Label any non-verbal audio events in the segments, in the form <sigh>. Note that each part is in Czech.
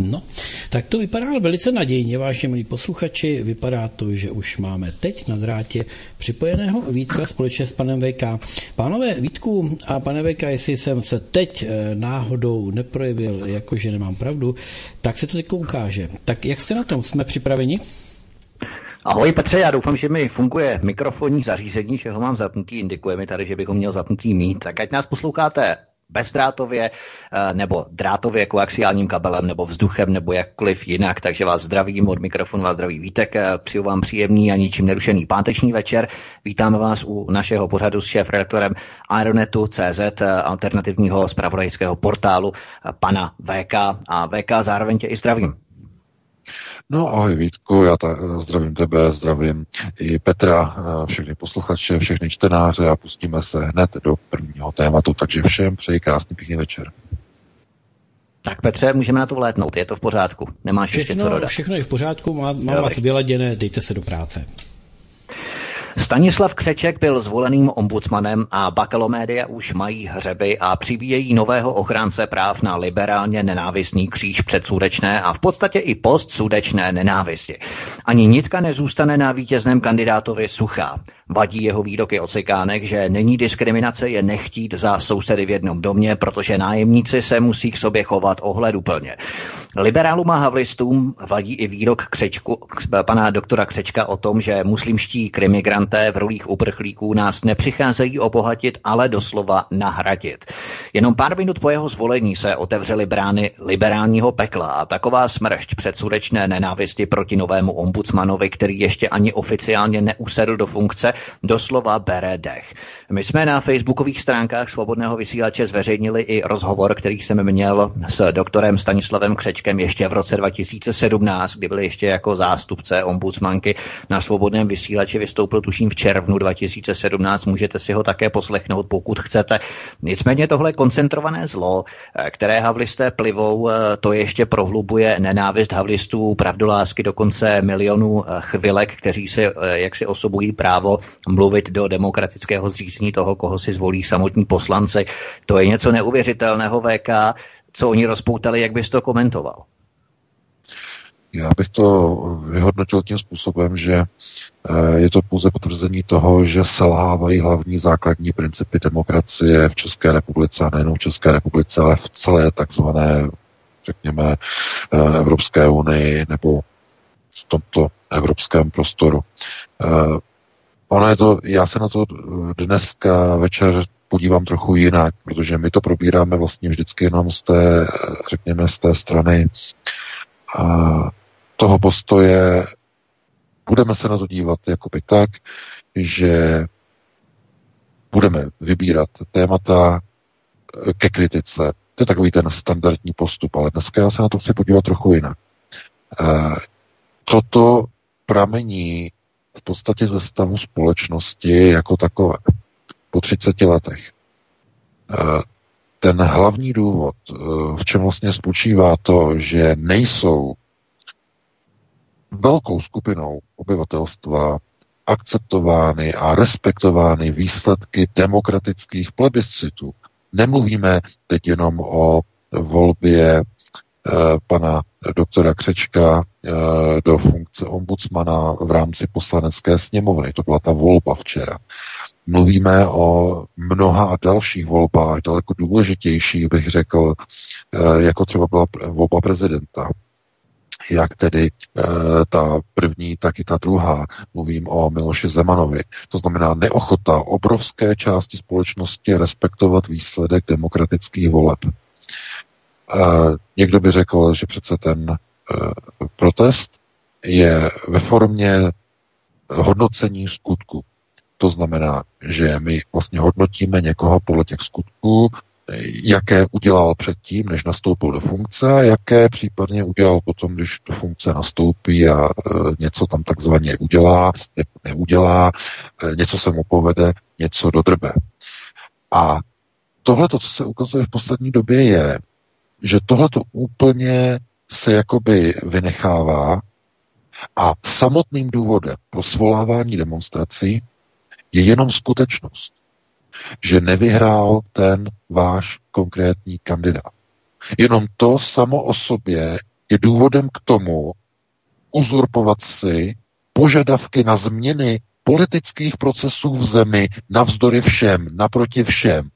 No, tak to vypadá velice nadějně, vážně milí posluchači. Vypadá to, že už máme teď na drátě připojeného Vítka společně s panem VK. Pánové Vítku a pane VK, jestli jsem se teď eh, náhodou neprojevil, jakože nemám pravdu, tak se to teď ukáže. Tak jak jste na tom? Jsme připraveni? Ahoj Petře, já doufám, že mi funguje mikrofonní zařízení, že ho mám zapnutý, indikuje mi tady, že bych ho měl zapnutý mít, tak ať nás posloucháte bezdrátově eh, nebo drátově koaxiálním kabelem nebo vzduchem nebo jakkoliv jinak. Takže vás zdravím od mikrofonu, vás zdraví Vítek. Eh, přeju vám příjemný a ničím nerušený páteční večer. Vítáme vás u našeho pořadu s šéf-redaktorem CZ, eh, alternativního spravodajského portálu pana VK. A VK zároveň tě i zdravím. No ahoj Vítku, já ta, zdravím tebe, zdravím i Petra, všechny posluchače, všechny čtenáře a pustíme se hned do prvního tématu, takže všem přeji krásný pěkný večer. Tak Petře, můžeme na to vlétnout, je to v pořádku, nemáš všechno, ještě co dodat. Všechno je v pořádku, mám, mám vás vyladěné, dejte se do práce. Stanislav Křeček byl zvoleným ombudsmanem a Bakalomédia už mají hřeby a přibíjejí nového ochránce práv na liberálně nenávistný kříž předsudečné a v podstatě i postsudečné nenávisti. Ani nitka nezůstane na vítězném kandidátovi suchá. Vadí jeho výroky o cikánek, že není diskriminace je nechtít za sousedy v jednom domě, protože nájemníci se musí k sobě chovat ohleduplně. Liberálům a havlistům vadí i výrok Křečku, pana doktora Křečka o tom, že muslimští krimigranté v rolích uprchlíků nás nepřicházejí obohatit, ale doslova nahradit. Jenom pár minut po jeho zvolení se otevřely brány liberálního pekla a taková smršť předsudečné nenávisti proti novému ombudsmanovi, který ještě ani oficiálně neusedl do funkce, doslova bere dech. My jsme na facebookových stránkách Svobodného vysílače zveřejnili i rozhovor, který jsem měl s doktorem Stanislavem Křečkem ještě v roce 2017, kdy byl ještě jako zástupce ombudsmanky na Svobodném vysílači, vystoupil tuším v červnu 2017, můžete si ho také poslechnout, pokud chcete. Nicméně tohle koncentrované zlo, které havlisté plivou, to ještě prohlubuje nenávist havlistů, pravdolásky dokonce milionů chvilek, kteří si jak si osobují právo mluvit do demokratického zřízení toho, koho si zvolí samotní poslanci. To je něco neuvěřitelného VK, co oni rozpoutali, jak bys to komentoval? Já bych to vyhodnotil tím způsobem, že eh, je to pouze potvrzení toho, že selhávají hlavní základní principy demokracie v České republice a nejenom v České republice, ale v celé takzvané, řekněme, eh, Evropské unii nebo v tomto evropském prostoru. Eh, Ono je to, já se na to dneska večer podívám trochu jinak, protože my to probíráme vlastně vždycky jenom z té, řekněme, z té strany a toho postoje. Budeme se na to dívat jakoby tak, že budeme vybírat témata ke kritice. To je takový ten standardní postup, ale dneska já se na to chci podívat trochu jinak. Toto pramení v podstatě ze stavu společnosti jako takové po 30 letech. Eh, ten hlavní důvod, eh, v čem vlastně spočívá to, že nejsou velkou skupinou obyvatelstva akceptovány a respektovány výsledky demokratických plebiscitů. Nemluvíme teď jenom o volbě pana doktora Křečka eh, do funkce ombudsmana v rámci poslanecké sněmovny. To byla ta volba včera. Mluvíme o mnoha a dalších volbách, daleko důležitějších, bych řekl, eh, jako třeba byla volba prezidenta. Jak tedy ta první, tak i ta druhá. Mluvím o Miloši Zemanovi. To znamená neochota obrovské části společnosti respektovat výsledek demokratických voleb. Někdo by řekl, že přece ten eh, protest je ve formě hodnocení skutku. To znamená, že my vlastně hodnotíme někoho podle těch skutků, jaké udělal předtím, než nastoupil do funkce a jaké případně udělal potom, když do funkce nastoupí a e, něco tam takzvaně udělá, ne, neudělá, něco se mu povede, něco dodrbe. A tohle, co se ukazuje v poslední době, je, že tohle to úplně se jakoby vynechává a samotným důvodem pro svolávání demonstrací je jenom skutečnost, že nevyhrál ten váš konkrétní kandidát. Jenom to samo o sobě je důvodem k tomu uzurpovat si požadavky na změny politických procesů v zemi navzdory všem, naproti všem.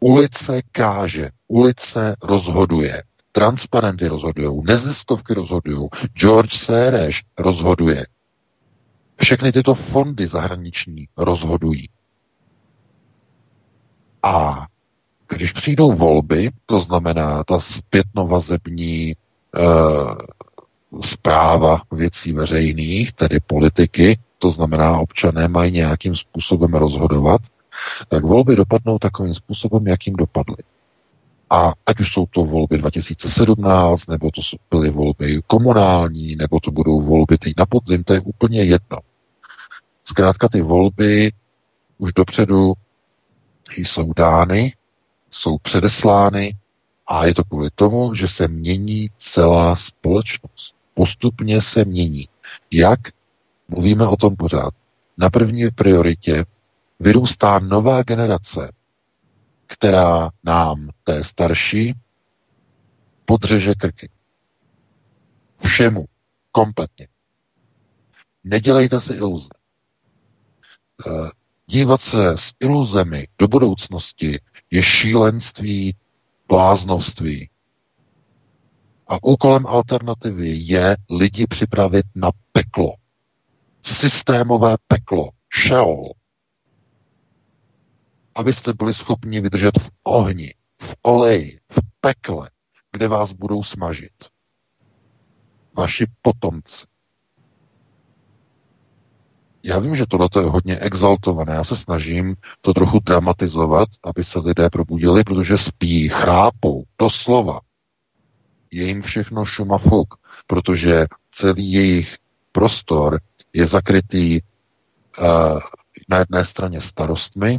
Ulice káže, ulice rozhoduje, transparenty rozhodují, neziskovky rozhodují, George Soros rozhoduje. Všechny tyto fondy zahraniční rozhodují. A když přijdou volby, to znamená ta zpětnovazební e, zpráva věcí veřejných, tedy politiky, to znamená občané mají nějakým způsobem rozhodovat, tak volby dopadnou takovým způsobem, jakým dopadly. A ať už jsou to volby 2017, nebo to byly volby komunální, nebo to budou volby teď na podzim, to je úplně jedno. Zkrátka ty volby už dopředu jsou dány, jsou předeslány a je to kvůli tomu, že se mění celá společnost. Postupně se mění. Jak? Mluvíme o tom pořád. Na první prioritě vyrůstá nová generace, která nám, té starší, podřeže krky. Všemu. Kompletně. Nedělejte si iluze. Eh, dívat se s iluzemi do budoucnosti je šílenství, bláznovství. A úkolem alternativy je lidi připravit na peklo. Systémové peklo. Sheol abyste byli schopni vydržet v ohni, v oleji, v pekle, kde vás budou smažit. Vaši potomci. Já vím, že tohle je hodně exaltované. Já se snažím to trochu dramatizovat, aby se lidé probudili, protože spí, chrápou, doslova. Je jim všechno šumafuk, protože celý jejich prostor je zakrytý uh, na jedné straně starostmi,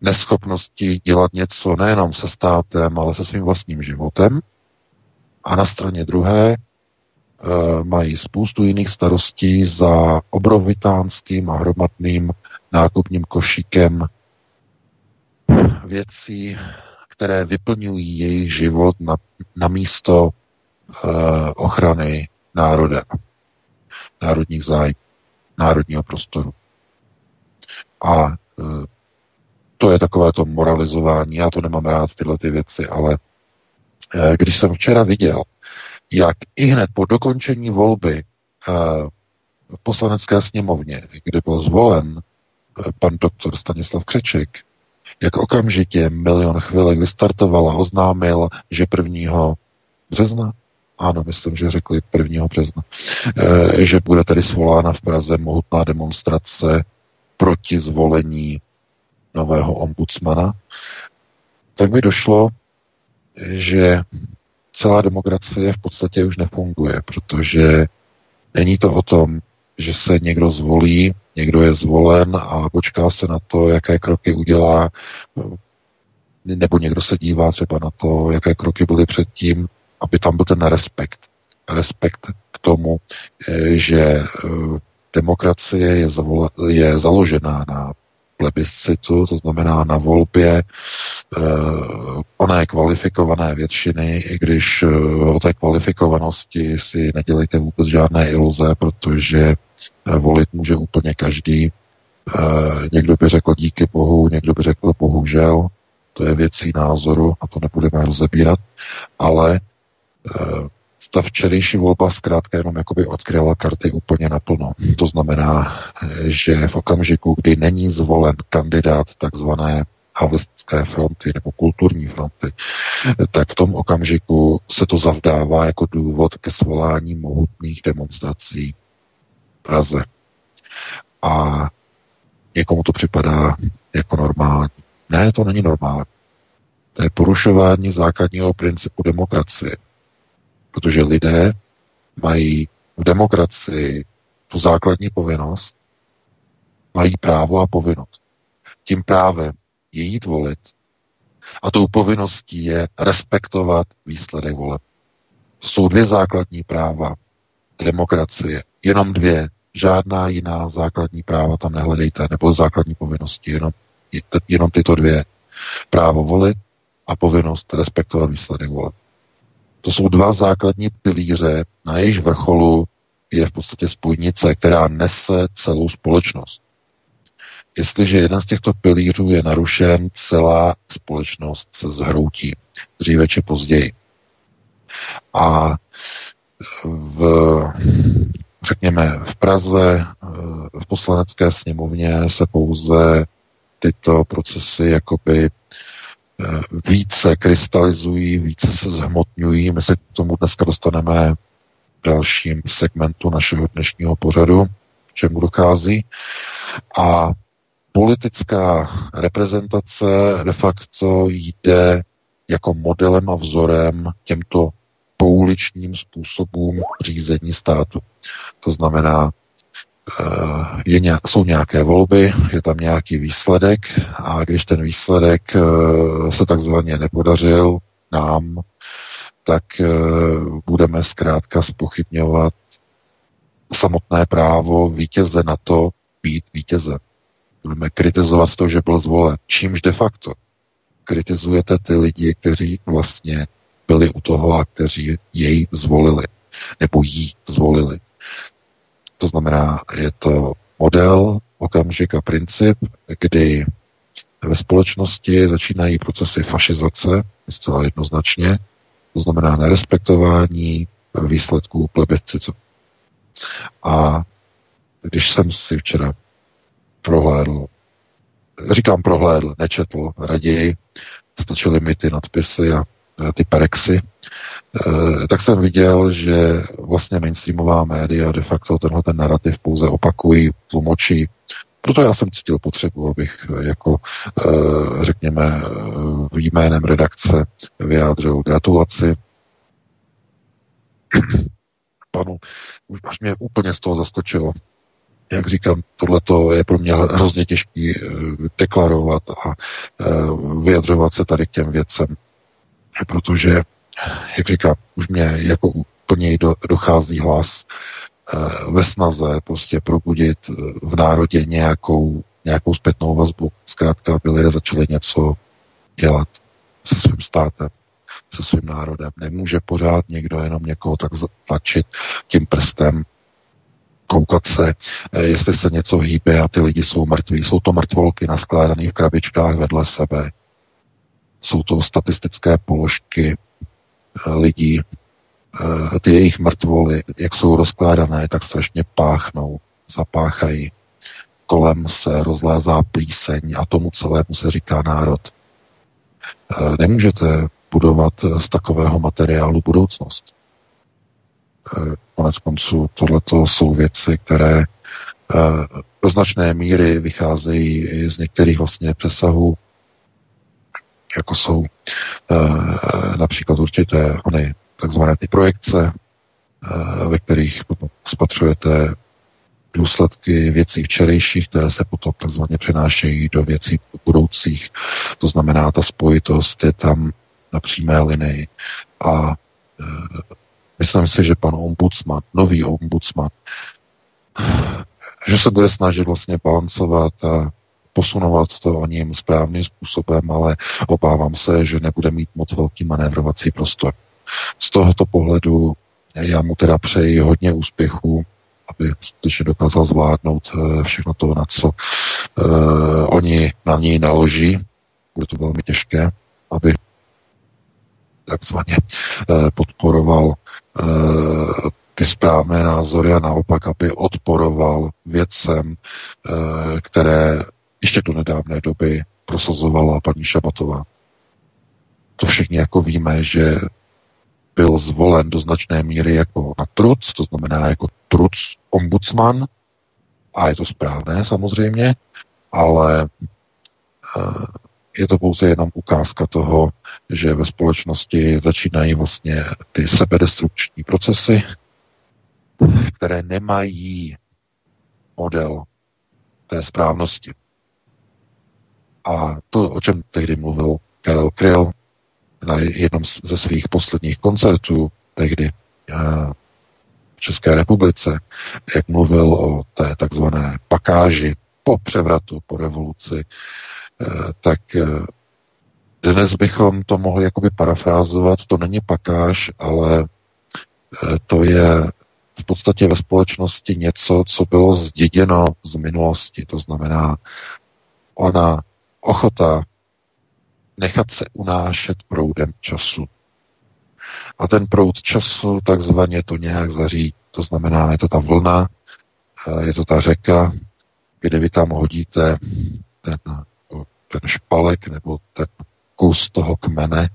neschopnosti dělat něco nejenom se státem, ale se svým vlastním životem. A na straně druhé e, mají spoustu jiných starostí za obrovitánským a hromadným nákupním košíkem věcí, které vyplňují jejich život na, na místo e, ochrany národa, národních zájmů, národního prostoru. A e, to je takové to moralizování, já to nemám rád, tyhle ty věci, ale eh, když jsem včera viděl, jak i hned po dokončení volby eh, v poslanecké sněmovně, kde byl zvolen eh, pan doktor Stanislav Křeček, jak okamžitě milion chvilek vystartoval a oznámil, že 1. března, ano, myslím, že řekli 1. března, že bude tedy svolána v Praze mohutná demonstrace proti zvolení nového ombudsmana, tak mi došlo, že celá demokracie v podstatě už nefunguje, protože není to o tom, že se někdo zvolí, někdo je zvolen a počká se na to, jaké kroky udělá, nebo někdo se dívá třeba na to, jaké kroky byly předtím, aby tam byl ten respekt. Respekt k tomu, že eh, demokracie je, je založená na plebiscitu, to znamená na volbě e, oné kvalifikované většiny, i když e, o té kvalifikovanosti si nedělejte vůbec žádné iluze, protože e, volit může úplně každý. E, někdo by řekl díky Bohu, někdo by řekl bohužel, to je věcí názoru a to nebudeme rozebírat, ale e, ta včerejší volba zkrátka jenom jakoby odkryla karty úplně naplno. To znamená, že v okamžiku, kdy není zvolen kandidát takzvané havlistické fronty nebo kulturní fronty, tak v tom okamžiku se to zavdává jako důvod ke svolání mohutných demonstrací v Praze. A někomu to připadá jako normální. Ne, to není normální. To je porušování základního principu demokracie. Protože lidé mají v demokracii tu základní povinnost, mají právo a povinnost. Tím právem je jít volit a tou povinností je respektovat výsledek voleb. Jsou dvě základní práva demokracie. Jenom dvě. Žádná jiná základní práva tam nehledejte, nebo základní povinnosti. Jenom, jenom tyto dvě. Právo volit a povinnost respektovat výsledek voleb. To jsou dva základní pilíře, na jejich vrcholu je v podstatě spojnice, která nese celou společnost. Jestliže jeden z těchto pilířů je narušen, celá společnost se zhroutí, dříve či později. A v, řekněme, v Praze, v poslanecké sněmovně se pouze tyto procesy jakoby více krystalizují, více se zhmotňují. My se k tomu dneska dostaneme v dalším segmentu našeho dnešního pořadu, k čemu dochází. A politická reprezentace de facto jde jako modelem a vzorem těmto pouličním způsobům řízení státu. To znamená, je nějak, jsou nějaké volby, je tam nějaký výsledek a když ten výsledek eh, se takzvaně nepodařil nám, tak eh, budeme zkrátka spochybňovat samotné právo vítěze na to být vítězem. Budeme kritizovat to, že byl zvolen. Čímž de facto kritizujete ty lidi, kteří vlastně byli u toho a kteří jej zvolili, nebo jí zvolili. To znamená, je to model, okamžik a princip, kdy ve společnosti začínají procesy fašizace, zcela jednoznačně, to znamená nerespektování výsledků plebiscitu. A když jsem si včera prohlédl, říkám prohlédl, nečetl raději, stačily mi ty nadpisy a ty perexy, eh, tak jsem viděl, že vlastně mainstreamová média de facto tenhle ten narrativ pouze opakují, tlumočí. Proto já jsem cítil potřebu, abych jako, eh, řekněme, v jménem redakce vyjádřil gratulaci <clears throat> panu, už až mě úplně z toho zaskočilo. Jak říkám, tohle je pro mě hrozně těžký eh, deklarovat a vyjadřovat se tady k těm věcem protože, jak říkám, už mě jako úplně do, dochází hlas e, ve snaze prostě probudit eh, v národě nějakou, nějakou zpětnou vazbu. Zkrátka, aby lidé začali něco dělat se svým státem, se svým národem. Nemůže pořád někdo jenom někoho tak tlačit tím prstem, koukat se, eh, jestli se něco hýbe a ty lidi jsou mrtví. Jsou to mrtvolky naskládané v krabičkách vedle sebe. Jsou to statistické položky eh, lidí, eh, ty jejich mrtvoly, jak jsou rozkládané, tak strašně páchnou, zapáchají. Kolem se rozlézá plíseň a tomu celému se říká národ. Eh, nemůžete budovat z takového materiálu budoucnost. Konec konců tohleto jsou věci, které do značné míry vycházejí z některých vlastně přesahů jako jsou uh, například určité ony takzvané ty projekce, uh, ve kterých potom spatřujete důsledky věcí včerejších, které se potom takzvaně přenášejí do věcí budoucích. To znamená, ta spojitost je tam na přímé linii. A e, myslím si, že pan ombudsman, nový ombudsman, že se bude snažit vlastně balancovat a posunovat to o ním správným způsobem, ale obávám se, že nebude mít moc velký manévrovací prostor. Z tohoto pohledu já mu teda přeji hodně úspěchů, aby skutečně dokázal zvládnout eh, všechno to, na co uh, oni na něj naloží. Bude to velmi těžké, aby takzvaně uh, podporoval ty správné názory a naopak, aby odporoval věcem, které ještě do nedávné doby prosazovala paní Šabatová. To všichni jako víme, že byl zvolen do značné míry jako na truc, to znamená jako truc ombudsman, a je to správné samozřejmě, ale uh, je to pouze jenom ukázka toho, že ve společnosti začínají vlastně ty sebedestrukční procesy, které nemají model té správnosti. A to, o čem tehdy mluvil Karel Kryl na jednom ze svých posledních koncertů, tehdy eh, v České republice, jak mluvil o té takzvané pakáži po převratu, po revoluci, eh, tak eh, dnes bychom to mohli jakoby parafrázovat, to není pakáž, ale to je v podstatě ve společnosti něco, co bylo zděděno z minulosti. To znamená, ona ochota nechat se unášet proudem času. A ten proud času takzvaně to nějak zaří. To znamená, je to ta vlna, je to ta řeka, kde vy tam hodíte ten, ten špalek nebo ten kus toho kmene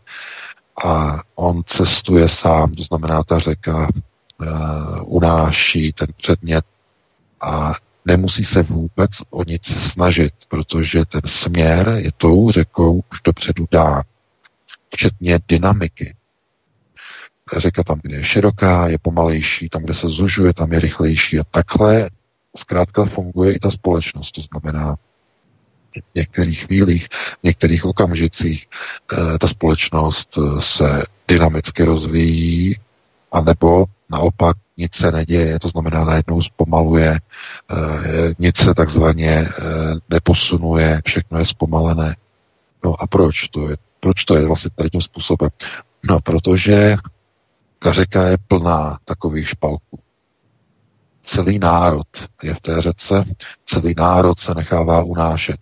a on cestuje sám, to znamená ta řeka uh, unáší ten předmět a nemusí se vůbec o nic snažit, protože ten směr je tou řekou už dopředu dán, včetně dynamiky. Řeka tam, kde je široká, je pomalejší, tam, kde se zužuje, tam je rychlejší a takhle zkrátka funguje i ta společnost. To znamená, v některých chvílích, v některých okamžicích eh, ta společnost eh, se dynamicky rozvíjí, anebo naopak nic se neděje, to znamená najednou zpomaluje, eh, nic se takzvaně neposunuje, všechno je zpomalené. No a proč to je? Proč to je vlastně tady tím způsobem? No, protože ta řeka je plná takových špalků. Celý národ je v té řece, celý národ se nechává unášet.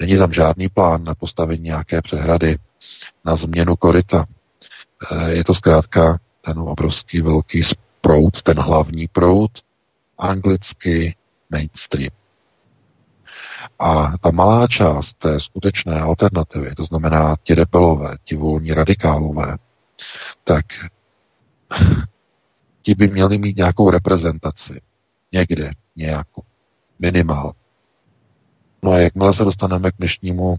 Není tam žádný plán na postavení nějaké přehrady, na změnu koryta. Eh, je to zkrátka ten obrovský velký prout, ten hlavní prout, anglicky mainstream. A ta malá část té skutečné alternativy, to znamená ti rebelové, ti volní radikálové, tak <laughs> ti by měli mít nějakou reprezentaci. Někde, nějakou. Minimál. No a jakmile se dostaneme k dnešnímu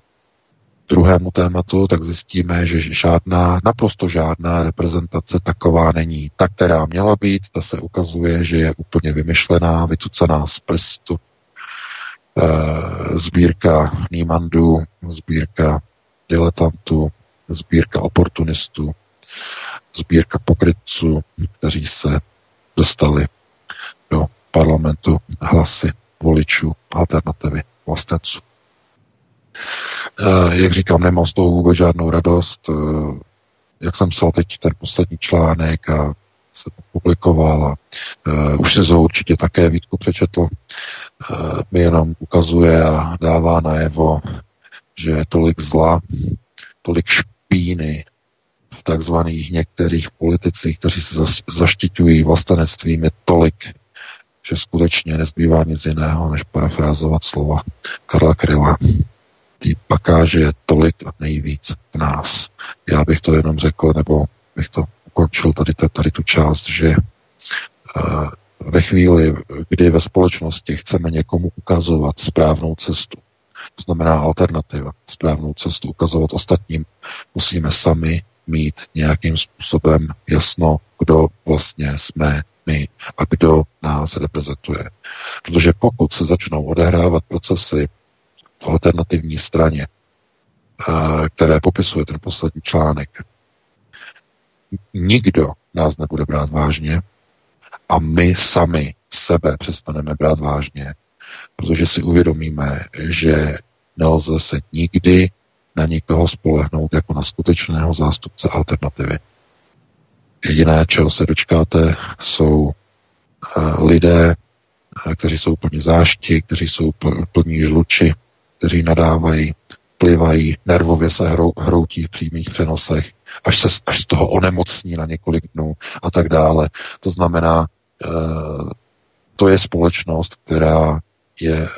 druhému tématu, tak zjistíme, že žádná, naprosto žádná reprezentace taková není. Ta, která měla být, ta se ukazuje, že je úplně vymyšlená, vytucená z prstu. E, sbírka nímandů, sbírka diletantů, sbírka oportunistů, sbírka pokrytců, kteří se dostali do parlamentu hlasy voličů alternativy vlastenců. Eh, jak říkám, nemám z toho vůbec žádnou radost. Eh, jak jsem psal teď ten poslední článek a se publikoval a uh, už si to určitě také Vítku přečetl, uh, mi jenom ukazuje a dává najevo, že je tolik zla, tolik špíny v takzvaných některých politicích, kteří se zaštiťují vlastenectvím, je tolik, že skutečně nezbývá nic jiného, než parafrázovat slova Karla Kryla. Tý pakáže je tolik a nejvíc v nás. Já bych to jenom řekl, nebo bych to ukončil tady, tady tu část, že uh, ve chvíli, kdy ve společnosti chceme někomu ukazovat správnou cestu, to znamená alternativa, správnou cestu ukazovat ostatním, musíme sami mít nějakým způsobem jasno, kdo vlastně jsme my a kdo nás reprezentuje. Protože pokud se začnou odehrávat procesy alternativní straně, eh, které popisuje ten poslední článek, nikdo nás nebude brát vážně a my sami sebe přestaneme brát vážně, protože si uvědomíme, že nelze se nikdy na nikoho spolehnout jako na skutečného zástupce alternativy. Jediné, čeho se dočkáte, jsou uh, lidé, uh, kteří jsou plní zášti, kteří jsou pl- plní žluči, kteří nadávají, plivají, nervově se hrou, hroutí v přímých přenosech, až se až z toho onemocní na několik dnů a tak dále. To znamená, uh, to je společnost, která je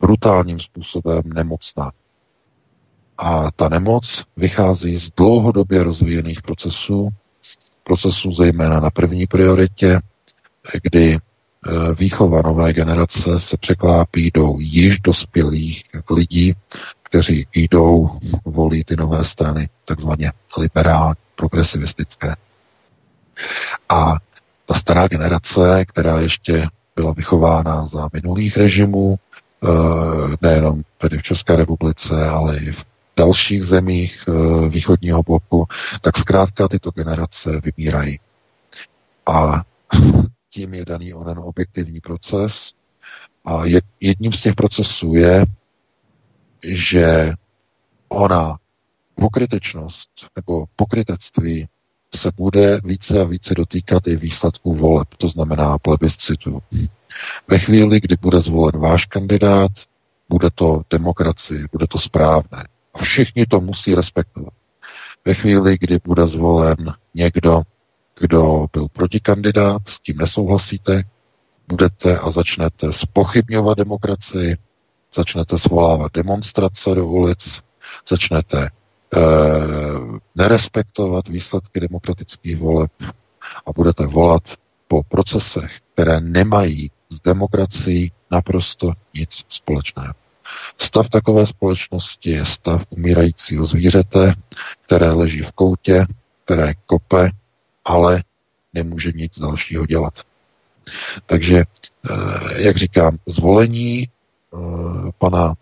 brutálním způsobem nemocná. A ta nemoc vychází z dlouhodobě rozvíjených procesů, procesů zejména na první prioritě, kdy e, výchova nové generace se překlápí do již dospělých lidí, kteří jdou, volí ty nové strany, takzvaně liberální, progresivistické. A ta stará generace, která ještě byla vychována za minulých režimů, eh, nejenom tedy v České republice, ale i v dalších zemích eh, východního bloku, tak zkrátka tyto generace vybírají. A tím je daný onen objektivní proces. A jedním z těch procesů je, že ona pokrytečnost nebo pokrytectví se bude více a více dotýkat i výsledků voleb, to znamená plebiscitu. Ve chvíli, kdy bude zvolen váš kandidát, bude to demokracie, bude to správné. A všichni to musí respektovat. Ve chvíli, kdy bude zvolen někdo, kdo byl protikandidát, s tím nesouhlasíte, budete a začnete spochybňovat demokracii, začnete svolávat demonstrace do ulic, začnete e, nerespektovat výsledky demokratických voleb a budete volat po procesech, které nemají s demokracií naprosto nic společného. Stav takové společnosti je stav umírajícího zvířete, které leží v koutě, které kope, ale nemůže nic dalšího dělat. Takže, eh, jak říkám, zvolení eh, pana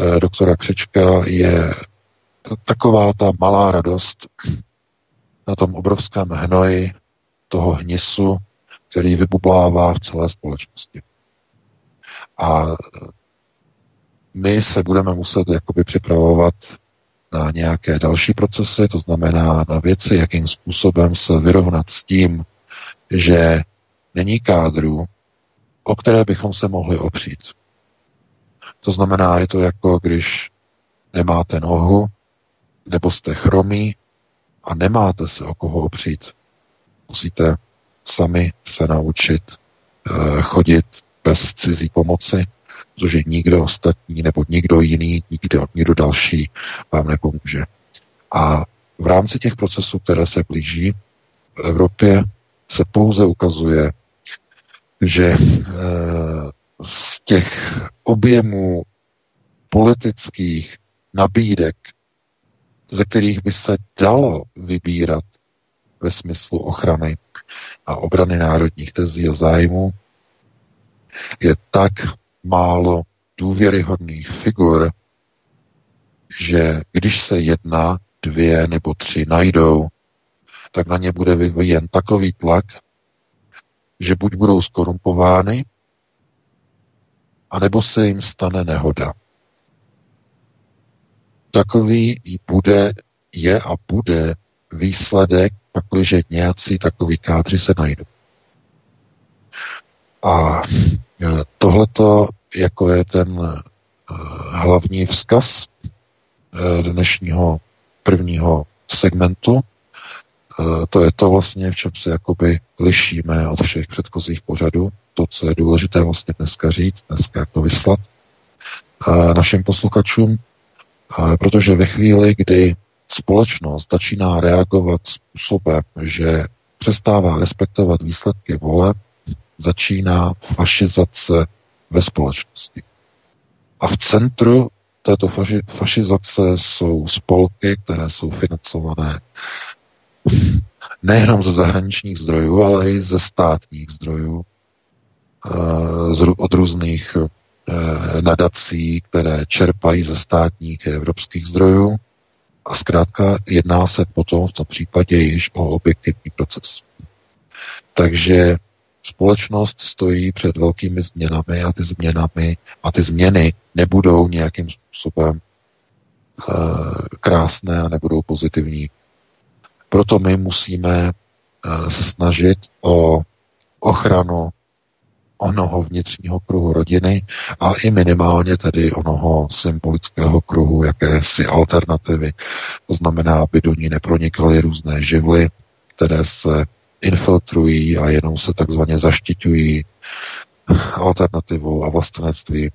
eh, doktora Křečka je taková ta malá radost na tom obrovském hnoji toho hnisu, který vybublává v celé společnosti. A my se budeme muset jakoby připravovat na nějaké další procesy, to znamená na věci, jakým způsobem se vyrovnat s tím, že není kádru, o které bychom se mohli opřít. To znamená, je to jako když nemáte nohu, nebo jste chromí a nemáte se o koho opřít. Musíte sami se naučit uh, chodit bez cizí pomoci, protože nikdo ostatní nebo nikdo jiný, nikdo, nikdo další vám nepomůže. A v rámci těch procesů, které se blíží v Evropě, se pouze ukazuje, že e, z těch objemů politických nabídek, ze kterých by se dalo vybírat ve smyslu ochrany a obrany národních tezí a zájmu, je tak málo důvěryhodných figur, že když se jedna, dvě nebo tři najdou, tak na ně bude vyvíjen takový tlak, že buď budou skorumpovány, anebo se jim stane nehoda. Takový i bude, je a bude výsledek, pakliže nějací takový kádři se najdou. A tohleto jako je ten e, hlavní vzkaz e, dnešního prvního segmentu. To je to vlastně, v čem se jakoby lišíme od všech předchozích pořadů. To, co je důležité vlastně dneska říct, dneska jako vyslat našim posluchačům, protože ve chvíli, kdy společnost začíná reagovat způsobem, že přestává respektovat výsledky voleb, začíná fašizace ve společnosti. A v centru této faši, fašizace jsou spolky, které jsou financované nejenom ze zahraničních zdrojů, ale i ze státních zdrojů, eh, od různých eh, nadací, které čerpají ze státních evropských zdrojů. A zkrátka jedná se potom v tom případě již o objektivní proces. Takže společnost stojí před velkými změnami a ty změnami a ty změny nebudou nějakým způsobem uh, krásné a nebudou pozitivní. Proto my musíme uh, se snažit o ochranu onoho vnitřního kruhu rodiny a i minimálně tedy onoho symbolického kruhu jakési alternativy. To znamená, aby do ní nepronikaly různé živly, které se infiltrují a jenom se takzvaně zaštiťují alternativou a vlastenectví.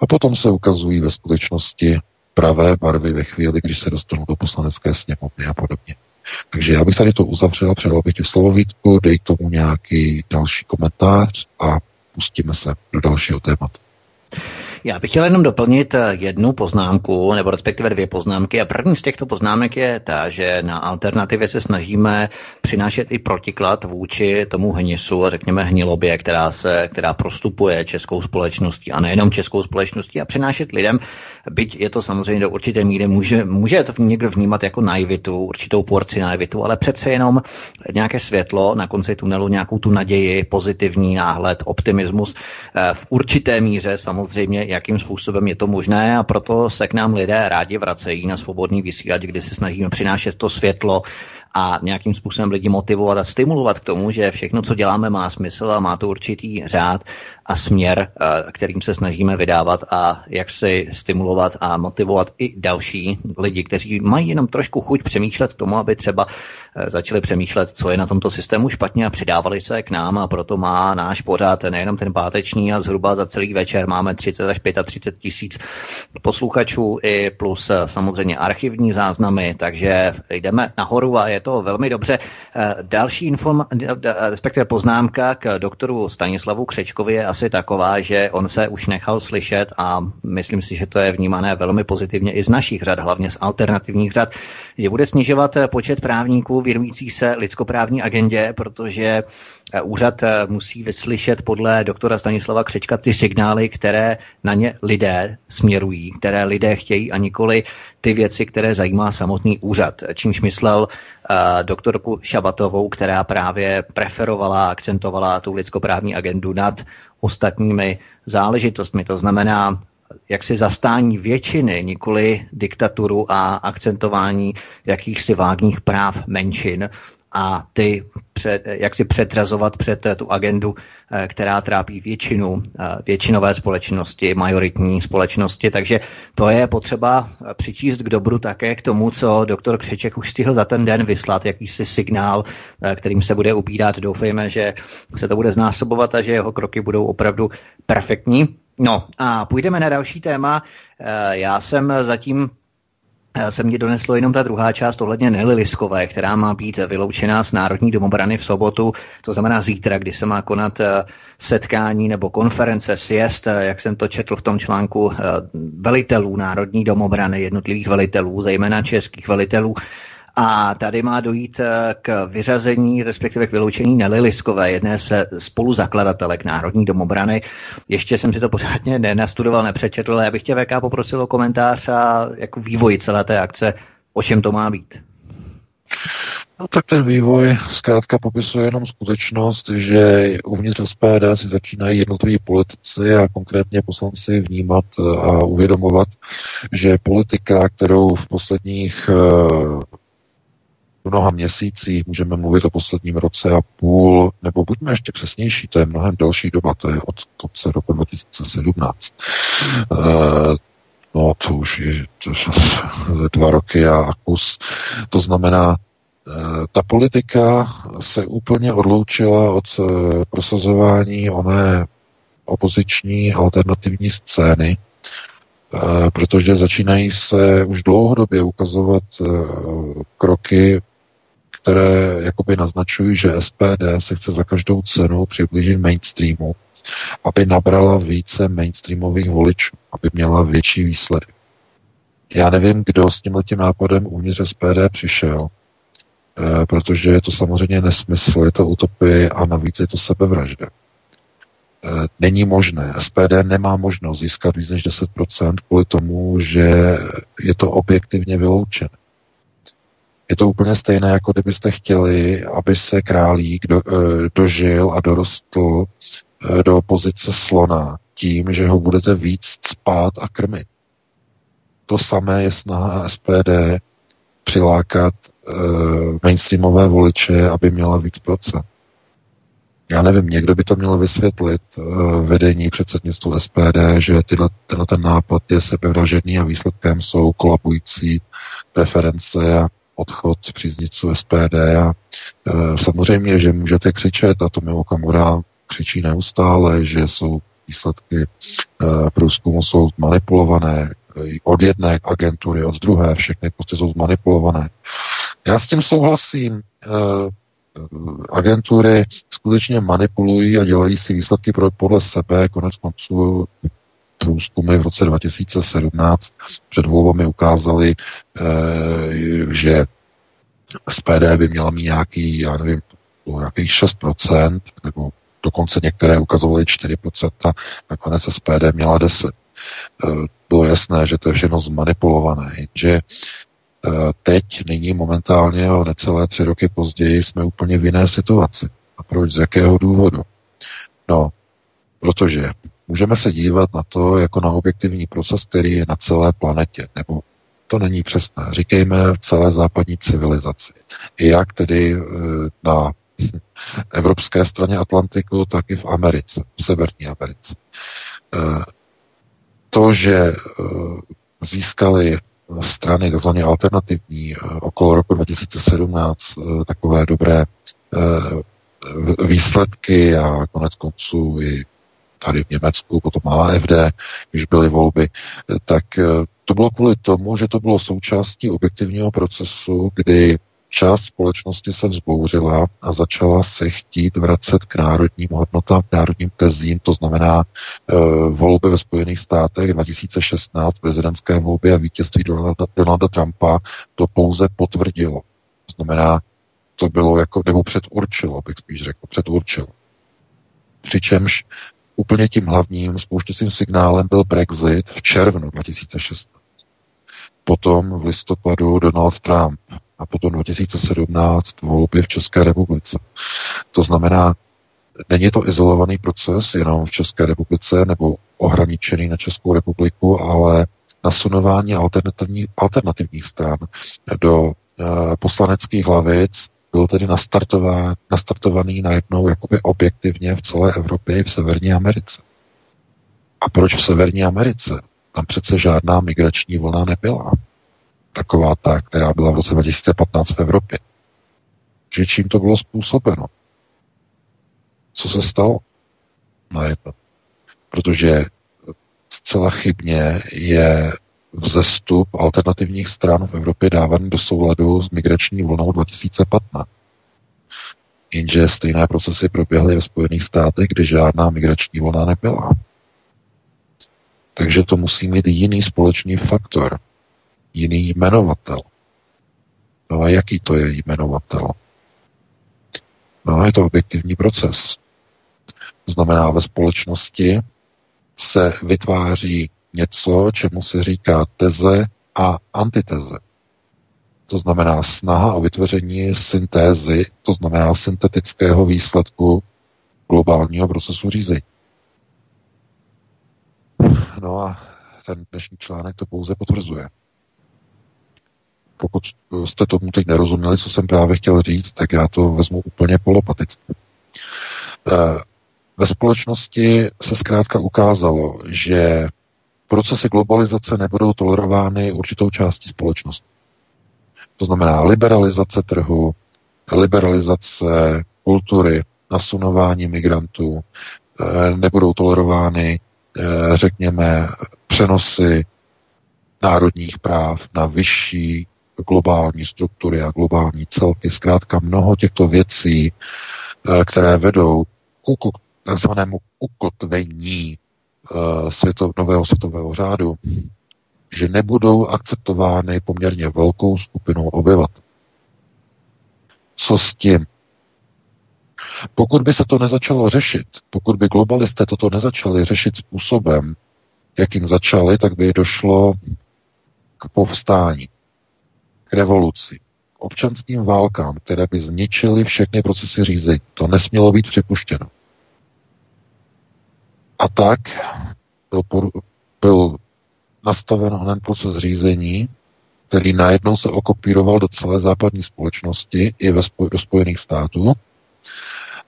A potom se ukazují ve skutečnosti pravé barvy ve chvíli, když se dostanou do poslanecké sněmovny a podobně. Takže já bych tady to uzavřel, předal bych ti slovo Vítku, dej k tomu nějaký další komentář a pustíme se do dalšího tématu. Já bych chtěl jenom doplnit eh, jednu poznámku, nebo respektive dvě poznámky. A první z těchto poznámek je ta, že na alternativě se snažíme přinášet i protiklad vůči tomu hnisu a řekněme hnilobě, která, se, která prostupuje českou společností a nejenom českou společností a přinášet lidem, byť je to samozřejmě do určité míry, může, může to někdo vnímat jako naivitu, určitou porci naivitu, ale přece jenom nějaké světlo na konci tunelu, nějakou tu naději, pozitivní náhled, optimismus eh, v určité míře samozřejmě, jakým způsobem je to možné a proto se k nám lidé rádi vracejí na svobodný vysílač, kdy se snažíme přinášet to světlo, a nějakým způsobem lidi motivovat a stimulovat k tomu, že všechno, co děláme, má smysl a má to určitý řád a směr, eh, kterým se snažíme vydávat a jak si stimulovat a motivovat i další lidi, kteří mají jenom trošku chuť přemýšlet k tomu, aby třeba začali přemýšlet, co je na tomto systému špatně a přidávali se k nám a proto má náš pořád nejenom ten páteční a zhruba za celý večer máme 30 až 35 tisíc posluchačů i plus eh, samozřejmě archivní záznamy, takže jdeme nahoru a je to velmi dobře. Další inform, respektive poznámka k doktoru Stanislavu Křečkovi je asi taková, že on se už nechal slyšet a myslím si, že to je vnímané velmi pozitivně i z našich řad, hlavně z alternativních řad, že bude snižovat počet právníků věnujících se lidskoprávní agendě, protože Eh, úřad eh, musí vyslyšet podle doktora Stanislava Křečka ty signály, které na ně lidé směrují, které lidé chtějí a nikoli ty věci, které zajímá samotný úřad. Čímž myslel uh, doktorku Šabatovou, která právě preferovala, akcentovala tu lidskoprávní agendu nad ostatními záležitostmi. To znamená jaksi zastání většiny, nikoli diktaturu a akcentování jakýchsi vágních práv menšin, a ty před, jak si předrazovat před tu agendu, eh, která trápí většinu, eh, většinové společnosti, majoritní společnosti. Takže to je potřeba přičíst k dobru také k tomu, co doktor Křeček už stihl za ten den vyslat, jakýsi signál, eh, kterým se bude ubírat. Doufejme, že se to bude znásobovat a že jeho kroky budou opravdu perfektní. No a půjdeme na další téma. Já jsem zatím se mě doneslo jenom ta druhá část ohledně Nelly Liskové, která má být vyloučená z Národní domobrany v sobotu, to znamená zítra, kdy se má konat eh, setkání nebo konference, siest, eh, jak jsem to četl v tom článku, eh, velitelů Národní domobrany, jednotlivých velitelů, zejména českých velitelů, a tady má dojít eh, k vyřazení, respektive k vyloučení Nelly Liskové, jedné z spoluzakladatelek Národní domobrany. Ještě jsem si to pořádně nenastudoval, nepřečetl, ale já bych tě VK poprosil o komentář a jako vývoj celé té akce, o čem to má být. No tak ten vývoj zkrátka popisuje jenom skutečnost, že uvnitř SPD si začínají jednotliví politici a konkrétně poslanci vnímat a uvědomovat, že politika, kterou v posledních eh, mnoha měsících, můžeme mluvit o posledním roce a půl, nebo buďme ještě přesnější, to je mnohem delší doba, to je od konce roku 2017. Uh, no to už je to <laughs> dva roky a kus. To znamená, uh, ta politika se úplně odloučila od uh, prosazování oné opoziční alternativní scény, protože začínají se už dlouhodobě ukazovat kroky které jakoby naznačují, že SPD se chce za každou cenu přiblížit mainstreamu, aby nabrala více mainstreamových voličů, aby měla větší výsledek. Já nevím, kdo s tímhletím nápadem uvnitř SPD přišel, eh, protože je to samozřejmě nesmysl, je to utopie a navíc je to sebevražda. Eh, není možné, SPD nemá možnost získat víc než 10% kvůli tomu, že je to objektivně vyloučené. Je to úplně stejné, jako kdybyste chtěli, aby se králík do, eh, dožil a dorostl eh, do pozice slona tím, že ho budete víc spát a krmit. To samé je snaha SPD přilákat uh, mainstreamové voliče, aby měla víc procent. Já nevím, někdo by to měl vysvětlit uh, vedení předsednictvu SPD, že tyhle, tenhle ten nápad je sebevražený a výsledkem jsou kolabující preference a odchod příznivců SPD a e, samozřejmě, že můžete křičet a to mi Okamura křičí neustále, že jsou výsledky e, průzkumu jsou manipulované, od jedné agentury, od druhé, všechny prostě jsou zmanipulované. Já s tím souhlasím. E, agentury skutečně manipulují a dělají si výsledky pro, podle sebe, konec konců průzkumy v roce 2017 před volbami ukázaly, že SPD by měla mít nějaký, já nevím, nějakých 6%, nebo dokonce některé ukazovaly 4%, nakonec SPD měla 10%. Bylo jasné, že to je všechno zmanipulované, že teď, nyní momentálně o necelé tři roky později jsme úplně v jiné situaci. A proč? Z jakého důvodu? No, protože můžeme se dívat na to jako na objektivní proces, který je na celé planetě, nebo to není přesné. Říkejme v celé západní civilizaci. Jak tedy e, na evropské straně Atlantiku, tak i v Americe, v Severní Americe. E, to, že e, získali strany takzvaně alternativní okolo roku 2017 takové dobré výsledky a konec konců i tady v Německu, potom AFD, když byly volby, tak eh, to bylo kvůli tomu, že to bylo součástí objektivního procesu, kdy část společnosti se vzbouřila a začala se chtít vracet k národním hodnotám, k národním tezím, to znamená uh, volby ve Spojených státech 2016, prezidentské volby a vítězství Donalda, Donalda Trumpa to pouze potvrdilo. To znamená, to bylo jako, nebo předurčilo, bych spíš řekl, předurčilo. Přičemž úplně tím hlavním spouštěcím signálem byl Brexit v červnu 2016. Potom v listopadu Donald Trump a potom 2017 volby v České republice. To znamená, není to izolovaný proces jenom v České republice nebo ohraničený na Českou republiku, ale nasunování alternativní, alternativních stran do uh, poslaneckých hlavic byl tedy nastartovaný najednou jakoby objektivně v celé Evropě i v Severní Americe. A proč v Severní Americe? Tam přece žádná migrační vlna nebyla. Taková ta, která byla v roce 2015 v Evropě. Že čím to bylo způsobeno? Co se stalo? Najednou. Protože zcela chybně je vzestup alternativních stran v Evropě dávaný do souladu s migrační vlnou 2015. Jenže stejné procesy proběhly ve Spojených státech, kde žádná migrační vlna nebyla. Takže to musí mít jiný společný faktor, jiný jmenovatel. No a jaký to je jmenovatel? No je to objektivní proces. To znamená, ve společnosti se vytváří něco, čemu se říká teze a antiteze. To znamená snaha o vytvoření syntézy, to znamená syntetického výsledku globálního procesu řízení. No a ten dnešní článek to pouze potvrzuje. Pokud jste tomu teď nerozuměli, co jsem právě chtěl říct, tak já to vezmu úplně polopaticky. Eh, ve společnosti se zkrátka ukázalo, že procesy globalizace nebudou tolerovány určitou částí společnosti. To znamená liberalizace trhu, liberalizace kultury, nasunování migrantů, eh, nebudou tolerovány, eh, řekněme, přenosy národních práv na vyšší globální struktury a globální celky. Zkrátka mnoho těchto věcí, eh, které vedou k takzvanému ukotvení světov, nového světového řádu, že nebudou akceptovány poměrně velkou skupinou obyvatel. Co s tím? Pokud by se to nezačalo řešit, pokud by globalisté toto nezačali řešit způsobem, jakým začali, tak by došlo k povstání, k revoluci, k občanským válkám, které by zničily všechny procesy řízení. To nesmělo být připuštěno. A tak byl, byl nastaven onen proces řízení, který najednou se okopíroval do celé západní společnosti i ve spoj, do Spojených států.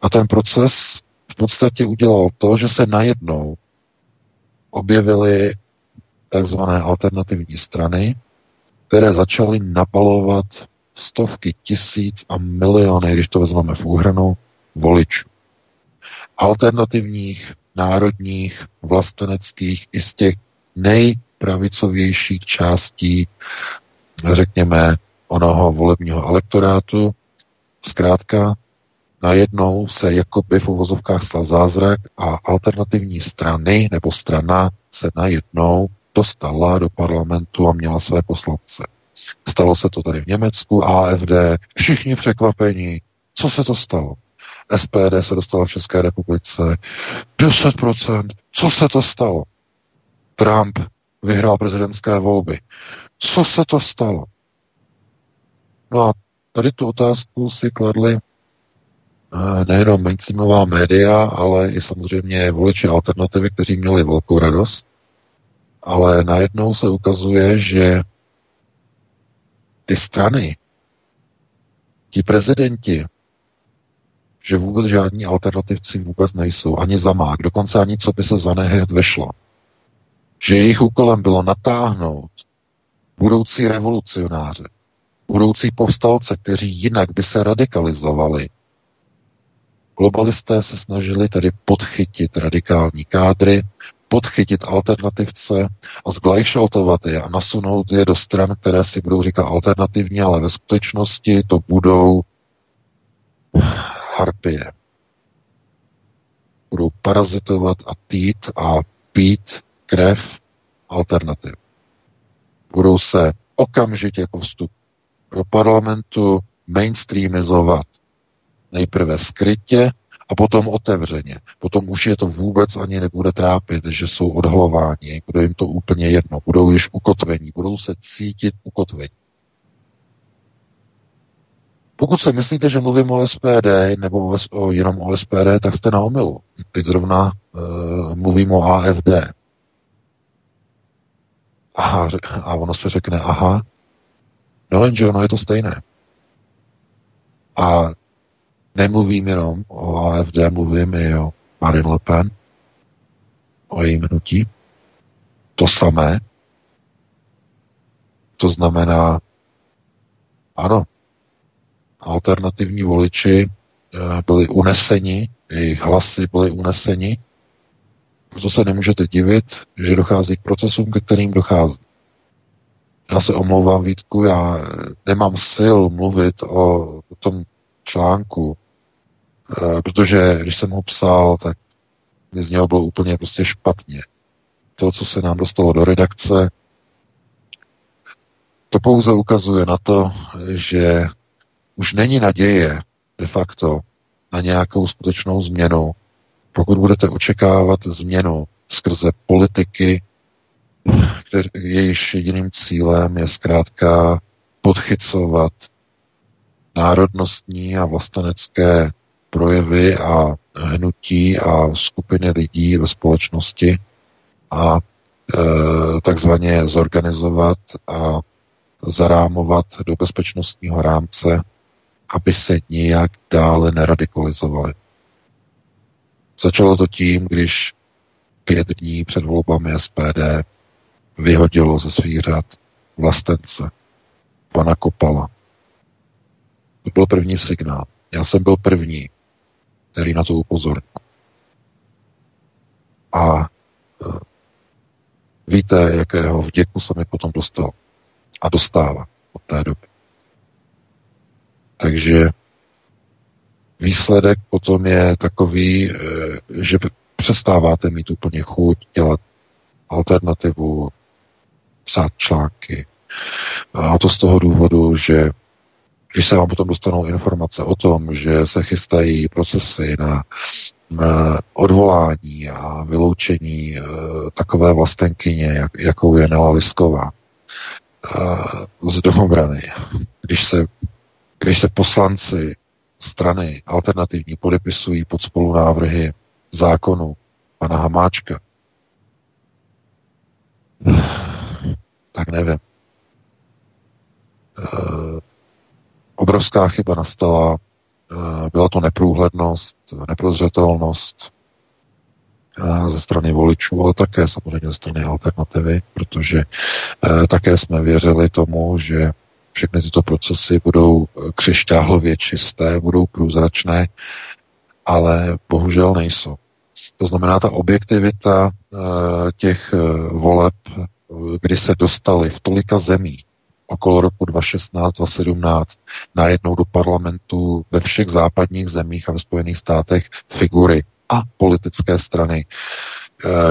A ten proces v podstatě udělal to, že se najednou objevily takzvané alternativní strany, které začaly napalovat stovky tisíc a miliony, když to vezmeme v úhranu, voličů. Alternativních národních, vlasteneckých i z těch nejpravicovějších částí, řekněme, onoho volebního elektorátu. Zkrátka najednou se jakoby v uvozovkách stal zázrak a alternativní strany nebo strana se najednou dostala do parlamentu a měla své poslance. Stalo se to tady v Německu, AFD, všichni překvapení. Co se to stalo? SPD se dostala v České republice 10%. Co se to stalo? Trump vyhrál prezidentské volby. Co se to stalo? No a tady tu otázku si kladli eh, nejenom mainstreamová média, ale i samozřejmě voliči alternativy, kteří měli velkou radost. Ale najednou se ukazuje, že ty strany, ti prezidenti, že vůbec žádní alternativci vůbec nejsou, ani za mák, dokonce ani co by se za nehet vešlo. Že jejich úkolem bylo natáhnout budoucí revolucionáře, budoucí povstalce, kteří jinak by se radikalizovali. Globalisté se snažili tedy podchytit radikální kádry, podchytit alternativce a zglajšaltovat je a nasunout je do stran, které si budou říkat alternativní, ale ve skutečnosti to budou harpie. Budou parazitovat a týt a pít krev alternativ. Budou se okamžitě po vstupu do parlamentu mainstreamizovat. Nejprve skrytě a potom otevřeně. Potom už je to vůbec ani nebude trápit, že jsou odhalováni, bude jim to úplně jedno, budou již ukotvení, budou se cítit ukotvení. Pokud si myslíte, že mluvím o SPD nebo o, o, jenom o SPD, tak jste na omilu. Teď zrovna uh, mluvím o AFD. Aha, a ono se řekne, aha, no jenže ono je to stejné. A nemluvím jenom o AFD, mluvím i o Marine Le Pen, o jejím hnutí. To samé. To znamená, ano, alternativní voliči eh, byli uneseni, jejich hlasy byly uneseni, proto se nemůžete divit, že dochází k procesům, ke kterým dochází. Já se omlouvám, Vítku, já nemám sil mluvit o tom článku, eh, protože když jsem ho psal, tak mi z něho bylo úplně prostě špatně. To, co se nám dostalo do redakce, to pouze ukazuje na to, že už není naděje de facto na nějakou skutečnou změnu, pokud budete očekávat změnu skrze politiky, který, jejíž jediným cílem je zkrátka podchycovat národnostní a vlastenecké projevy a hnutí a skupiny lidí ve společnosti a e, takzvaně zorganizovat a zarámovat do bezpečnostního rámce aby se nijak dále neradikalizovali. Začalo to tím, když pět dní před volbami SPD vyhodilo ze svých řad vlastence pana Kopala. To byl první signál. Já jsem byl první, který na to upozornil. A e, víte, jakého vděku se mi potom dostal. A dostává od té doby. Takže výsledek potom je takový, eh, že přestáváte mít úplně chuť dělat alternativu, psát články. A to z toho důvodu, že když se vám potom dostanou informace o tom, že se chystají procesy na, na odvolání a vyloučení e, takové vlastenkyně, jak, jakou je Nela Lisková, z domobrany, když se když se poslanci strany alternativní podepisují pod spolunávrhy zákonu pana Hamáčka, tak nevím. E, obrovská chyba nastala, e, byla to neprůhlednost, neprozřetelnost e, ze strany voličů, ale také samozřejmě ze strany alternativy, protože také jsme věřili tomu, že všechny tyto procesy budou eh, křišťálově čisté, budou průzračné, ale bohužel nejsou. To znamená, ta objektivita eh, těch eh, voleb, kdy se dostali v tolika zemí okolo roku 2016-2017 najednou do parlamentu ve všech západních zemích a ve Spojených státech figury a politické strany,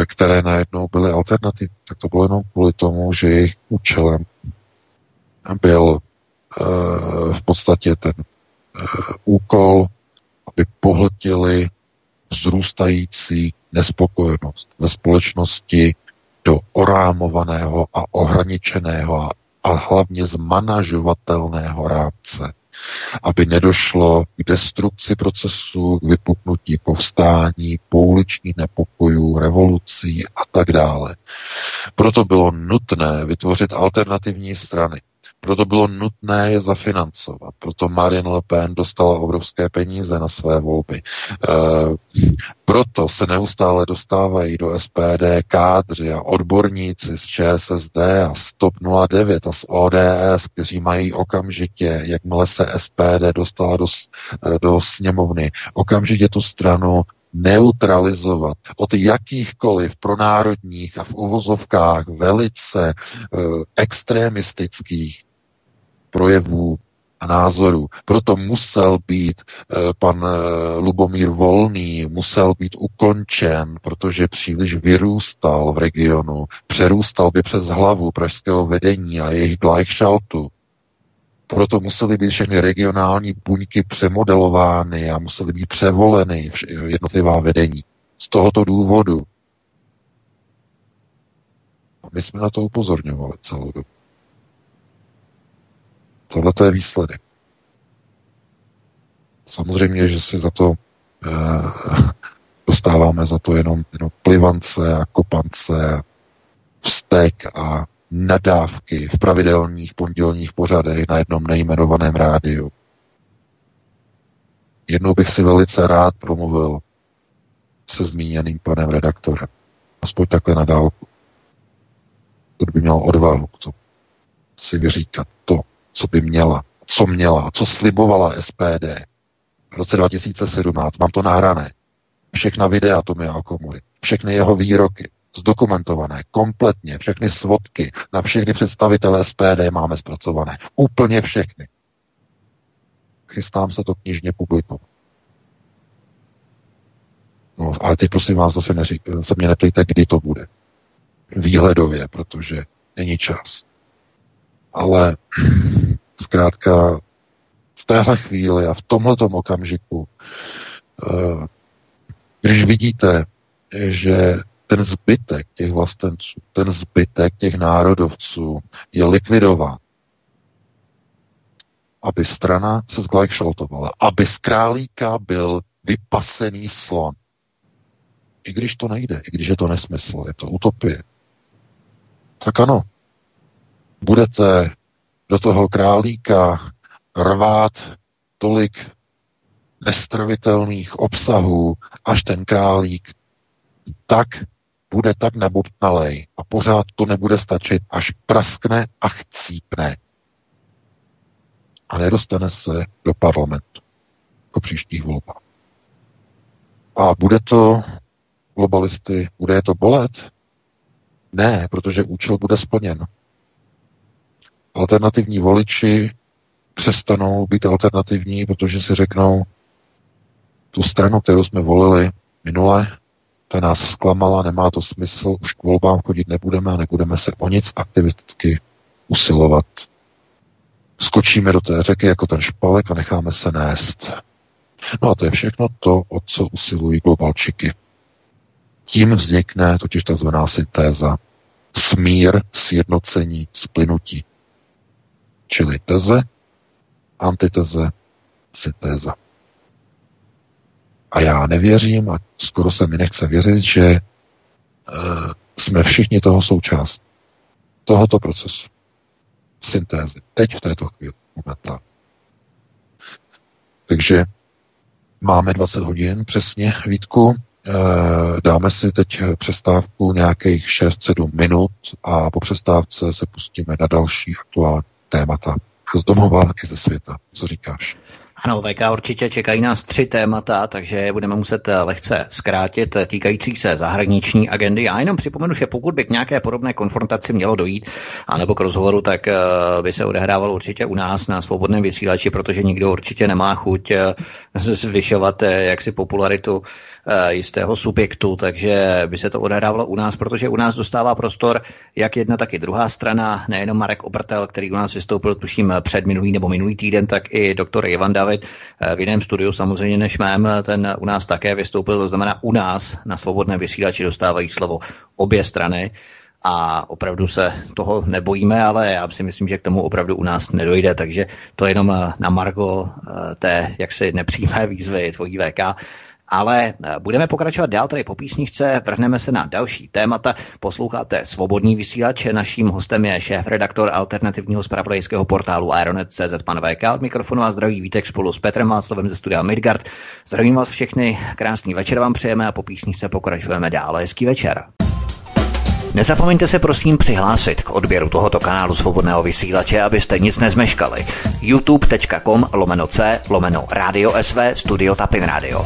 které najednou byly alternativní, tak to bylo jenom kvůli tomu, že jejich účelem byl eh, v podstatě ten eh, úkol, aby pohltili vzrůstající nespokojenost ve společnosti do orámovaného a ohraničeného a, hlavně zmanažovatelného rámce, aby nedošlo k destrukci procesu, k vypuknutí povstání, pouličních nepokojů, revolucí a tak dále. Proto bylo nutné vytvořit alternativní strany, proto bylo nutné je zafinancovat. Proto Marine Le Pen dostala obrovské peníze na své volby. E, proto se neustále dostávají do SPD kádři a odborníci z ČSSD a z TOP 09 a z ODS, kteří mají okamžitě, jakmile se SPD dostala do, do sněmovny, okamžitě tu stranu neutralizovat od jakýchkoliv pronárodních a v uvozovkách velice e, extremistických projevů a názorů. Proto musel být e, pan e, Lubomír Volný, musel být ukončen, protože příliš vyrůstal v regionu, přerůstal by přes hlavu pražského vedení a jejich Gleichschaltu. Proto musely být všechny regionální buňky přemodelovány a musely být převoleny jednotlivá vedení. Z tohoto důvodu. My jsme na to upozorňovali celou dobu. Tohle to je výsledek. Samozřejmě, že si za to eh, <laughs> dostáváme za to jenom, jenom plivance a kopance, vztek a nadávky v pravidelných pondělních pořadech na jednom nejmenovaném rádiu. Jednou bych si velice rád promluvil se zmíněným panem redaktorem. Aspoň takhle na dálku. Kdo by měl odvahu k tomu si vyříkat to, co by měla, co měla, co slibovala SPD v roce 2017. Mám to nahrané. Všechna videa Tomia Okomury, všechny jeho výroky, zdokumentované, kompletně, všechny svodky na všechny představitele SPD máme zpracované. Úplně všechny. Chystám se to knižně publikovat. No, ale teď prosím vás zase neřík, se mě neptejte, kdy to bude. Výhledově, protože není čas. Ale <clears throat> zkrátka v téhle chvíli a v tomhletom okamžiku, eh, když vidíte, že ten zbytek těch vlastenců, ten zbytek těch národovců je likvidován, aby strana se zglajkšaltovala, aby z králíka byl vypasený slon. I když to nejde, i když je to nesmysl, je to utopie. Tak ano, budete do toho králíka rvát tolik nestravitelných obsahů, až ten králík tak bude tak nabobtnalej a pořád to nebude stačit, až praskne a chcípne. A nedostane se do parlamentu po příštích volbách. A bude to globalisty, bude je to bolet? Ne, protože účel bude splněn. Alternativní voliči přestanou být alternativní, protože si řeknou, tu stranu, kterou jsme volili minule, ta nás zklamala, nemá to smysl, už k volbám chodit nebudeme a nebudeme se o nic aktivisticky usilovat. Skočíme do té řeky jako ten špalek a necháme se nést. No a to je všechno to, o co usilují globalčiky. Tím vznikne totiž tzv. syntéza. Smír, sjednocení, splynutí. Čili teze, antiteze, syntéza. A já nevěřím, a skoro se mi nechce věřit, že uh, jsme všichni toho součást. Tohoto procesu. Syntézy. Teď v této chvíli. Momentálně. Takže máme 20 hodin přesně, Vítku. Eh, dáme si teď přestávku nějakých 6-7 minut a po přestávce se pustíme na další aktuální témata z domova i ze světa. Co říkáš? Ano, VK určitě čekají nás tři témata, takže budeme muset eh, lehce zkrátit eh, týkající se zahraniční agendy. Já jenom připomenu, že pokud by k nějaké podobné konfrontaci mělo dojít, anebo k rozhovoru, tak eh, by se odehrával určitě u nás na svobodném vysílači, protože nikdo určitě nemá chuť zvyšovat jaksi popularitu jistého subjektu, takže by se to odehrávalo u nás, protože u nás dostává prostor jak jedna, tak i druhá strana, nejenom Marek Obrtel, který u nás vystoupil, tuším, před minulý nebo minulý týden, tak i doktor Ivan David eh, v jiném studiu samozřejmě než mém, ten u nás také vystoupil, to znamená u nás na svobodném vysílači dostávají slovo obě strany a opravdu se toho nebojíme, ale já si myslím, že k tomu opravdu u nás nedojde, takže to jenom eh, na Margo té jaksi nepřímé výzvy tvojí VK. Ale eh, budeme pokračovat dál tady po písničce, vrhneme se na další témata. Posloucháte Svobodný vysílač, naším hostem je šéf-redaktor alternativního zpravodajského portálu Aeronet.cz pan VK. Od mikrofonu a zdraví Vítek spolu s Petrem Václavem ze studia Midgard. Zdravím vás všechny, krásný večer vám přejeme a po písničce pokračujeme dále. Hezký večer. Nezapomeňte se prosím přihlásit k odběru tohoto kanálu svobodného vysílače, abyste nic nezmeškali. youtube.com lomeno c lomeno radio sv studio tapin radio.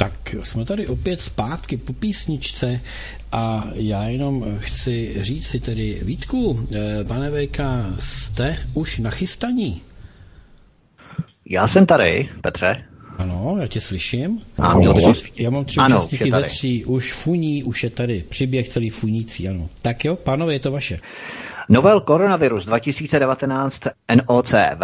Tak jsme tady opět zpátky po písničce a já jenom chci říct si tedy, Vítku, eh, pane VK, jste už nachystaní? Já jsem tady, Petře. Ano, já tě slyším. A měl tři, já mám tři ano, účastníky ze tří, už funí, už je tady přiběh celý funící, ano. Tak jo, pánové, je to vaše. Novel koronavirus 2019 NOCV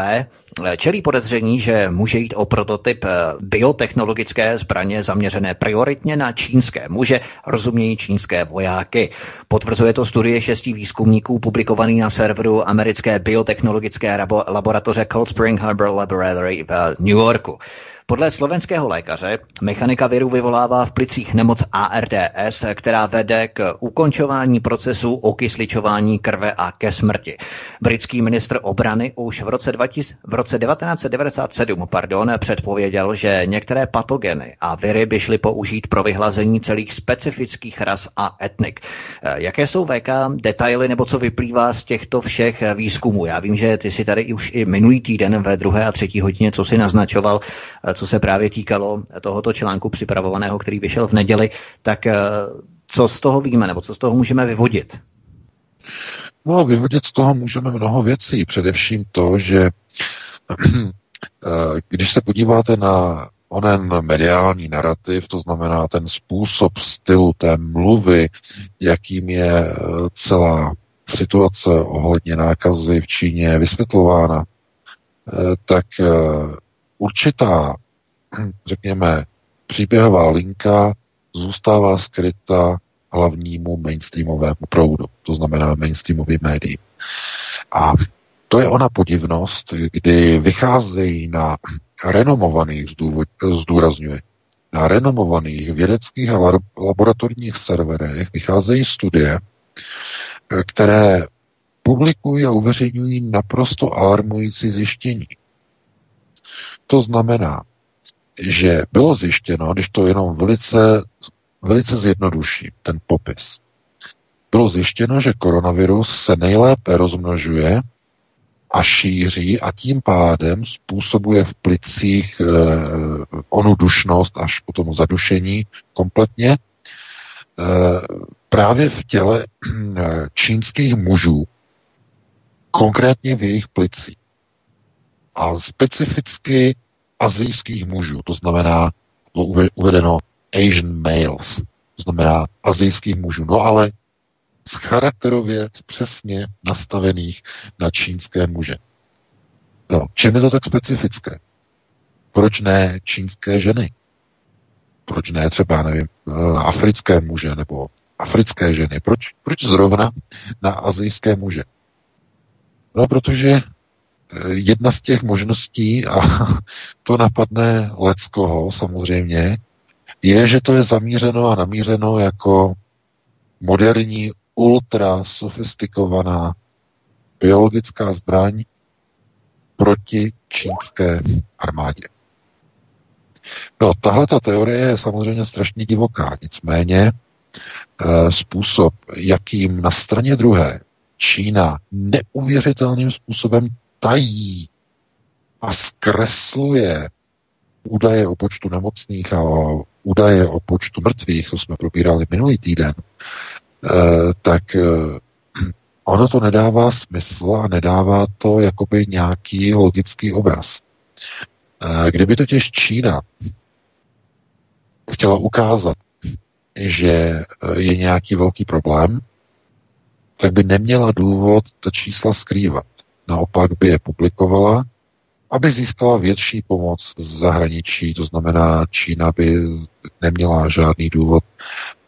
čelí podezření, že může jít o prototyp eh, biotechnologické zbraně zaměřené prioritně na čínské muže, rozumějí čínské vojáky. Potvrzuje to studie šesti výzkumníků publikovaný na serveru americké biotechnologické laboratoře Cold Spring Harbor Laboratory v New Yorku. Podle slovenského lékaře mechanika viru vyvolává v plicích nemoc ARDS, která vede k ukončování procesu okysličování krve a ke smrti. Britský ministr obrany už v roce, 20, v roce 1997 pardon, předpověděl, že některé patogeny a viry by šly použít pro vyhlazení celých specifických ras a etnik. Jaké jsou VK detaily nebo co vyplývá z těchto všech výzkumů? Já vím, že ty si tady už i minulý týden ve druhé a třetí hodině, co si naznačoval, co se právě týkalo tohoto článku připravovaného, který vyšel v neděli, tak eh, co z toho víme, nebo co z toho můžeme vyvodit? No, vyvodit z toho můžeme mnoho věcí. Především to, že <clears throat> eh, když se podíváte na onen mediální narrativ, to znamená ten způsob stylu té mluvy, jakým je eh, celá situace ohledně nákazy v Číně vysvětlována, tak určitá řekněme, příběhová linka zůstává skryta hlavnímu mainstreamovému proudu, to znamená mainstreamovým médiím. A to je ona podivnost, kdy vycházejí na renomovaných, zdůrazňuje, na renomovaných vědeckých a laboratorních serverech vycházejí studie, které publikují a uveřejňují naprosto alarmující zjištění. To znamená, že bylo zjištěno, když to jenom velice, velice zjednoduší, ten popis, bylo zjištěno, že koronavirus se nejlépe rozmnožuje a šíří a tím pádem způsobuje v plicích e, onu dušnost až potom zadušení kompletně e, právě v těle e, čínských mužů, konkrétně v jejich plicích. A specificky azijských mužů, to znamená, bylo uvedeno Asian males, to znamená azijských mužů, no ale z charakterově přesně nastavených na čínské muže. No, čem je to tak specifické? Proč ne čínské ženy? Proč ne třeba, nevím, eh, africké muže nebo africké ženy? Proč, proč zrovna na azijské muže? No, protože jedna z těch možností, a <laughs> to napadne Leckoho samozřejmě, je, že to je zamířeno a namířeno jako moderní, ultra sofistikovaná biologická zbraň proti čínské armádě. No, tahle ta teorie je samozřejmě strašně divoká, nicméně e, způsob, jakým na straně druhé Čína neuvěřitelným způsobem tají a zkresluje údaje o počtu nemocných a údaje o počtu mrtvých, to jsme probírali minulý týden, eh, tak eh, <clears throat> ono to nedává smysl a nedává to jakoby nějaký logický obraz. Eh, kdyby totiž Čína chtěla ukázat, že je nějaký velký problém, tak by neměla důvod ta čísla skrývat. Naopak by je publikovala aby získala větší pomoc z zahraničí, to znamená, Čína by neměla žádný důvod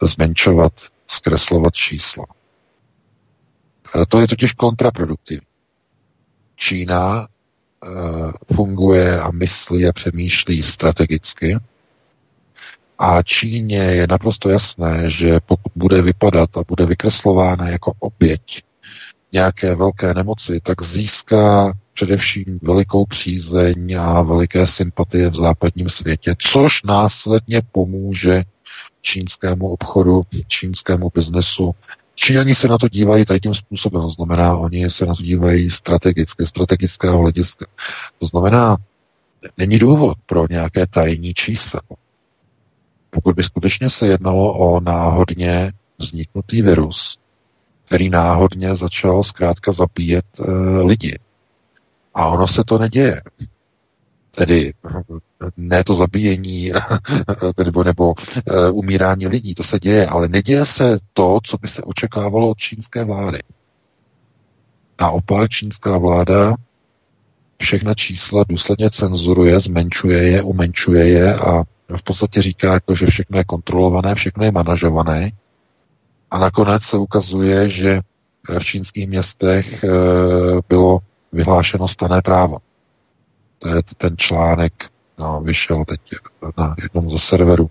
zmenšovat, zkreslovat čísla. E, to je totiž kontraproduktivní. Čína e, funguje a myslí a přemýšlí strategicky a Číně je naprosto jasné, že pokud bude vypadat a bude vykreslována jako oběť nějaké velké nemoci, tak získá především velikou přízeň a veliké sympatie v západním světě, což následně pomůže čínskému obchodu, čínskému biznesu. Číňani se na to dívají tím způsobem, to znamená, oni se na to dívají strategicky, strategického hlediska. To znamená, není důvod pro nějaké tajní čísel. Pokud by skutečně se jednalo o náhodně vzniknutý virus, který náhodně začal zkrátka zabíjet e, lidi, a ono se to neděje. Tedy ne to zabíjení <laughs> nebo, nebo uh, umírání lidí, to se děje, ale neděje se to, co by se očekávalo od čínské vlády. Naopak čínská vláda všechna čísla důsledně cenzuruje, zmenšuje je, umenšuje je a v podstatě říká, jako, že všechno je kontrolované, všechno je manažované. A nakonec se ukazuje, že v čínských městech eh, bylo vyhlášeno stané právo. To je ten článek, no, vyšel teď na jednom ze serverů.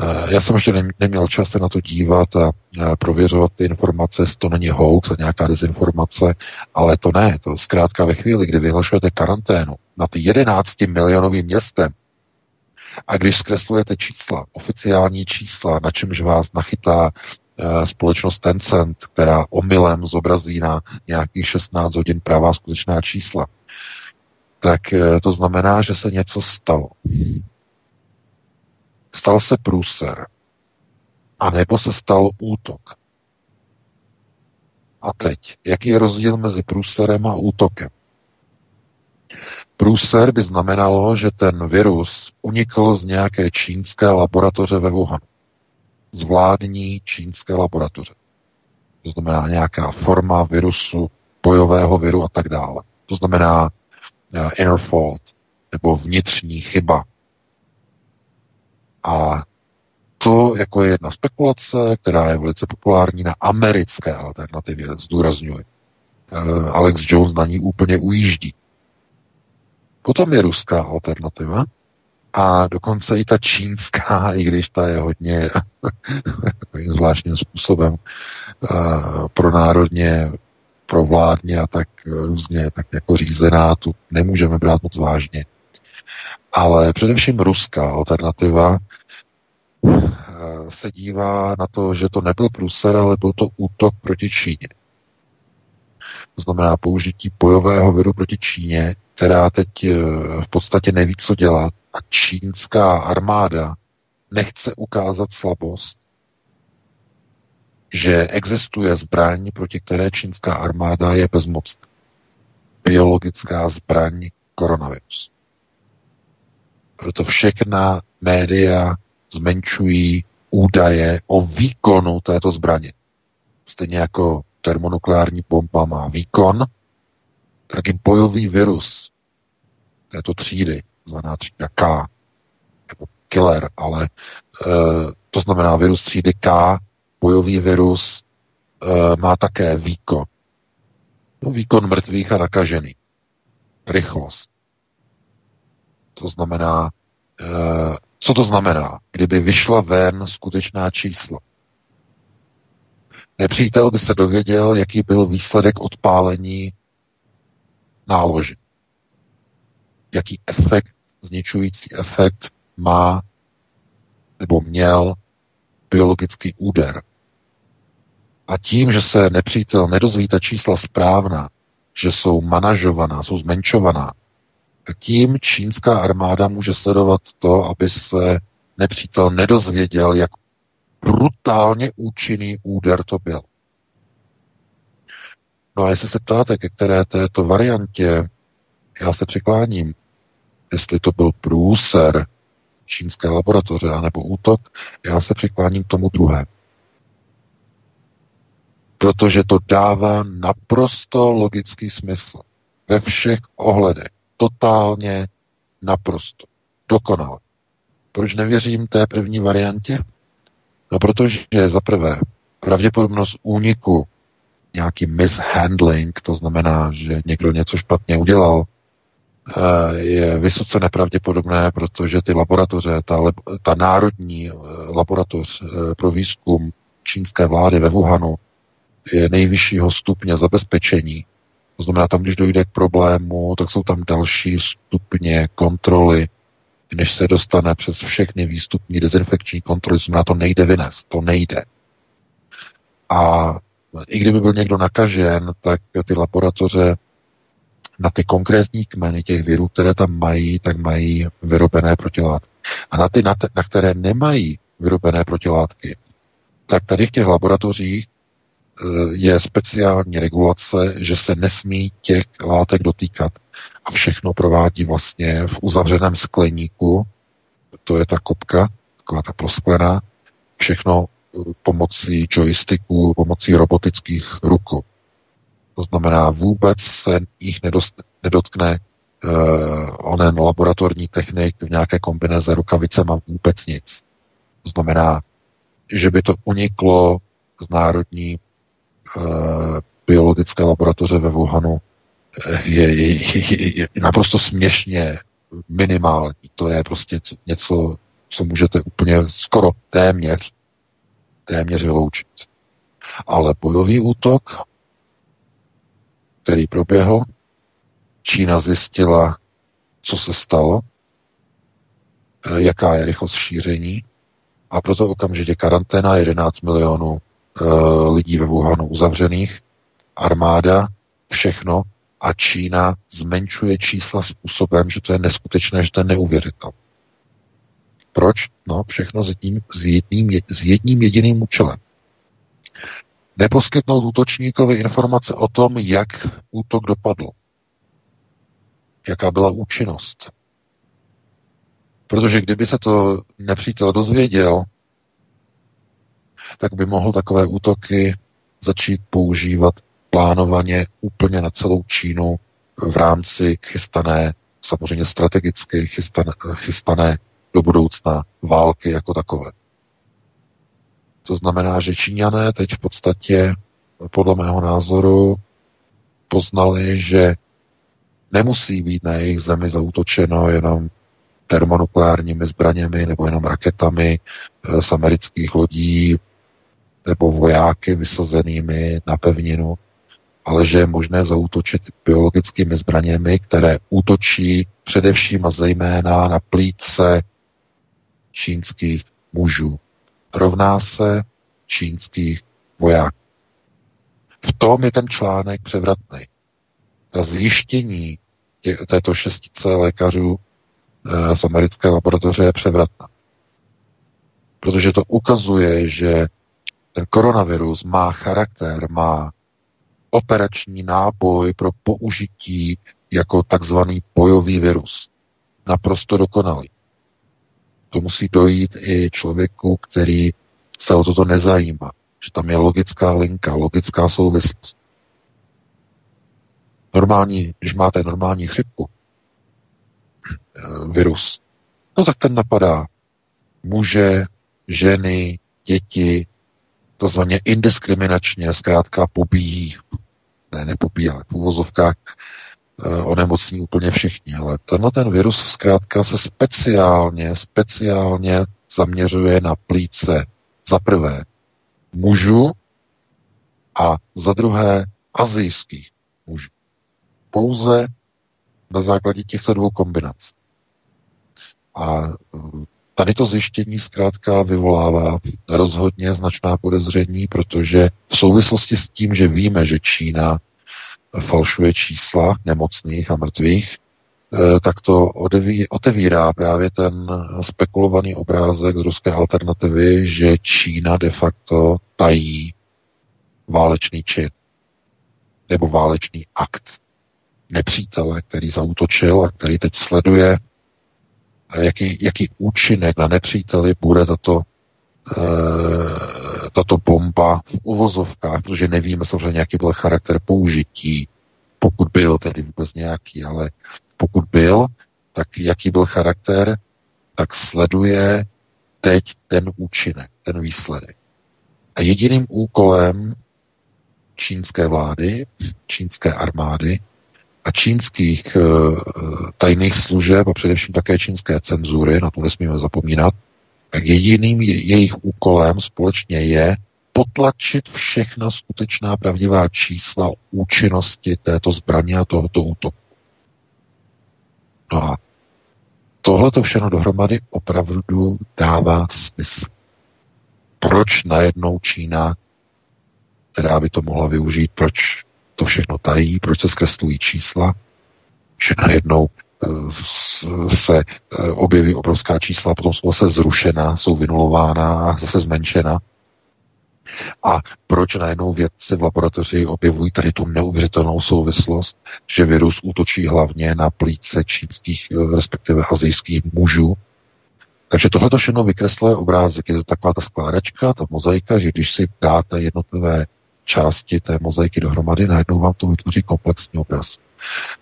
Eh, já jsem ještě neměl čas se na to dívat a prověřovat ty informace, jestli to není hoax a nějaká dezinformace, ale to ne. To zkrátka ve chvíli, kdy vyhlašujete karanténu na ty 11 milionovým městem a když zkreslujete čísla, oficiální čísla, na čemž vás nachytá Eh, společnost Tencent, která omylem zobrazí na nějakých 16 hodin pravá skutečná čísla, tak eh, to znamená, že se něco stalo. Stal se průser. A nebo se stal útok. A teď, jaký je rozdíl mezi průserem a útokem? Průser by znamenalo, že ten virus unikl z nějaké čínské laboratoře ve Wuhanu z vládní čínské laboratoře. To znamená nějaká forma virusu, bojového viru a tak dále. To znamená uh, inner fault, nebo vnitřní chyba. A to jako je jedna spekulace, která je velice populární na americké alternativě, zdůrazňuji. Uh, Alex Jones na ní úplně ujíždí. Potom je ruská alternativa, a dokonce i ta čínská, <laughs> i když ta je hodně <laughs> zvláštním způsobem uh, pro národně, pro vládně a tak různě tak jako řízená, tu nemůžeme brát moc vážně. Ale především ruská alternativa uh, se dívá na to, že to nebyl průser, ale byl to útok proti Číně. To znamená použití bojového viru proti Číně, která teď uh, v podstatě neví, co dělat a čínská armáda nechce ukázat slabost, že existuje zbraň, proti které čínská armáda je bezmocná. Biologická zbraň koronavirus. Proto všechna média zmenšují údaje o výkonu této zbraně. Stejně jako termonukleární bomba má výkon, tak i bojový virus této třídy zvaná třída K, jako killer, ale e, to znamená virus třídy K, bojový virus, e, má také výkon. No, výkon mrtvých a nakažených. Rychlost. To znamená, e, co to znamená, kdyby vyšla ven skutečná čísla? Nepřítel by se dověděl, jaký byl výsledek odpálení náloži. Jaký efekt, zničující efekt má nebo měl biologický úder. A tím, že se nepřítel nedozví ta čísla správná, že jsou manažovaná, jsou zmenšovaná, tím čínská armáda může sledovat to, aby se nepřítel nedozvěděl, jak brutálně účinný úder to byl. No a jestli se ptáte, ke které této variantě já se přikláním, jestli to byl průser čínské laboratoře anebo útok, já se přikláním k tomu druhé. Protože to dává naprosto logický smysl. Ve všech ohledech. Totálně naprosto. Dokonale. Proč nevěřím té první variantě? No protože za prvé pravděpodobnost úniku nějaký mishandling, to znamená, že někdo něco špatně udělal, je vysoce nepravděpodobné, protože ty laboratoře, ta, ta národní eh, laboratoř eh, pro výzkum čínské vlády ve Wuhanu je nejvyššího stupně zabezpečení. To znamená, tam, když dojde k problému, tak jsou tam další stupně kontroly, než se dostane přes všechny výstupní dezinfekční kontroly, znamená, to nejde vynést, to nejde. A i kdyby byl někdo nakažen, tak ty laboratoře na ty konkrétní kmeny těch virů, které tam mají, tak mají vyrobené protilátky. A na ty, na, te, na které nemají vyrobené protilátky, tak tady v těch laboratořích eh, je speciální regulace, že se nesmí těch látek dotýkat. A všechno provádí vlastně v uzavřeném skleníku, to je ta kopka, taková ta prosklená, všechno pomocí joysticku, pomocí robotických rukou. To znamená, vůbec se jich nedotkne uh, onen laboratorní technik v nějaké kombineze rukavice má vůbec nic. To znamená, že by to uniklo z národní uh, biologické laboratoře ve Wuhanu, je, je, je, je naprosto směšně minimální. To je prostě něco, co můžete úplně skoro téměř téměř vyloučit. Ale bojový útok, který proběhl, Čína zjistila, co se stalo, eh, jaká je rychlost šíření a proto okamžitě karanténa 11 milionů e, lidí ve Wuhanu uzavřených, armáda, všechno a Čína zmenšuje čísla způsobem, že to je neskutečné, že to je neuvěřitelné. Proč? No, všechno s jedním, s jedním, s jedním jediným účelem. Neposkytnout útočníkovi informace o tom, jak útok dopadl. Jaká byla účinnost. Protože kdyby se to nepřítel dozvěděl, tak by mohl takové útoky začít používat plánovaně úplně na celou Čínu v rámci chystané, samozřejmě strategicky chystané, chystané do budoucna války jako takové. To znamená, že Číňané teď v podstatě, podle mého názoru, poznali, že nemusí být na jejich zemi zautočeno jenom termonukleárními zbraněmi nebo jenom raketami eh, z amerických lodí nebo vojáky vysazenými na pevninu, ale že je možné zautočit biologickými zbraněmi, které útočí především a zejména na plíce čínských mužů. Rovná se čínských vojáků. V tom je ten článek převratný. Ta zjištění tě, této šestice lékařů e, z americké laboratoře je převratná. Protože to ukazuje, že ten koronavirus má charakter, má operační náboj pro použití jako takzvaný bojový virus. Naprosto dokonalý. To musí dojít i člověku, který se o toto nezajímá. Že tam je logická linka, logická souvislost. Normální, když máte normální chřipku, eh, virus, no tak ten napadá muže, ženy, děti, to zvaně indiskriminačně, zkrátka pobíjí, ne, nepobíjí, ale v uvozovkách Eh, onemocní úplně všichni, ale tenhle ten virus zkrátka se speciálně, speciálně zaměřuje na plíce za prvé mužů a za druhé azijských mužů. Pouze na základě těchto dvou kombinací. A tady to zjištění zkrátka vyvolává rozhodně značná podezření, protože v souvislosti s tím, že víme, že Čína falšuje čísla nemocných a mrtvých, eh, tak to otevírá právě ten spekulovaný obrázek z ruské alternativy, že Čína de facto tají válečný čin nebo válečný akt nepřítele, který zautočil a který teď sleduje, jaký, jaký účinek na nepříteli bude tato, e, tato bomba v uvozovkách, protože nevíme samozřejmě, jaký byl charakter použití, pokud byl tedy vůbec nějaký, ale pokud byl, tak jaký byl charakter, tak sleduje teď ten účinek, ten výsledek. A jediným úkolem čínské vlády, čínské armády a čínských e, tajných služeb a především také čínské cenzury, na to nesmíme zapomínat, tak jediným jejich úkolem společně je potlačit všechna skutečná pravdivá čísla účinnosti této zbraně a tohoto útoku. No a tohle to všechno dohromady opravdu dává smysl. Proč najednou Čína, která by to mohla využít, proč to všechno tají, proč se zkreslují čísla, že najednou se eh, objeví obrovská čísla, potom jsou zase zrušena, jsou vynulována a zase zmenšena. A proč najednou vědci v laboratoři objevují tady tu neuvěřitelnou souvislost, že virus útočí hlavně na plíce čínských, eh, respektive azijských mužů. Takže tohle to všechno vykresluje obrázek. Je to taková ta skládačka, ta mozaika, že když si dáte jednotlivé části té mozaiky dohromady, najednou vám to vytvoří komplexní obraz.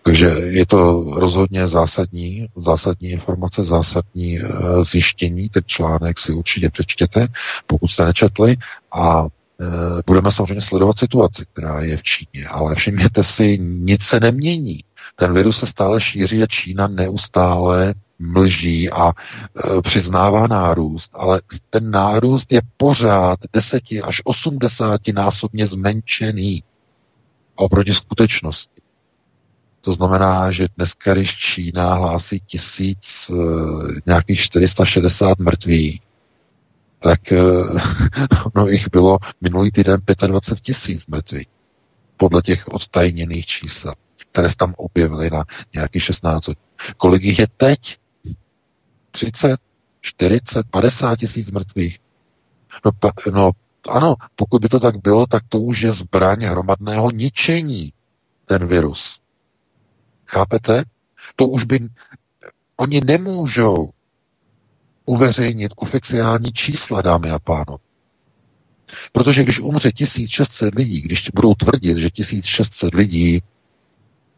Takže je to rozhodně zásadní, zásadní informace, zásadní e, zjištění. Ten článek si určitě přečtěte, pokud jste nečetli. A e, budeme samozřejmě sledovat situaci, která je v Číně. Ale všimněte si, nic se nemění. Ten virus se stále šíří a Čína neustále mlží a e, přiznává nárůst, ale ten nárůst je pořád 10 až 80 násobně zmenšený oproti skutečnosti. To znamená, že dneska, když Čína hlásí tisíc, e, nějakých 460 mrtvých, tak <laughs> e, no, jich bylo minulý týden 25 tisíc mrtvých podle těch odtajněných čísel, které se tam objevily na nějakých 16. Kolik jich je teď? 30, 40, 50 tisíc mrtvých. No, pa, no ano, pokud by to tak bylo, tak to už je zbraň hromadného ničení, ten virus. Chápete? To už by... Oni nemůžou uveřejnit oficiální čísla, dámy a pánové. Protože když umře 1600 lidí, když budou tvrdit, že 1600 lidí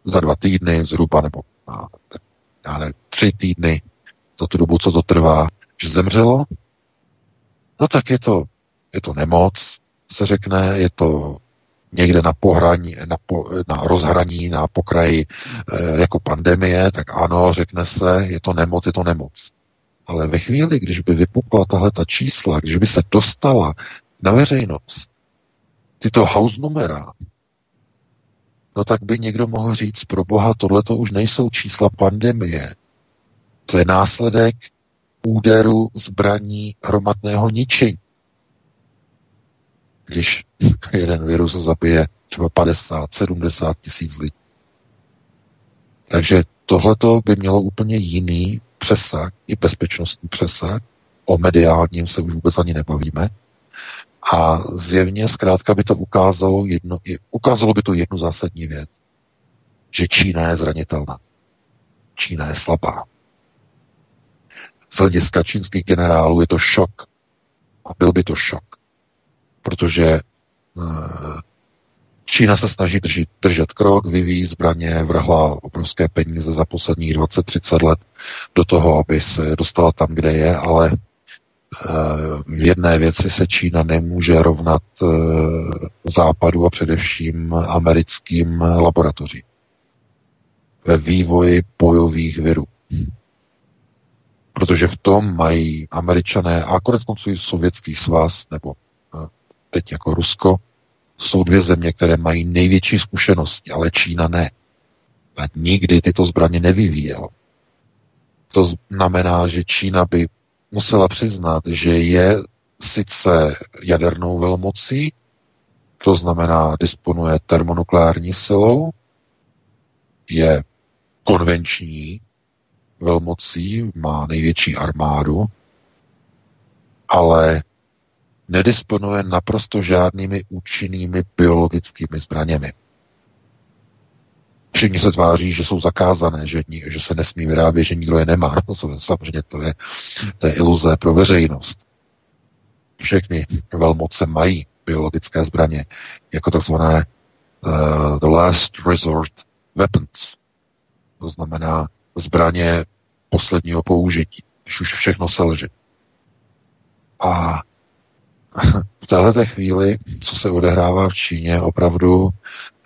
za dva týdny zhruba, nebo já ne, tři týdny za tu dobu, co to trvá, že zemřelo, no tak je to, je to nemoc, se řekne, je to někde na pohraní, na, po, na rozhraní, na pokraji e, jako pandemie, tak ano, řekne se, je to nemoc, je to nemoc. Ale ve chvíli, když by vypukla tahle ta čísla, když by se dostala na veřejnost, tyto house numera, no tak by někdo mohl říct, pro boha, tohle to už nejsou čísla pandemie, to je následek úderu zbraní hromadného ničení. Když <laughs> jeden virus zabije třeba 50, 70 tisíc lidí. Takže tohleto by mělo úplně jiný přesah, i bezpečnostní přesah. O mediálním se už vůbec ani nebavíme. A zjevně zkrátka by to ukázalo, jedno, ukázalo by to jednu zásadní věc. Že Čína je zranitelná. Čína je slabá. Z hlediska čínských generálů je to šok. A byl by to šok. Protože eh, Čína se snaží držet, držet krok, vyvíjí zbraně, vrhla obrovské peníze za posledních 20-30 let do toho, aby se dostala tam, kde je, ale eh, v jedné věci se Čína nemůže rovnat eh, západu a především americkým laboratořím. Ve vývoji bojových virů. Protože v tom mají američané a konec konců i sovětský svaz, nebo teď jako Rusko, jsou dvě země, které mají největší zkušenosti, ale Čína ne. a nikdy tyto zbraně nevyvíjel. To znamená, že Čína by musela přiznat, že je sice jadernou velmocí, to znamená, disponuje termonukleární silou, je konvenční velmocí, má největší armádu, ale nedisponuje naprosto žádnými účinnými biologickými zbraněmi. Všichni se tváří, že jsou zakázané, že, že se nesmí vyrábět, že nikdo je nemá. No, samozřejmě to je, to je iluze pro veřejnost. Všechny velmoce mají biologické zbraně, jako takzvané uh, the last resort weapons. To znamená zbraně posledního použití, když už všechno selže. A v této chvíli, co se odehrává v Číně, opravdu,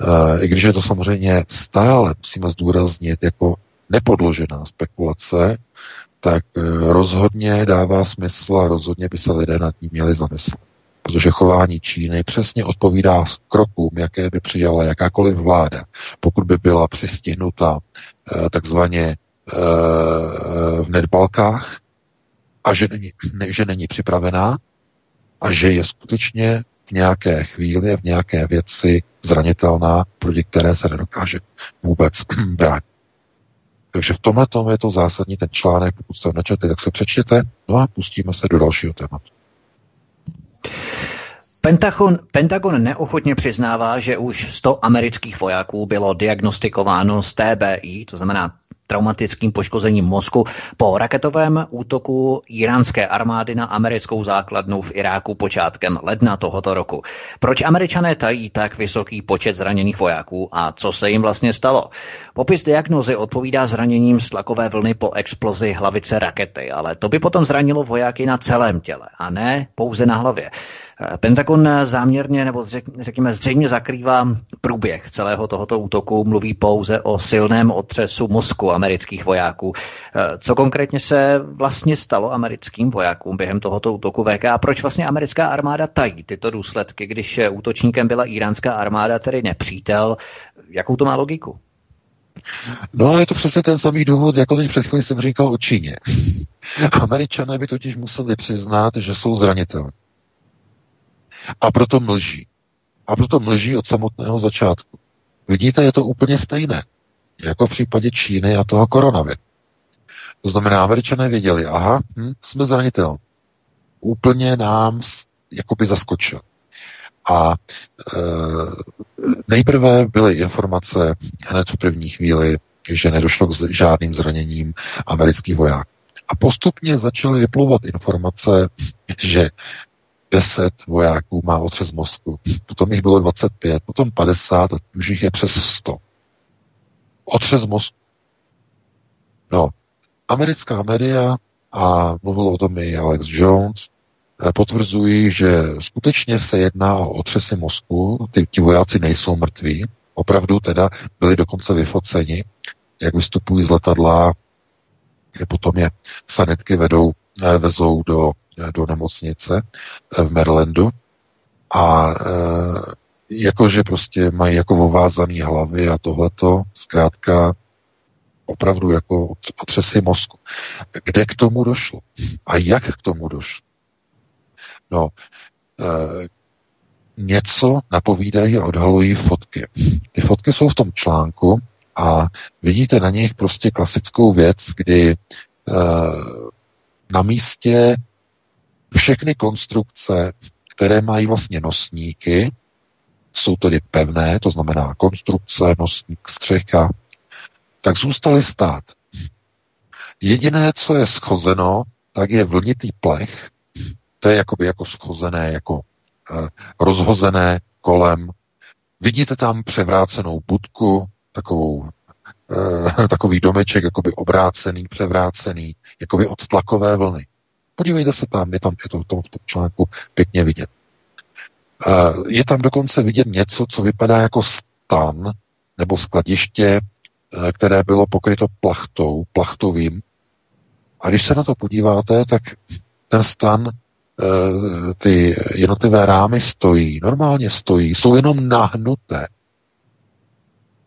eh, i když je to samozřejmě stále, musíme zdůraznit, jako nepodložená spekulace, tak eh, rozhodně dává smysl a rozhodně by se lidé nad ní měli zamyslet. Protože chování Číny přesně odpovídá krokům, jaké by přijala jakákoliv vláda, pokud by byla přistihnuta eh, takzvaně v nedbalkách a že není, že není připravená, a že je skutečně v nějaké chvíli, v nějaké věci zranitelná, proti které se nedokáže vůbec <clears throat> brát. Takže v tomhle tom je to zásadní ten článek, pokud jste načetli, tak se přečtěte, no a pustíme se do dalšího tématu. Pentagon, Pentagon neochotně přiznává, že už 100 amerických vojáků bylo diagnostikováno z TBI, to znamená traumatickým poškozením mozku po raketovém útoku iránské armády na americkou základnu v Iráku počátkem ledna tohoto roku. Proč američané tají tak vysoký počet zraněných vojáků a co se jim vlastně stalo? Popis diagnozy odpovídá zraněním z tlakové vlny po explozi hlavice rakety, ale to by potom zranilo vojáky na celém těle a ne pouze na hlavě. Pentagon záměrně nebo řekněme zřejmě zakrývá průběh celého tohoto útoku, mluví pouze o silném otřesu mozku amerických vojáků. Co konkrétně se vlastně stalo americkým vojákům během tohoto útoku VK a proč vlastně americká armáda tají tyto důsledky, když útočníkem byla iránská armáda, tedy nepřítel? Jakou to má logiku? No a je to přesně ten samý důvod, jako teď před chvíli jsem říkal o Číně. <laughs> Američané by totiž museli přiznat, že jsou zranitelní. A proto mlží. A proto mlží od samotného začátku. Vidíte, je to úplně stejné, jako v případě Číny a toho koronaviru. To znamená, američané věděli, aha, hm, jsme zranitelní. Úplně nám jakoby zaskočil. A e, nejprve byly informace hned v první chvíli, že nedošlo k žádným zraněním amerických vojáků. A postupně začaly vyplouvat informace, že 10 vojáků má otřes mozku, potom jich bylo 25, potom 50 a už jich je přes 100. Otřes mozku. No, americká média, a mluvil o tom i Alex Jones, eh, potvrzují, že skutečně se jedná o otřesy mozku, ty, ti vojáci nejsou mrtví, opravdu teda byli dokonce vyfoceni, jak vystupují z letadla, potom je sanitky vedou, eh, vezou do do nemocnice eh, v Marylandu a e, jakože prostě mají jako ovázaný hlavy a tohleto, zkrátka opravdu jako otřesy mozku. Kde k tomu došlo? A jak k tomu došlo? No, něco napovídají a odhalují fotky. Ty fotky jsou v tom článku a vidíte na nich prostě klasickou věc, kdy na místě všechny konstrukce, které mají vlastně nosníky, jsou tedy pevné, to znamená konstrukce, nosník, střecha, tak zůstaly stát. Jediné, co je schozeno, tak je vlnitý plech, to je jakoby jako schozené, jako eh, rozhozené kolem. Vidíte tam převrácenou budku, takovou, eh, <laughs> takový domeček, jakoby obrácený, převrácený, jakoby od tlakové vlny. Podívejte se tam, je tam je to v tom, v tom článku pěkně vidět. Je tam dokonce vidět něco, co vypadá jako stan nebo skladiště, eh, které bylo pokryto plachtou, plachtovým. A když se na to podíváte, tak ten stan, eh, ty jednotlivé rámy stojí, normálně stojí, jsou jenom nahnuté.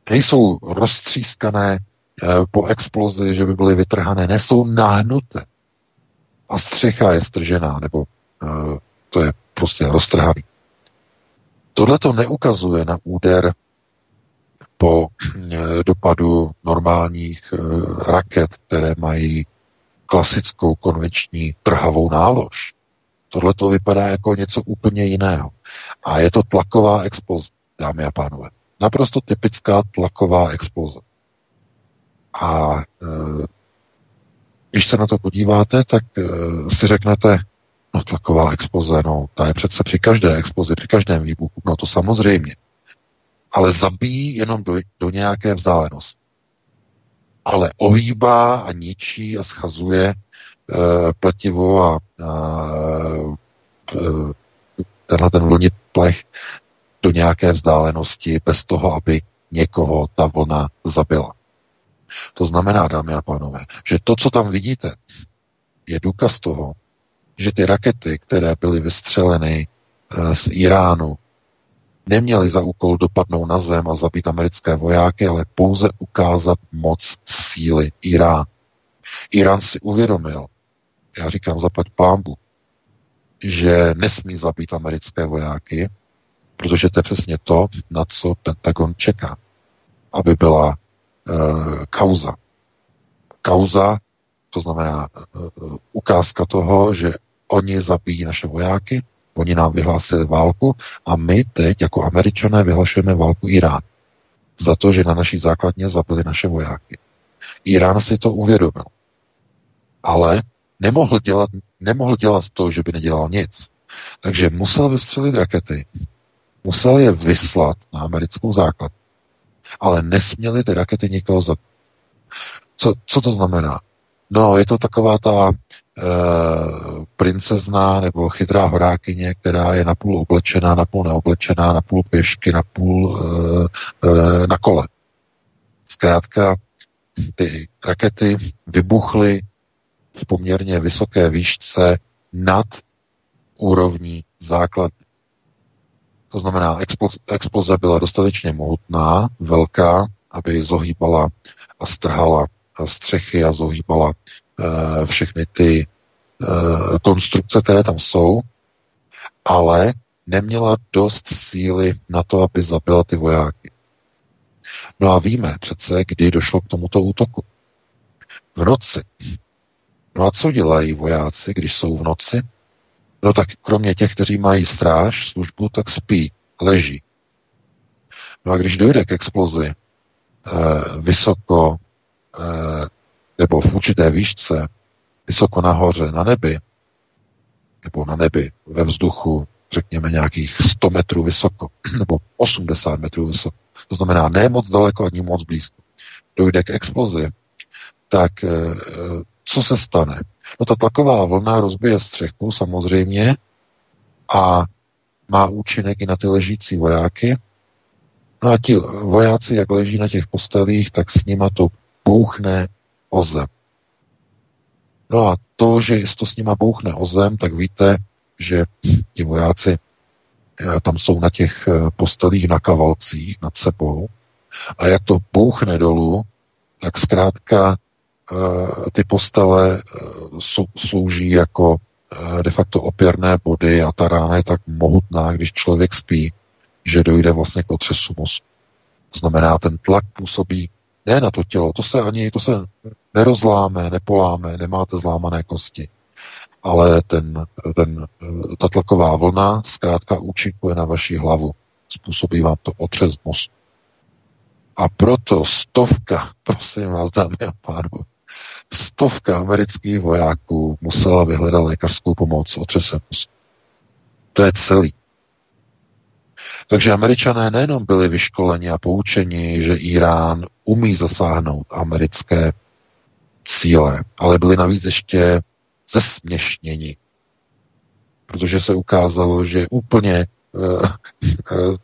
Nejsou roztřískané eh, po explozi, že by byly vytrhané, nejsou nahnuté. A střecha je stržená, nebo uh, to je prostě roztrhaný. Tohle to neukazuje na úder po eh, dopadu normálních eh, raket, které mají klasickou konvenční trhavou nálož. Tohle to vypadá jako něco úplně jiného. A je to tlaková exploze, dámy a pánové. Naprosto typická tlaková exploze. A když se na to podíváte, tak e, si řeknete, no tlaková exploze, no ta je přece při každé explozi, při každém výbuchu, no to samozřejmě ale zabíjí jenom do, do nějaké vzdálenosti. Ale ohýbá a ničí a schazuje e, pletivo a, a e, tenhle ten vlnit plech do nějaké vzdálenosti bez toho, aby někoho ta vlna zabila. To znamená, dámy a pánové, že to, co tam vidíte, je důkaz toho, že ty rakety, které byly vystřeleny z Iránu neměli za úkol dopadnout na zem a zabít americké vojáky, ale pouze ukázat moc síly Irán. Irán si uvědomil, já říkám zapad pámbu, že nesmí zabít americké vojáky, protože to je přesně to, na co Pentagon čeká, aby byla kauza. Kauza, to znamená uh, ukázka toho, že oni zabijí naše vojáky, Oni nám vyhlásili válku a my teď jako američané vyhlašujeme válku Irán. Za to, že na naší základně zabili naše vojáky. Irán si to uvědomil. Ale nemohl dělat, nemohl dělat to, že by nedělal nic. Takže musel vystřelit rakety. Musel je vyslat na americkou základ. Ale nesměli ty rakety nikoho zabít. Co, co to znamená? No, je to taková ta Eh, princezna nebo chytrá horákyně, která je napůl oblečená, napůl neoblečená, napůl pěšky, napůl uh, uh, na kole. Zkrátka, ty rakety vybuchly v poměrně vysoké výšce nad úrovní základ. To znamená, exploze byla dostatečně mohutná, velká, aby zohýbala a strhala střechy a zohýbala Eh, všechny ty eh, konstrukce, které tam jsou, ale neměla dost síly na to, aby zabila ty vojáky. No a víme přece, kdy došlo k tomuto útoku. V noci. No a co dělají vojáci, když jsou v noci? No tak kromě těch, kteří mají stráž, službu, tak spí, leží. No a když dojde k explozi eh, vysoko eh, nebo v určité výšce, vysoko nahoře na nebi, nebo na nebi ve vzduchu, řekněme nějakých 100 metrů vysoko, <clears throat> nebo 80 metrů vysoko, to znamená ne moc daleko ani moc blízko, dojde k explozi, tak eh, co se stane? No ta tlaková vlna rozbije střechu samozřejmě a má účinek i na ty ležící vojáky. No a ti vojáci, jak leží na těch postelích, tak s nima to bouchne o zem. No a to, že to s nima bouchne o zem, tak víte, že ti vojáci eh, tam jsou na těch eh, postelích na kavalcích nad sebou a jak to bouchne dolů, tak zkrátka ty postele slouží jako de facto opěrné body a ta rána je tak mohutná, když člověk spí, že dojde vlastně k otřesu mozku. Znamená, ten tlak působí ne na to tělo, to se ani, to se nerozláme, nepoláme, nemáte zlámané kosti. Ale ten, ten, ta tlaková vlna zkrátka účinkuje na vaši hlavu. Způsobí vám to otřes mozku. A proto stovka, <laughs> prosím vás, dámy a pánové, stovka amerických vojáků musela vyhledat lékařskou pomoc otřesem mozku. To je celý. Takže američané nejenom byli vyškoleni a poučeni, že Irán umí zasáhnout americké cíle, ale byli navíc ještě zesměšněni. Protože se ukázalo, že úplně uh, uh,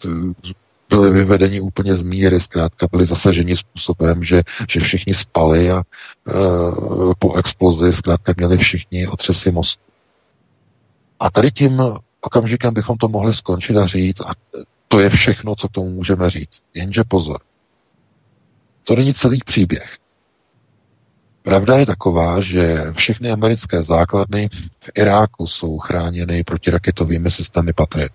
byli vyvedeni úplně z míry, zkrátka byli zasaženi způsobem, že, že všichni spali a uh, po explozi zkrátka měli všichni otřesy mozku. A tady tím okamžikem bychom to mohli skončit a říct, a to je všechno, co tomu můžeme říct. Jenže pozor. To není celý příběh. Pravda je taková, že všechny americké základny v Iráku jsou chráněny protiraketovými systémy Patriot.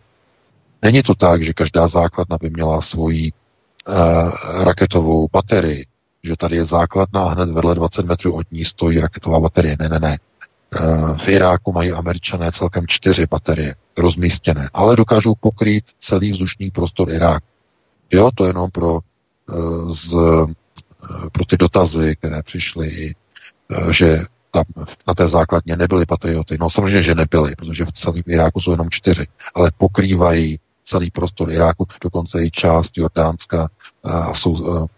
Není to tak, že každá základna by měla svoji uh, raketovou baterii, že tady je základna a hned vedle 20 metrů od ní stojí raketová baterie. Ne, ne, ne. Uh, v Iráku mají američané celkem čtyři baterie rozmístěné, ale dokážou pokrýt celý vzdušný prostor Iráku. Jo, to jenom pro, uh, z, pro ty dotazy, které přišly, že tam na té základně nebyly patrioty. No samozřejmě, že nebyly, protože v celém Iráku jsou jenom čtyři, ale pokrývají celý prostor Iráku, dokonce i část Jordánska a sou,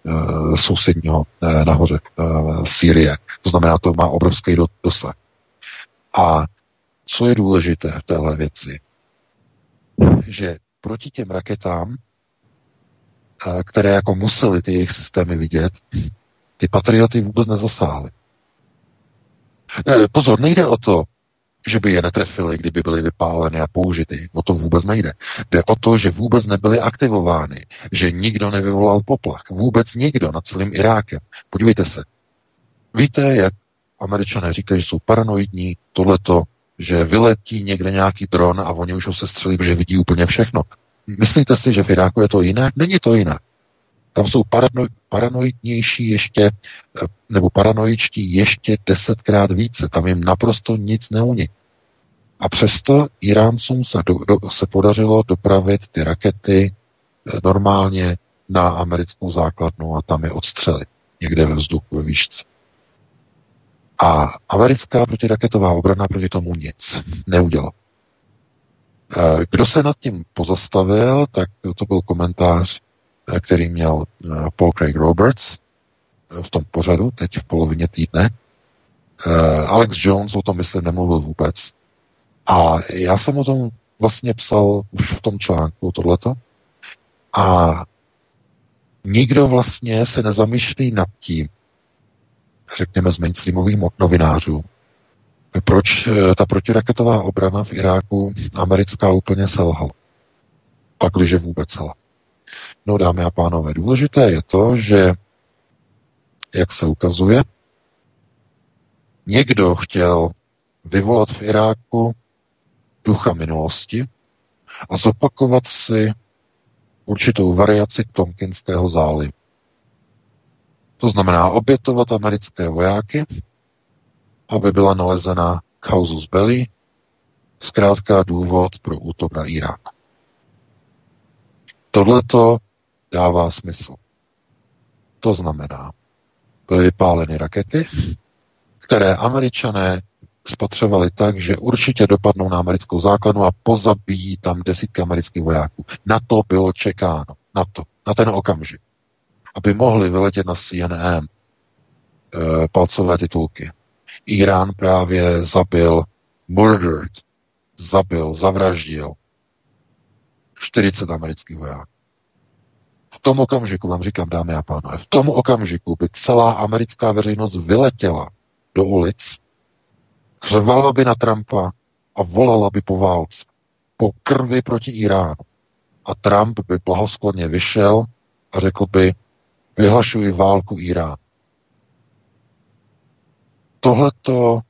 sousedního nahoře Sýrie. To znamená, to má obrovský dosah. A co je důležité v téhle věci, že proti těm raketám, které jako museli ty jejich systémy vidět, ty patrioty vůbec nezasáhly. Pozor, nejde o to, že by je netrefili, kdyby byly vypáleny a použity. O to vůbec nejde. Jde o to, že vůbec nebyly aktivovány, že nikdo nevyvolal poplach. Vůbec nikdo nad celým Irákem. Podívejte se. Víte, jak američané říkají, že jsou paranoidní, tohleto, že vyletí někde nějaký dron a oni už ho se střelí, protože vidí úplně všechno. Myslíte si, že v Iráku je to jinak? Není to jinak. Tam jsou parano, paranoidnější ještě, eh, nebo paranoičtí ještě desetkrát více. Tam jim naprosto nic neuní. A přesto Iráncům se, do, do, se podařilo dopravit ty rakety eh, normálně na americkou základnu a tam je odstřelit někde ve vzduchu, ve výšce. A americká protiraketová obrana proti tomu nic neudělala. Eh, kdo se nad tím pozastavil, tak to byl komentář Eh, který měl Paul Craig Roberts v tom pořadu, teď v polovině týdne. Alex Jones o tom, myslím, nemluvil vůbec. A já jsem o tom vlastně psal už v tom článku tohleto. A nikdo vlastně se nezamýšlí nad tím, řekněme z mainstreamových novinářů, proč ta protiraketová obrana v Iráku americká úplně selhala. Pak, když vůbec selhala. No, dámy a pánové, důležité je to, že, jak se ukazuje, někdo chtěl vyvolat v Iráku ducha minulosti a zopakovat si určitou variaci Tomkinského zálivu. To znamená obětovat americké vojáky, aby byla nalezena causus belli, zkrátka důvod pro útok na Irák. Tohleto dává smysl. To znamená, byly vypáleny rakety, které američané spatřovali tak, že určitě dopadnou na americkou základnu a pozabijí tam desítky amerických vojáků. Na to bylo čekáno. Na to. Na ten okamžik. Aby mohli vyletět na CNN e, eh, palcové titulky. Irán právě zabil, murdered, zabil, zavraždil 40 amerických vojáků. V tom okamžiku, vám říkám, dámy a pánové, v tom okamžiku by celá americká veřejnost vyletěla do ulic, křvala by na Trumpa a volala by po válce, po krvi proti Iránu. A Trump by blahoskladně vyšel a řekl by, vyhlašuji válku Iránu. Tohleto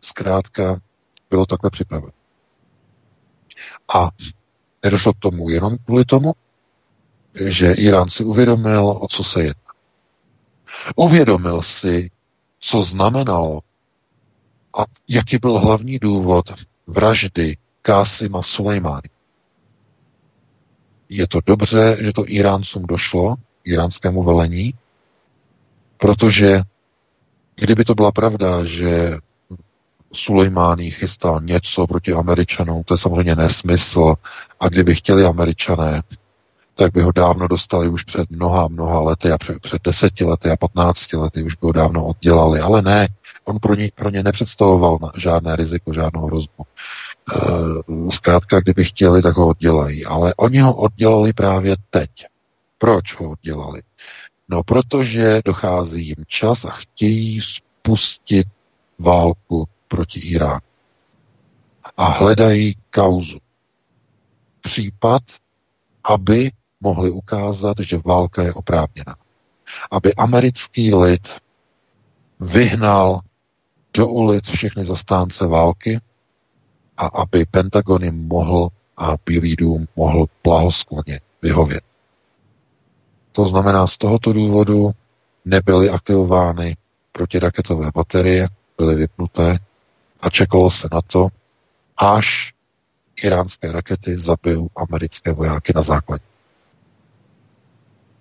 zkrátka bylo takhle připraveno. A nedošlo k tomu jenom kvůli tomu, že Irán si uvědomil, o co se jedná. Uvědomil si, co znamenalo a jaký byl hlavní důvod vraždy Kásima Sulejmány. Je to dobře, že to Iráncům došlo, iránskému velení, protože kdyby to byla pravda, že Sulejmány chystal něco proti Američanům, to je samozřejmě nesmysl. A kdyby chtěli Američané, tak by ho dávno dostali už před mnoha, mnoha lety a před, před deseti lety a patnácti lety už by ho dávno oddělali. Ale ne, on pro ně, pro ně nepředstavoval žádné riziko, žádnou hrozbu. E, zkrátka, kdyby chtěli, tak ho oddělají. Ale oni ho oddělali právě teď. Proč ho oddělali? No, protože dochází jim čas a chtějí spustit válku proti Iránu. A hledají kauzu. Případ, aby mohli ukázat, že válka je oprávněná. aby americký lid vyhnal do ulic všechny zastánce války a aby Pentagon jim mohl a Bílý dům mohl blahoskloně vyhovět. To znamená, z tohoto důvodu nebyly aktivovány protiraketové baterie, byly vypnuté a čekalo se na to, až iránské rakety zabijou americké vojáky na základě.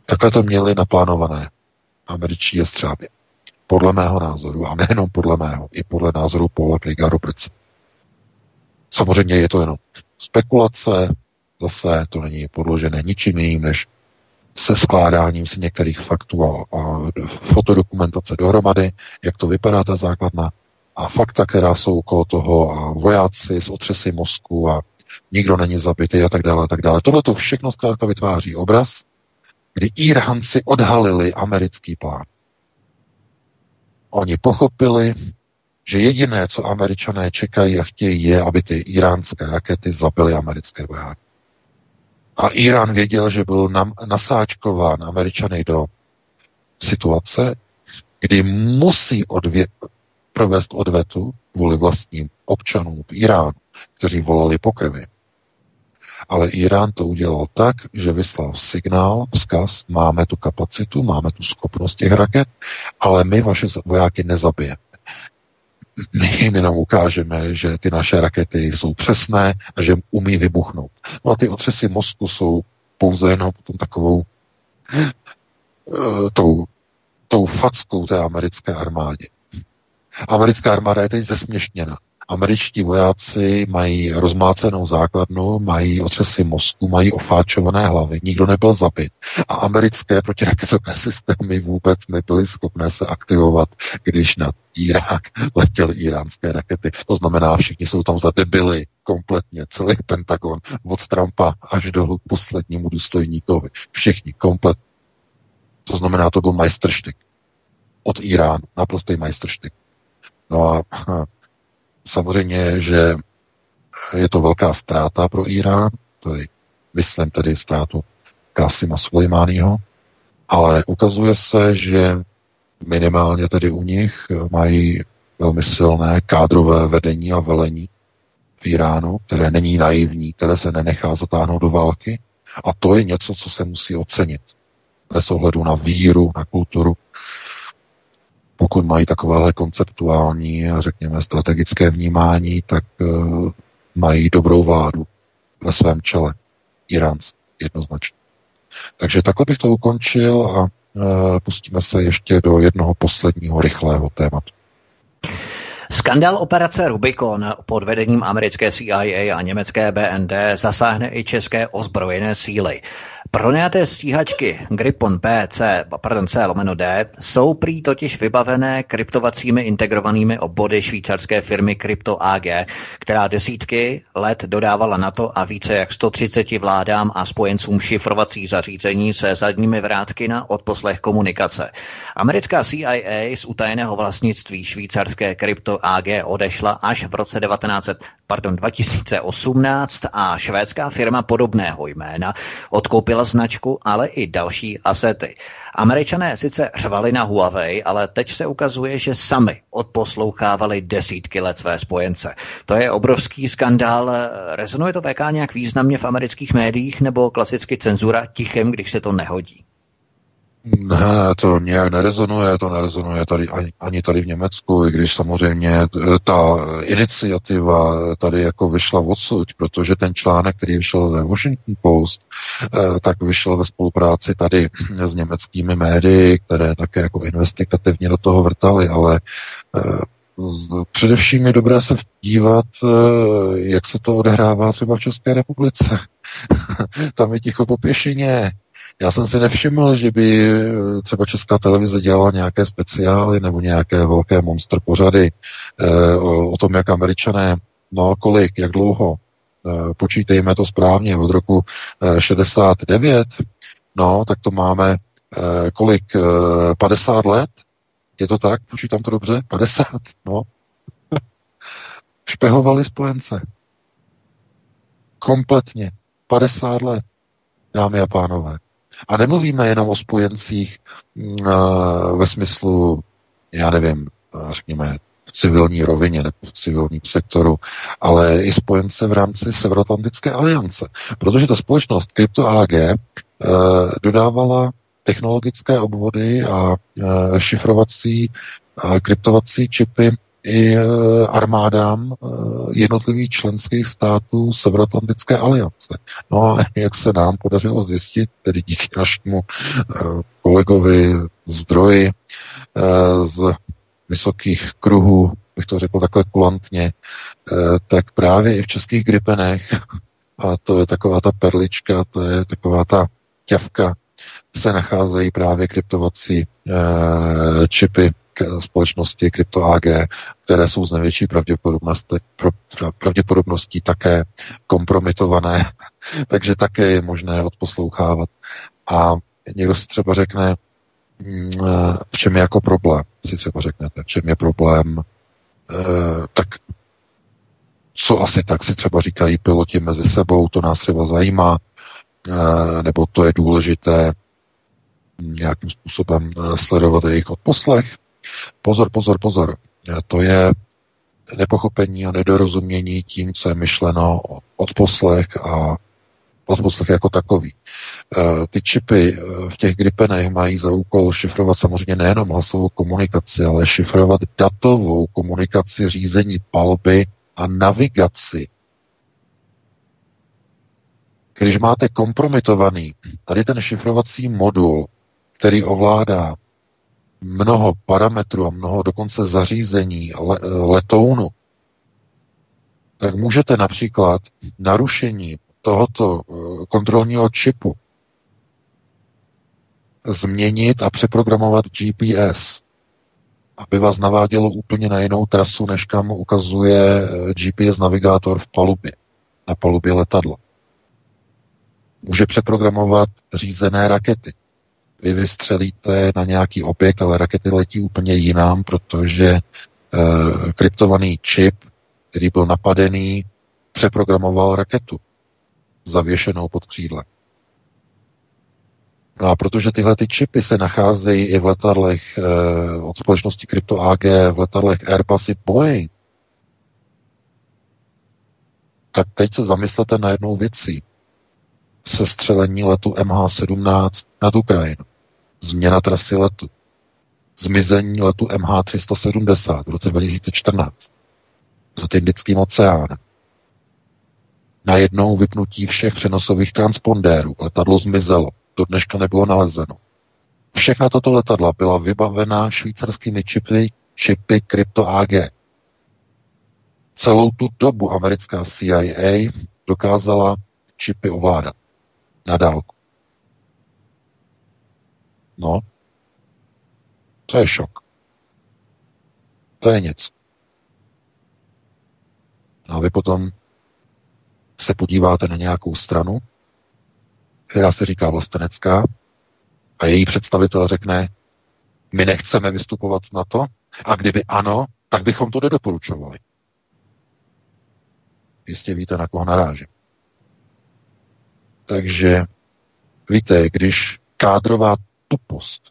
Takhle to měli naplánované američtí jestřáby. Podle mého názoru, a nejenom podle mého, i podle názoru Paula Kriga Robertsa. Samozřejmě je to jenom spekulace, zase to není podložené ničím jiným, než se skládáním si některých faktů a, a fotodokumentace dohromady, jak to vypadá ta základna a fakta, která jsou okolo toho a vojáci s otřesy mozku a nikdo není zabitý a tak dále a tak dále. Tohle to všechno zkrátka vytváří obraz, kdy Iránci odhalili americký plán. Oni pochopili, že jediné, co američané čekají a chtějí, je, aby ty iránské rakety zabily americké vojáky. A Irán věděl, že byl nasáčkován američany do situace, kdy musí odvě- provést odvetu kvůli vlastním občanům v Iránu, kteří volali po krvi. Ale Irán to udělal tak, že vyslal signál, vzkaz, máme tu kapacitu, máme tu schopnost těch raket, ale my vaše vojáky nezabijeme. My jim jenom ukážeme, že ty naše rakety jsou přesné a že umí vybuchnout. No a ty otřesy mozku jsou pouze jenom potom takovou uh, tou, tou fackou té americké armádě. Americká armáda je teď zesměšněna. Američtí vojáci mají rozmácenou základnu, mají otřesy mozku, mají ofáčované hlavy, nikdo nebyl zabit. A americké protiraketové <laughs> systémy vůbec nebyly schopné se aktivovat, když na Irák letěly iránské rakety. To znamená, všichni jsou tam zadebili kompletně, celý Pentagon, od Trumpa až do poslednímu důstojníkovi. Všichni komplet. To znamená, to byl majstrštyk. Od Iránu, naprostý majstrštyk. No a samozřejmě, že je to velká ztráta pro Irán, to je, myslím tedy ztrátu Kasima Sulejmányho, ale ukazuje se, že minimálně tedy u nich mají velmi silné kádrové vedení a velení v Iránu, které není naivní, které se nenechá zatáhnout do války. A to je něco, co se musí ocenit. Bez ohledu na víru, na kulturu pokud mají takovéhle konceptuální a řekněme strategické vnímání, tak uh, mají dobrou vládu ve svém čele. Iránc jednoznačně. Takže takhle bych to ukončil a uh, pustíme se ještě do jednoho posledního rychlého tématu. Skandal operace Rubicon pod vedením americké CIA a německé BND zasáhne i české ozbrojené síly. Pronajaté stíhačky Gripon B, C, pardon, C lomeno D jsou prý totiž vybavené kryptovacími integrovanými obvody švýcarské firmy Crypto AG, která desítky let dodávala NATO a více jak 130 vládám a spojencům šifrovací zařízení se zadními vrátky na odposlech komunikace. Americká CIA z utajeného vlastnictví švýcarské Crypto AG odešla až v roce 19, pardon, 2018 a švédská firma podobného jména odkoupila značku, ale i další asety. Američané sice řvali na Huawei, ale teď se ukazuje, že sami odposlouchávali desítky let své spojence. To je obrovský skandál. Rezonuje to VK nějak významně v amerických médiích nebo klasicky cenzura tichem, když se to nehodí? Ne, to nějak nerezonuje, to nerezonuje tady ani, ani tady v Německu, i když samozřejmě ta iniciativa tady jako vyšla odsud, protože ten článek, který vyšel ve Washington Post, eh, tak vyšel ve spolupráci tady s německými médii, které také jako investigativně do toho vrtali, ale eh, Především je dobré se dívat, jak se to odehrává třeba v České republice. <laughs> Tam je ticho po pěšině. Já jsem si nevšiml, že by eh, třeba Česká televize dělala nějaké speciály nebo nějaké velké monster pořady eh, o, o tom, jak američané, no kolik, jak dlouho, eh, počítejme to správně, od roku 69, no tak to máme kolik, 50 let, je to tak, počítám to dobře, 50, no. <laughs> Špehovali spojence. Kompletně. 50 let, dámy a pánové. A nemluvíme jenom o spojencích uh, ve smyslu, já nevím, řekněme, v civilní rovině nebo v civilním sektoru, ale i spojence v rámci Severoatlantické aliance. Protože ta společnost Crypto AG uh, dodávala technologické obvody a šifrovací a kryptovací čipy i e, armádám e, jednotlivých členských států Severoatlantické aliance. No a jak se nám podařilo zjistit, tedy díky našemu e, kolegovi zdroji z vysokých kruhů, bych to řekl takhle kulantně, tak právě i v českých gripenech, a to je taková ta perlička, to je taková ta ťavka, se nacházejí právě kryptovací čipy společnosti Crypto AG, které jsou z největší pravděpodobností, pravděpodobností také kompromitované, <laughs> takže také je možné odposlouchávat. A někdo si třeba řekne, mm, v čem je jako problém, si třeba řeknete, v čem je problém, eh, tak co asi tak si třeba říkají piloti mezi sebou, to nás třeba zajímá, eh, nebo to je důležité nějakým způsobem eh, sledovat jejich odposlech. Pozor, pozor, pozor. To je nepochopení a nedorozumění tím, co je myšleno odposlech a odposlech jako takový. Ty čipy v těch gripenech mají za úkol šifrovat samozřejmě nejenom hlasovou komunikaci, ale šifrovat datovou komunikaci, řízení palby a navigaci. Když máte kompromitovaný tady ten šifrovací modul, který ovládá mnoho parametrů a mnoho dokonce zařízení le, letounu, tak můžete například narušení tohoto eh, kontrolního čipu změnit a přeprogramovat GPS, aby vás navádělo úplně na jinou trasu, než kam ukazuje eh, GPS navigátor v palubě, na palubě letadla. Může přeprogramovat řízené rakety vy vystřelíte na nějaký objekt, ale rakety letí úplně jinam, protože e, kryptovaný čip, který byl napadený, přeprogramoval raketu zavěšenou pod křídlem. No a protože tyhle ty čipy se nacházejí i v letadlech e, od společnosti Crypto AG, v letadlech Airbus i Boeing, tak teď se zamyslete na jednou věcí sestřelení letu MH17 nad Ukrajinu, změna trasy letu, zmizení letu MH370 v roce 2014 nad Indickým oceánem, najednou vypnutí všech přenosových transpondérů, letadlo zmizelo, do dneška nebylo nalezeno. Všechna tato letadla byla vybavena švýcarskými čipy, čipy Crypto AG. Celou tu dobu americká CIA dokázala čipy ovládat na dálku. No, to je šok. To je něco. No a vy potom se podíváte na nějakou stranu, která se říká vlastenecká, a její představitel řekne, my nechceme vystupovat na to, a kdyby ano, tak bychom to nedoporučovali. Jistě víte, na koho narážím. Takže víte, když kádrová tupost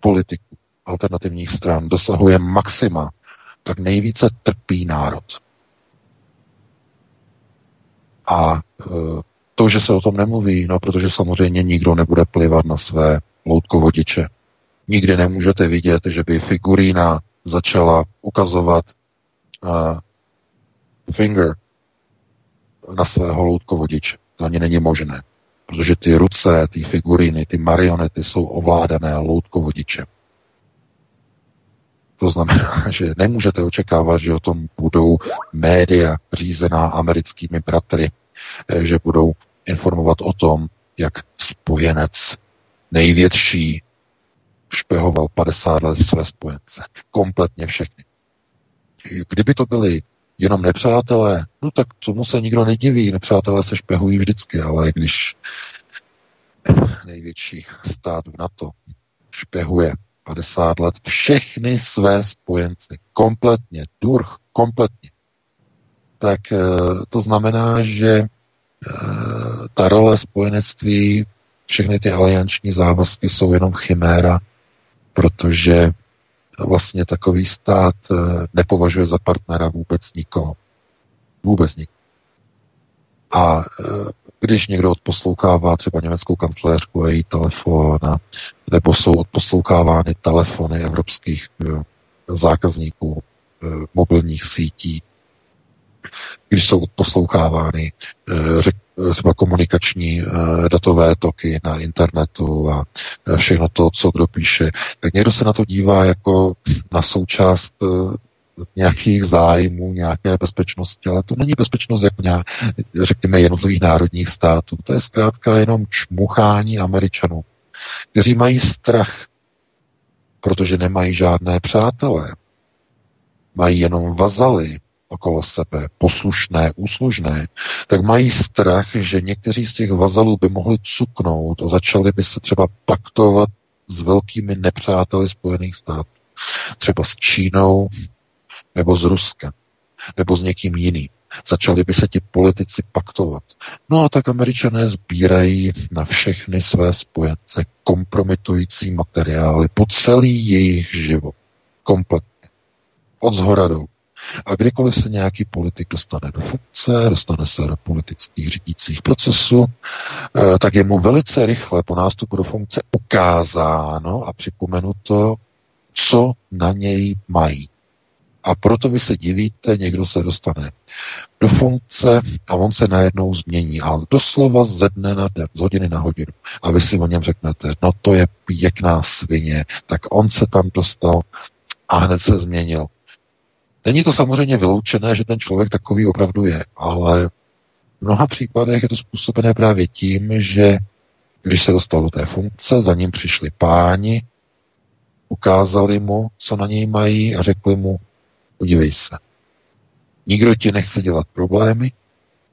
politiku alternativních stran dosahuje maxima, tak nejvíce trpí národ. A e, to, že se o tom nemluví, no protože samozřejmě nikdo nebude plivat na své loutkovodiče. Nikdy nemůžete vidět, že by figurína začala ukazovat uh, finger na svého loutkovodiče. To ani není možné. Protože ty ruce, ty figuriny, ty marionety jsou ovládané loutkovodičem. To znamená, <laughs> že nemůžete očekávat, že o tom budou média řízená americkými bratry, eh, že budou informovat o tom, jak spojenec největší špehoval 50 let své spojence. Kompletně všechny. Kdyby to byly jenom nepřátelé, no tak tomu se nikdo nediví, nepřátelé se špehují vždycky, ale když největší stát v NATO špehuje 50 let všechny své spojence, kompletně, durch, kompletně, tak eh, to znamená, že eh, ta role spojenectví všechny ty alianční závazky jsou jenom chiméra, protože vlastně takový stát eh, nepovažuje za partnera vůbec nikoho. Vůbec nikoho. A eh, když někdo odposlouchává třeba německou kancléřku a její telefon, nebo jsou odposlouchávány telefony evropských eh, zákazníků mobilních sítí, když jsou odposlouchávány řek, třeba komunikační datové toky na internetu a všechno to, co kdo píše, tak někdo se na to dívá jako na součást nějakých zájmů, nějaké bezpečnosti, ale to není bezpečnost jako nějak, řekněme, jednotlivých národních států. To je zkrátka jenom čmuchání Američanů, kteří mají strach, protože nemají žádné přátelé. Mají jenom vazaly okolo sebe, poslušné, úslužné, tak mají strach, že někteří z těch vazalů by mohli cuknout a začali by se třeba paktovat s velkými nepřáteli Spojených států. Třeba s Čínou, nebo s Ruskem, nebo s někým jiným. Začali by se ti politici paktovat. No a tak američané sbírají na všechny své spojence kompromitující materiály po celý jejich život. Kompletně. Od zhora dolů. A kdykoliv se nějaký politik dostane do funkce, dostane se do politických řídících procesů, eh, tak je mu velice rychle po nástupu do funkce ukázáno a připomenuto, co na něj mají. A proto vy se divíte, někdo se dostane do funkce a on se najednou změní. A doslova ze dne na den, z hodiny na hodinu. A vy si o něm řeknete, no to je pěkná svině, tak on se tam dostal a hned se změnil. Není to samozřejmě vyloučené, že ten člověk takový opravdu je, ale v mnoha případech je to způsobené právě tím, že když se dostal do té funkce, za ním přišli páni, ukázali mu, co na něj mají a řekli mu, Podívej se. Nikdo ti nechce dělat problémy,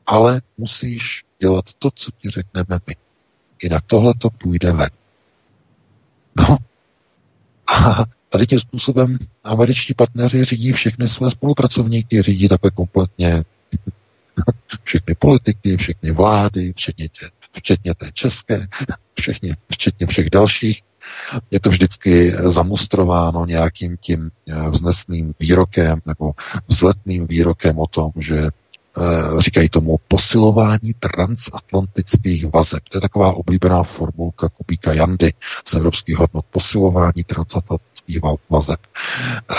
ale musíš dělat to, co ti řekneme my. Jinak tohle to půjde ven. No. <laughs> A tady tím způsobem američtí partneři řídí všechny své spolupracovníky, řídí takhle kompletně <laughs> všechny politiky, všechny vlády, včetně, tě, včetně té české, <laughs> včetně, včetně všech dalších. Je to vždycky zamustrováno nějakým tím eh, vznesným výrokem nebo vzletným výrokem o tom, že říkají tomu posilování transatlantických vazeb. To je taková oblíbená formulka Kubíka Jandy z evropských hodnot. Posilování transatlantických vazeb.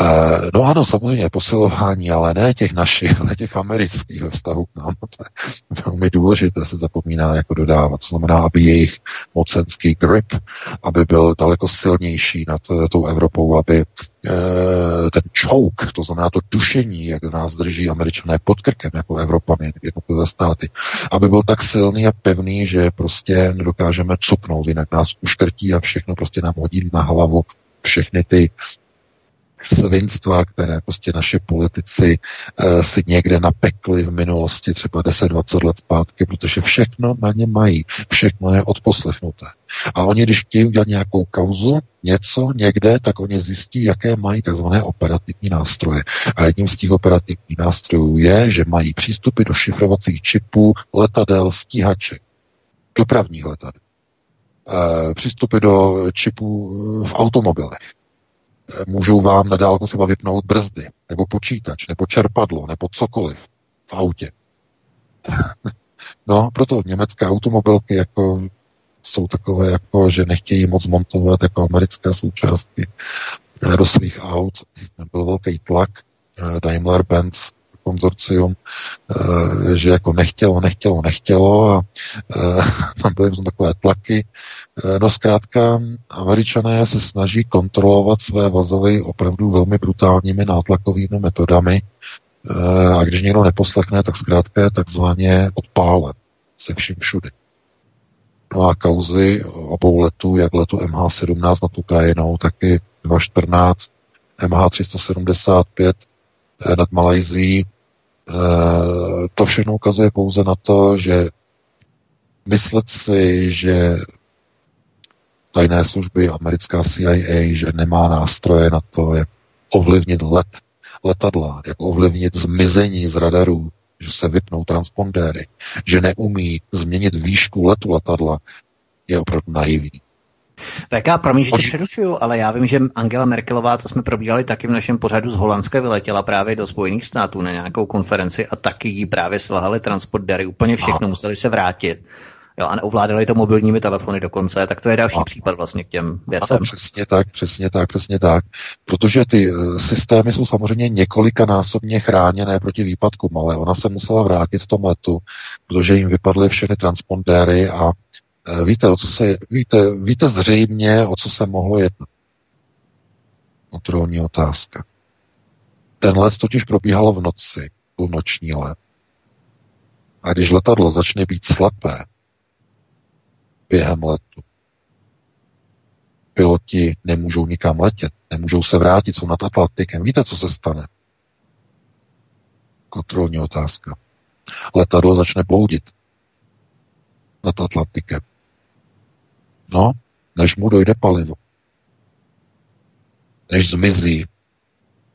Eh, no ano, samozřejmě posilování, ale ne těch našich, <laughs> ale těch amerických ve vztahu k nám. To je velmi důležité, se zapomíná jako dodávat. To znamená, aby jejich mocenský grip, aby byl daleko silnější nad tou Evropou, aby Eh, ten choke, to znamená to dušení, jak nás drží američané pod krkem, jako Evropany, jednotlivé státy, aby byl tak silný a pevný, že prostě nedokážeme cupnout, jinak nás uškrtí a všechno prostě nám hodí na hlavu všechny ty svinstva, které prostě naše politici uh, si někde napekli v minulosti, třeba 10-20 let zpátky, protože všechno na ně mají, všechno je odposlechnuté. A oni, když chtějí udělat nějakou kauzu, něco někde, tak oni zjistí, jaké mají tzv. operativní nástroje. A jedním z těch operativních nástrojů je, že mají přístupy do šifrovacích čipů letadel, stíhaček, dopravních letadel. E, přístupy do čipů v automobilech můžou vám na dálku třeba vypnout brzdy, nebo počítač, nebo čerpadlo, nebo cokoliv v autě. <laughs> no, proto německé automobilky jako jsou takové, jako, že nechtějí moc montovat jako americké součástky do svých aut. Byl velký tlak. Daimler-Benz konzorcium, eh, že jako nechtělo, nechtělo, nechtělo a eh, <laughs> tam byly takové tlaky. Eh, no zkrátka, američané se snaží kontrolovat své vazely opravdu velmi brutálními nátlakovými metodami a když někdo neposlechne, tak zkrátka je takzvaně odpálen se vším všudy. No a kauzy obou letů, jak letu MH17 nad Ukrajinou, tak i 214, MH375 nad Malajzí, to všechno ukazuje pouze na to, že myslet si, že tajné služby, americká CIA, že nemá nástroje na to, jak ovlivnit let, letadla, jak ovlivnit zmizení z radarů, že se vypnou transpondéry, že neumí změnit výšku letu letadla, je opravdu naivní. Tak já promiň, že tě přerušuju, ale já vím, že Angela Merkelová, co jsme probírali taky v našem pořadu z Holandska, vyletěla právě do Spojených států na nějakou konferenci a taky jí právě slahali transportéry, úplně všechno, museli se vrátit. Jo, a neovládali to mobilními telefony dokonce, tak to je další a, případ vlastně k těm věcem. Ano, přesně tak, přesně tak, přesně tak. Protože ty uh, systémy jsou samozřejmě několikanásobně chráněné proti výpadkům, ale ona se musela vrátit v tom letu, protože jim vypadly všechny transpondéry a víte, o co se, víte, víte zřejmě, o co se mohlo jednat. Kontrolní otázka. Ten let totiž probíhal v noci, byl noční let. A když letadlo začne být slepé, během letu. Piloti nemůžou nikam letět, nemůžou se vrátit, jsou nad Atlantikem. Víte, co se stane? Kontrolní otázka. Letadlo začne bloudit nad Atlantikem. No, než mu dojde palivo. Než zmizí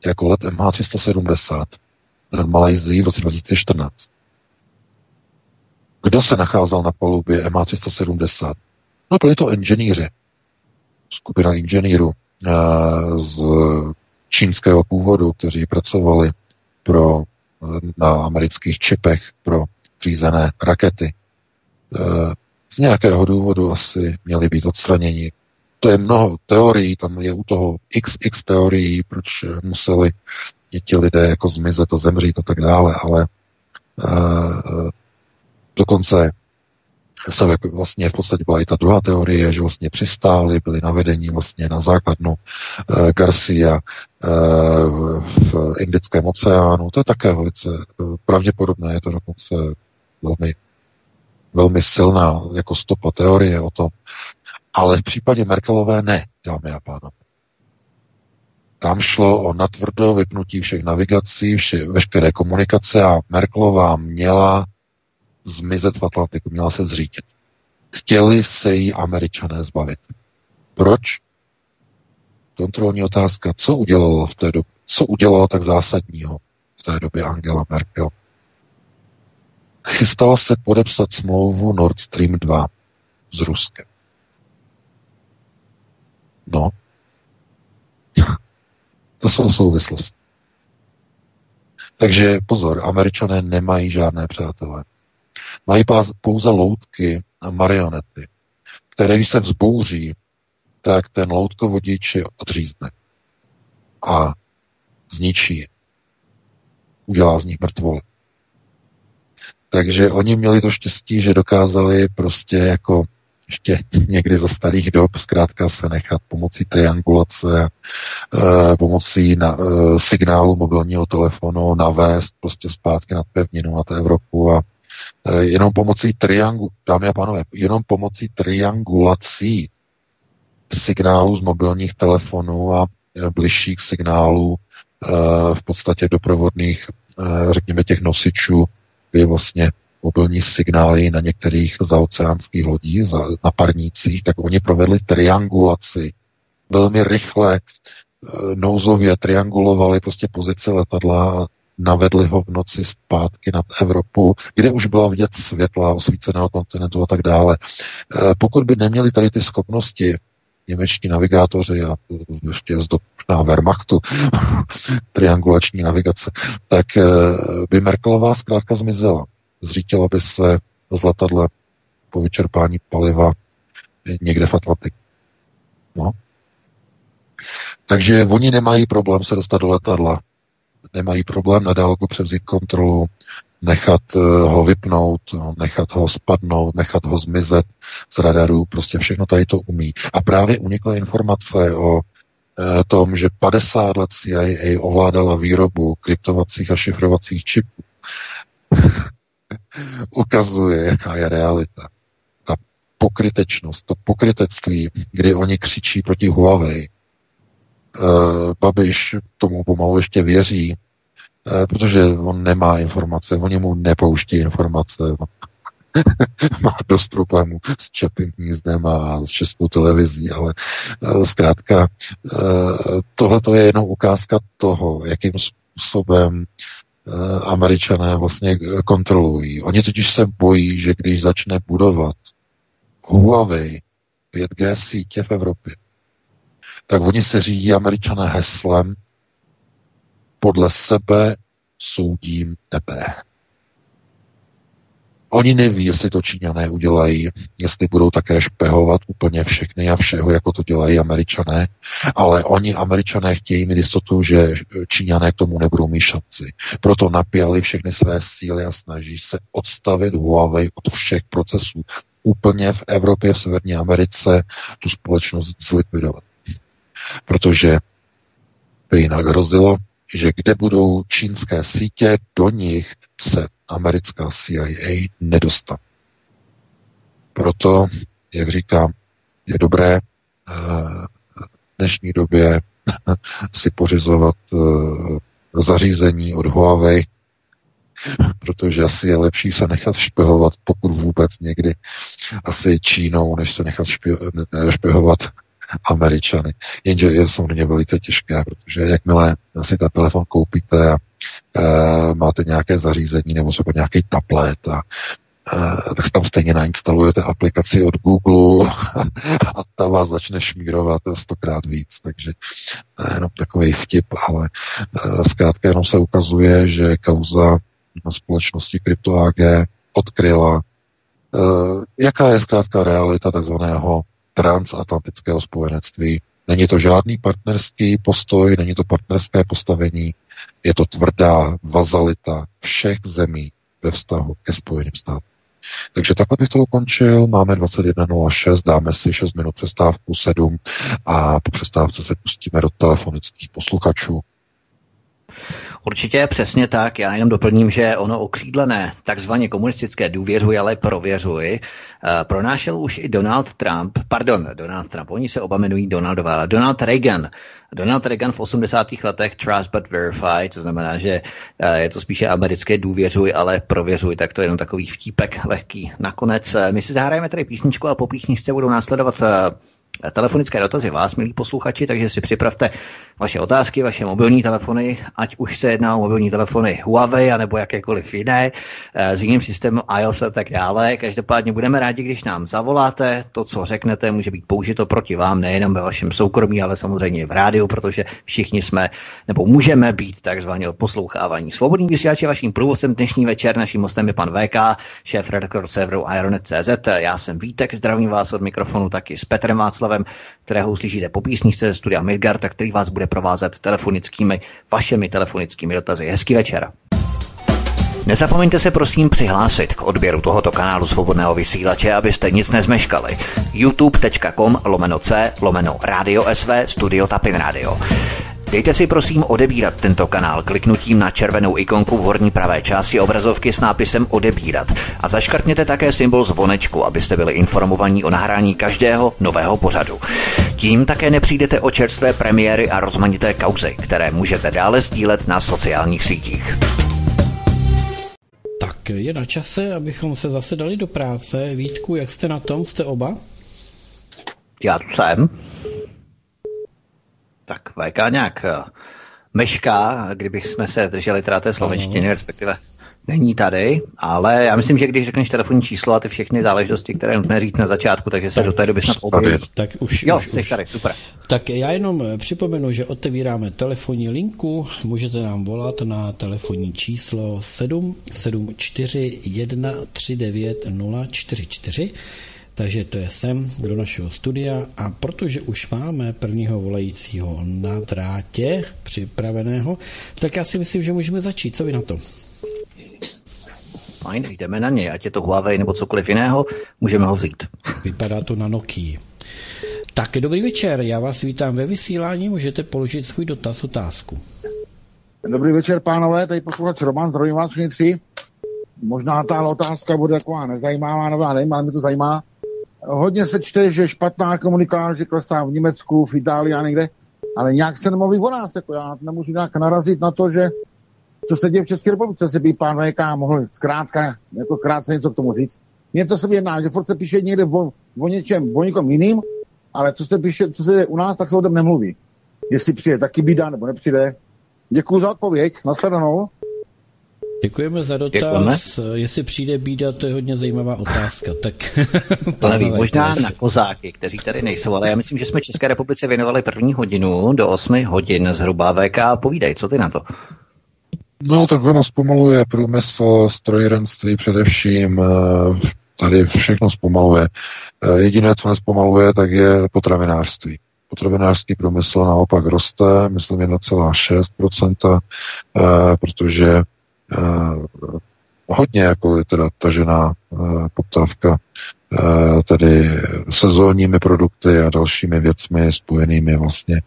jako let MH370 nad Malajzí v roce 2014. Kdo se nacházel na palubě MH370? No byli to inženýři. Skupina inženýrů eh, z čínského původu, kteří pracovali pro, eh, na amerických čipech pro řízené rakety. Z nějakého důvodu asi měli být odstraněni. To je mnoho teorií, tam je u toho XX teorií, proč museli ti lidé jako zmizet a zemřít a tak dále, ale Dokonce se vlastně v podstatě byla i ta druhá teorie, že vlastně přistáli, byli navedení vlastně na základnu e, Garcia e, v Indickém oceánu. To je také velice pravděpodobné, je to dokonce velmi, velmi silná jako stopa teorie o tom. Ale v případě Merkelové ne, dámy a pánové. Tam šlo o natvrdo vypnutí všech navigací, vše, veškeré komunikace a Merkelová měla zmizet v Atlantiku, měla se zřítit. Chtěli se jí američané zbavit. Proč? Kontrolní otázka, co udělalo v té době, co udělalo tak zásadního v té době Angela Merkel? Chystala se podepsat smlouvu Nord Stream 2 s Ruskem. No, <laughs> to jsou souvislosti. Takže pozor, američané nemají žádné přátelé. Mají pouze loutky a marionety, které když se vzbouří, tak ten loutkovodič je odřízne a zničí je. Udělá z nich mrtvoly. Takže oni měli to štěstí, že dokázali prostě jako ještě někdy za starých dob zkrátka se nechat pomocí triangulace, e, pomocí na, e, signálu mobilního telefonu navést prostě zpátky nad pevninu, nad Evropu a Eh, jenom pomocí triangu, dámy a pánové, jenom pomocí triangulací signálů z mobilních telefonů a eh, bližších signálů eh, v podstatě doprovodných, řekněme, těch nosičů, kdy vlastně mobilní signály na některých zaoceánských lodích, na parnících, tak oni provedli triangulaci velmi rychle, nouzově triangulovali prostě pozice letadla navedli ho v noci zpátky nad Evropu, kde už byla vidět světla osvíceného kontinentu a tak dále. Eh, pokud by neměli tady ty schopnosti, němečtí navigátoři a ještě z doba Wehrmachtu, <laughs> triangulační navigace, tak eh, by Merkelová zkrátka zmizela. Zřítila by se z letadle po vyčerpání paliva někde v Atlantiku. No. Takže oni nemají problém se dostat do letadla nemají problém na dálku převzít kontrolu, nechat eh, ho vypnout, nechat ho spadnout, nechat ho zmizet z radaru, prostě všechno tady to umí. A právě unikla informace o tom, že 50 let CIA ovládala výrobu kryptovacích a šifrovacích čipů. <laughs> Ukazuje, jaká je realita. Ta pokrytečnost, to pokrytectví, kdy oni křičí proti Huawei, uh, Babiš tomu pomalu ještě věří, uh, protože on nemá informace, oni mu nepouští informace. <laughs> má dost problémů s Čapým hnízdem a s českou televizí, ale uh, zkrátka uh, tohle je jenom ukázka toho, jakým způsobem uh, američané vlastně kontrolují. Oni totiž se bojí, že když začne budovat Huawei, 5G sítě v Evropě, tak oni se řídí američané heslem podle sebe soudím tebe. Oni neví, jestli to Číňané udělají, jestli budou také špehovat úplně všechny a všeho, jako to dělají američané, ale oni američané chtějí mít jistotu, že Číňané k tomu nebudou mít šanci. Proto napěli všechny své síly a snaží se odstavit Huawei od všech procesů. Úplně v Evropě, v Severní Americe tu společnost zlikvidovat. Protože by jinak hrozilo, že kde budou čínské sítě, do nich se americká CIA nedostane. Proto, jak říkám, je dobré eh, v dnešní době <laughs> si pořizovat eh, zařízení od Huawei, protože asi je lepší se nechat špehovat, pokud vůbec někdy, asi Čínou, než se nechat špehovat Američany. Jenže je samozřejmě velice těžké, protože jakmile si ten telefon koupíte a e, máte nějaké zařízení nebo třeba nějaký tablet a e, tak tam stejně nainstalujete aplikaci od Google <laughs> a ta vás začne šmírovat stokrát víc. Takže to je jenom takový vtip, ale e, zkrátka jenom se ukazuje, že kauza na společnosti CryptoAG odkryla, jaká je zkrátka realita takzvaného transatlantického spojenectví. Není to žádný partnerský postoj, není to partnerské postavení, je to tvrdá vazalita všech zemí ve vztahu ke Spojeným státům. Takže takhle bych to ukončil. Máme 21.06, dáme si 6 minut přestávku 7 a po přestávce se pustíme do telefonických posluchačů. Určitě přesně tak. Já jenom doplním, že ono okřídlené takzvaně komunistické důvěřuji, ale prověřuji, eh, pronášel už i Donald Trump, pardon, Donald Trump, oni se oba jmenují Donaldové, ale Donald Reagan. Donald Reagan v 80. letech Trust but Verify, to znamená, že eh, je to spíše americké důvěřuj, ale prověřuj, tak to je jenom takový vtípek lehký. Nakonec eh, my si zahrajeme tady písničku a po písničce budou následovat telefonické dotazy vás, milí posluchači, takže si připravte vaše otázky, vaše mobilní telefony, ať už se jedná o mobilní telefony Huawei nebo jakékoliv jiné, eh, s jiným systémem iOS a tak dále. Každopádně budeme rádi, když nám zavoláte. To, co řeknete, může být použito proti vám, nejenom ve vašem soukromí, ale samozřejmě v rádiu, protože všichni jsme nebo můžeme být takzvaně poslouchávání. Svobodný vysílač je vaším průvodcem dnešní večer. Naším hostem je pan VK, šéf redaktor serveru Ironet.cz. Já jsem Vítek, zdravím vás od mikrofonu taky s Petrem Václavem, kterého uslyšíte po písničce ze studia Midgard, který vás bude provázet telefonickými, vašimi telefonickými dotazy. Hezký večer. Nezapomeňte se prosím přihlásit k odběru tohoto kanálu svobodného vysílače, abyste nic nezmeškali. youtube.com lomeno c lomeno radio sv studio tapin radio. Dejte si prosím odebírat tento kanál kliknutím na červenou ikonku v horní pravé části obrazovky s nápisem odebírat a zaškrtněte také symbol zvonečku, abyste byli informovaní o nahrání každého nového pořadu. Tím také nepřijdete o čerstvé premiéry a rozmanité kauzy, které můžete dále sdílet na sociálních sítích. Tak je na čase, abychom se zase dali do práce. Vítku, jak jste na tom? Jste oba? Já tu jsem tak VK nějak eh, mešká, kdybych jsme se drželi teda té slovenštiny, respektive není tady, ale já myslím, že když řekneš telefonní číslo a ty všechny záležitosti, které je nutné říct na začátku, takže se tak, do té doby snad objeví. Tak už, jo, už, jsi už. tady, super. Tak já jenom eh, připomenu, že otevíráme telefonní linku, můžete nám volat na telefonní číslo 774 139 044 takže to je sem do našeho studia a protože už máme prvního volajícího na drátě připraveného, tak já si myslím, že můžeme začít. Co vy na to? Fajn, jdeme na něj. Ať je to Huawei nebo cokoliv jiného, můžeme ho vzít. Vypadá to na Nokia. Tak dobrý večer, já vás vítám ve vysílání, můžete položit svůj dotaz, otázku. Dobrý večer, pánové, tady posluchač Roman, zdravím vás všichni tři. Možná ta otázka bude taková nezajímavá, nebo já nevím, ale mě to zajímá hodně se čte, že špatná komunikace klesá v Německu, v Itálii a někde, ale nějak se nemluví o nás, jako já nemůžu nějak narazit na to, že co se děje v České republice, se by pán VK mohl zkrátka, jako krátce něco k tomu říct. Něco se jedná, že furt se píše někde o, o něčem, o někom jiným, ale co se píše, co se děje u nás, tak se o tom nemluví. Jestli přijde taky bída nebo nepřijde. Děkuji za odpověď, nasledanou. Děkujeme za dotaz. Děkujeme. Jestli přijde bída, to je hodně zajímavá otázka. Tak, <laughs> to nevím, možná na kozáky, kteří tady nejsou, ale já myslím, že jsme České republice věnovali první hodinu do 8 hodin zhruba. VK, povídej, co ty na to? No, tak ono zpomaluje průmysl, strojírenství především, eh, tady všechno zpomaluje. Eh, jediné, co nespomaluje, tak je potravinářství. Potravinářský průmysl naopak roste, myslím 1,6%, eh, protože hodně jako je teda tažená poptávka tedy sezónními produkty a dalšími věcmi spojenými vlastně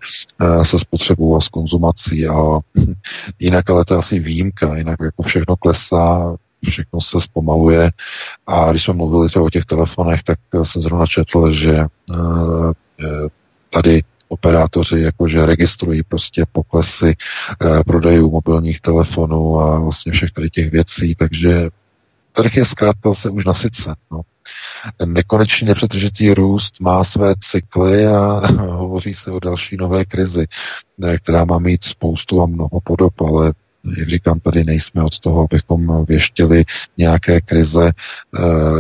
se spotřebou a s konzumací a <clears throat> jinak ale to je asi výjimka, jinak jako všechno klesá, všechno se zpomaluje a když jsme mluvili o těch telefonech, tak jsem zrovna četl, že tady operátoři jakože registrují prostě poklesy prodejů mobilních telefonů a vlastně všech tady těch věcí, takže trh je zkrátka se už nasycen. No. Ten nekonečně nepřetržitý růst má své cykly a <laughs> hovoří se o další nové krizi, která má mít spoustu a mnoho podob, ale jak říkám, tady nejsme od toho, abychom věštili nějaké krize.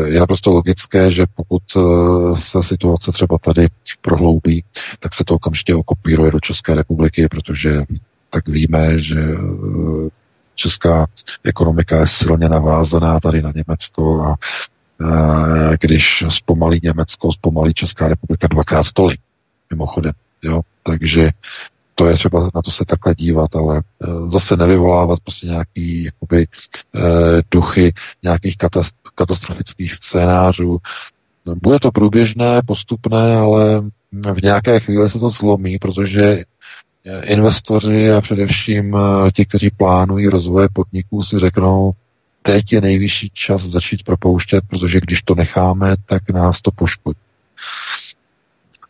Je naprosto logické, že pokud se situace třeba tady prohloubí, tak se to okamžitě okopíruje do České republiky, protože tak víme, že česká ekonomika je silně navázaná tady na Německo a když zpomalí Německo, zpomalí Česká republika dvakrát tolik, mimochodem. Jo? Takže to je třeba na to se takhle dívat, ale e, zase nevyvolávat prostě nějaký jakoby, e, duchy nějakých katastrofických scénářů. Bude to průběžné, postupné, ale v nějaké chvíli se to zlomí, protože investoři a především ti, kteří plánují rozvoje podniků, si řeknou, teď je nejvyšší čas začít propouštět, protože když to necháme, tak nás to poškodí.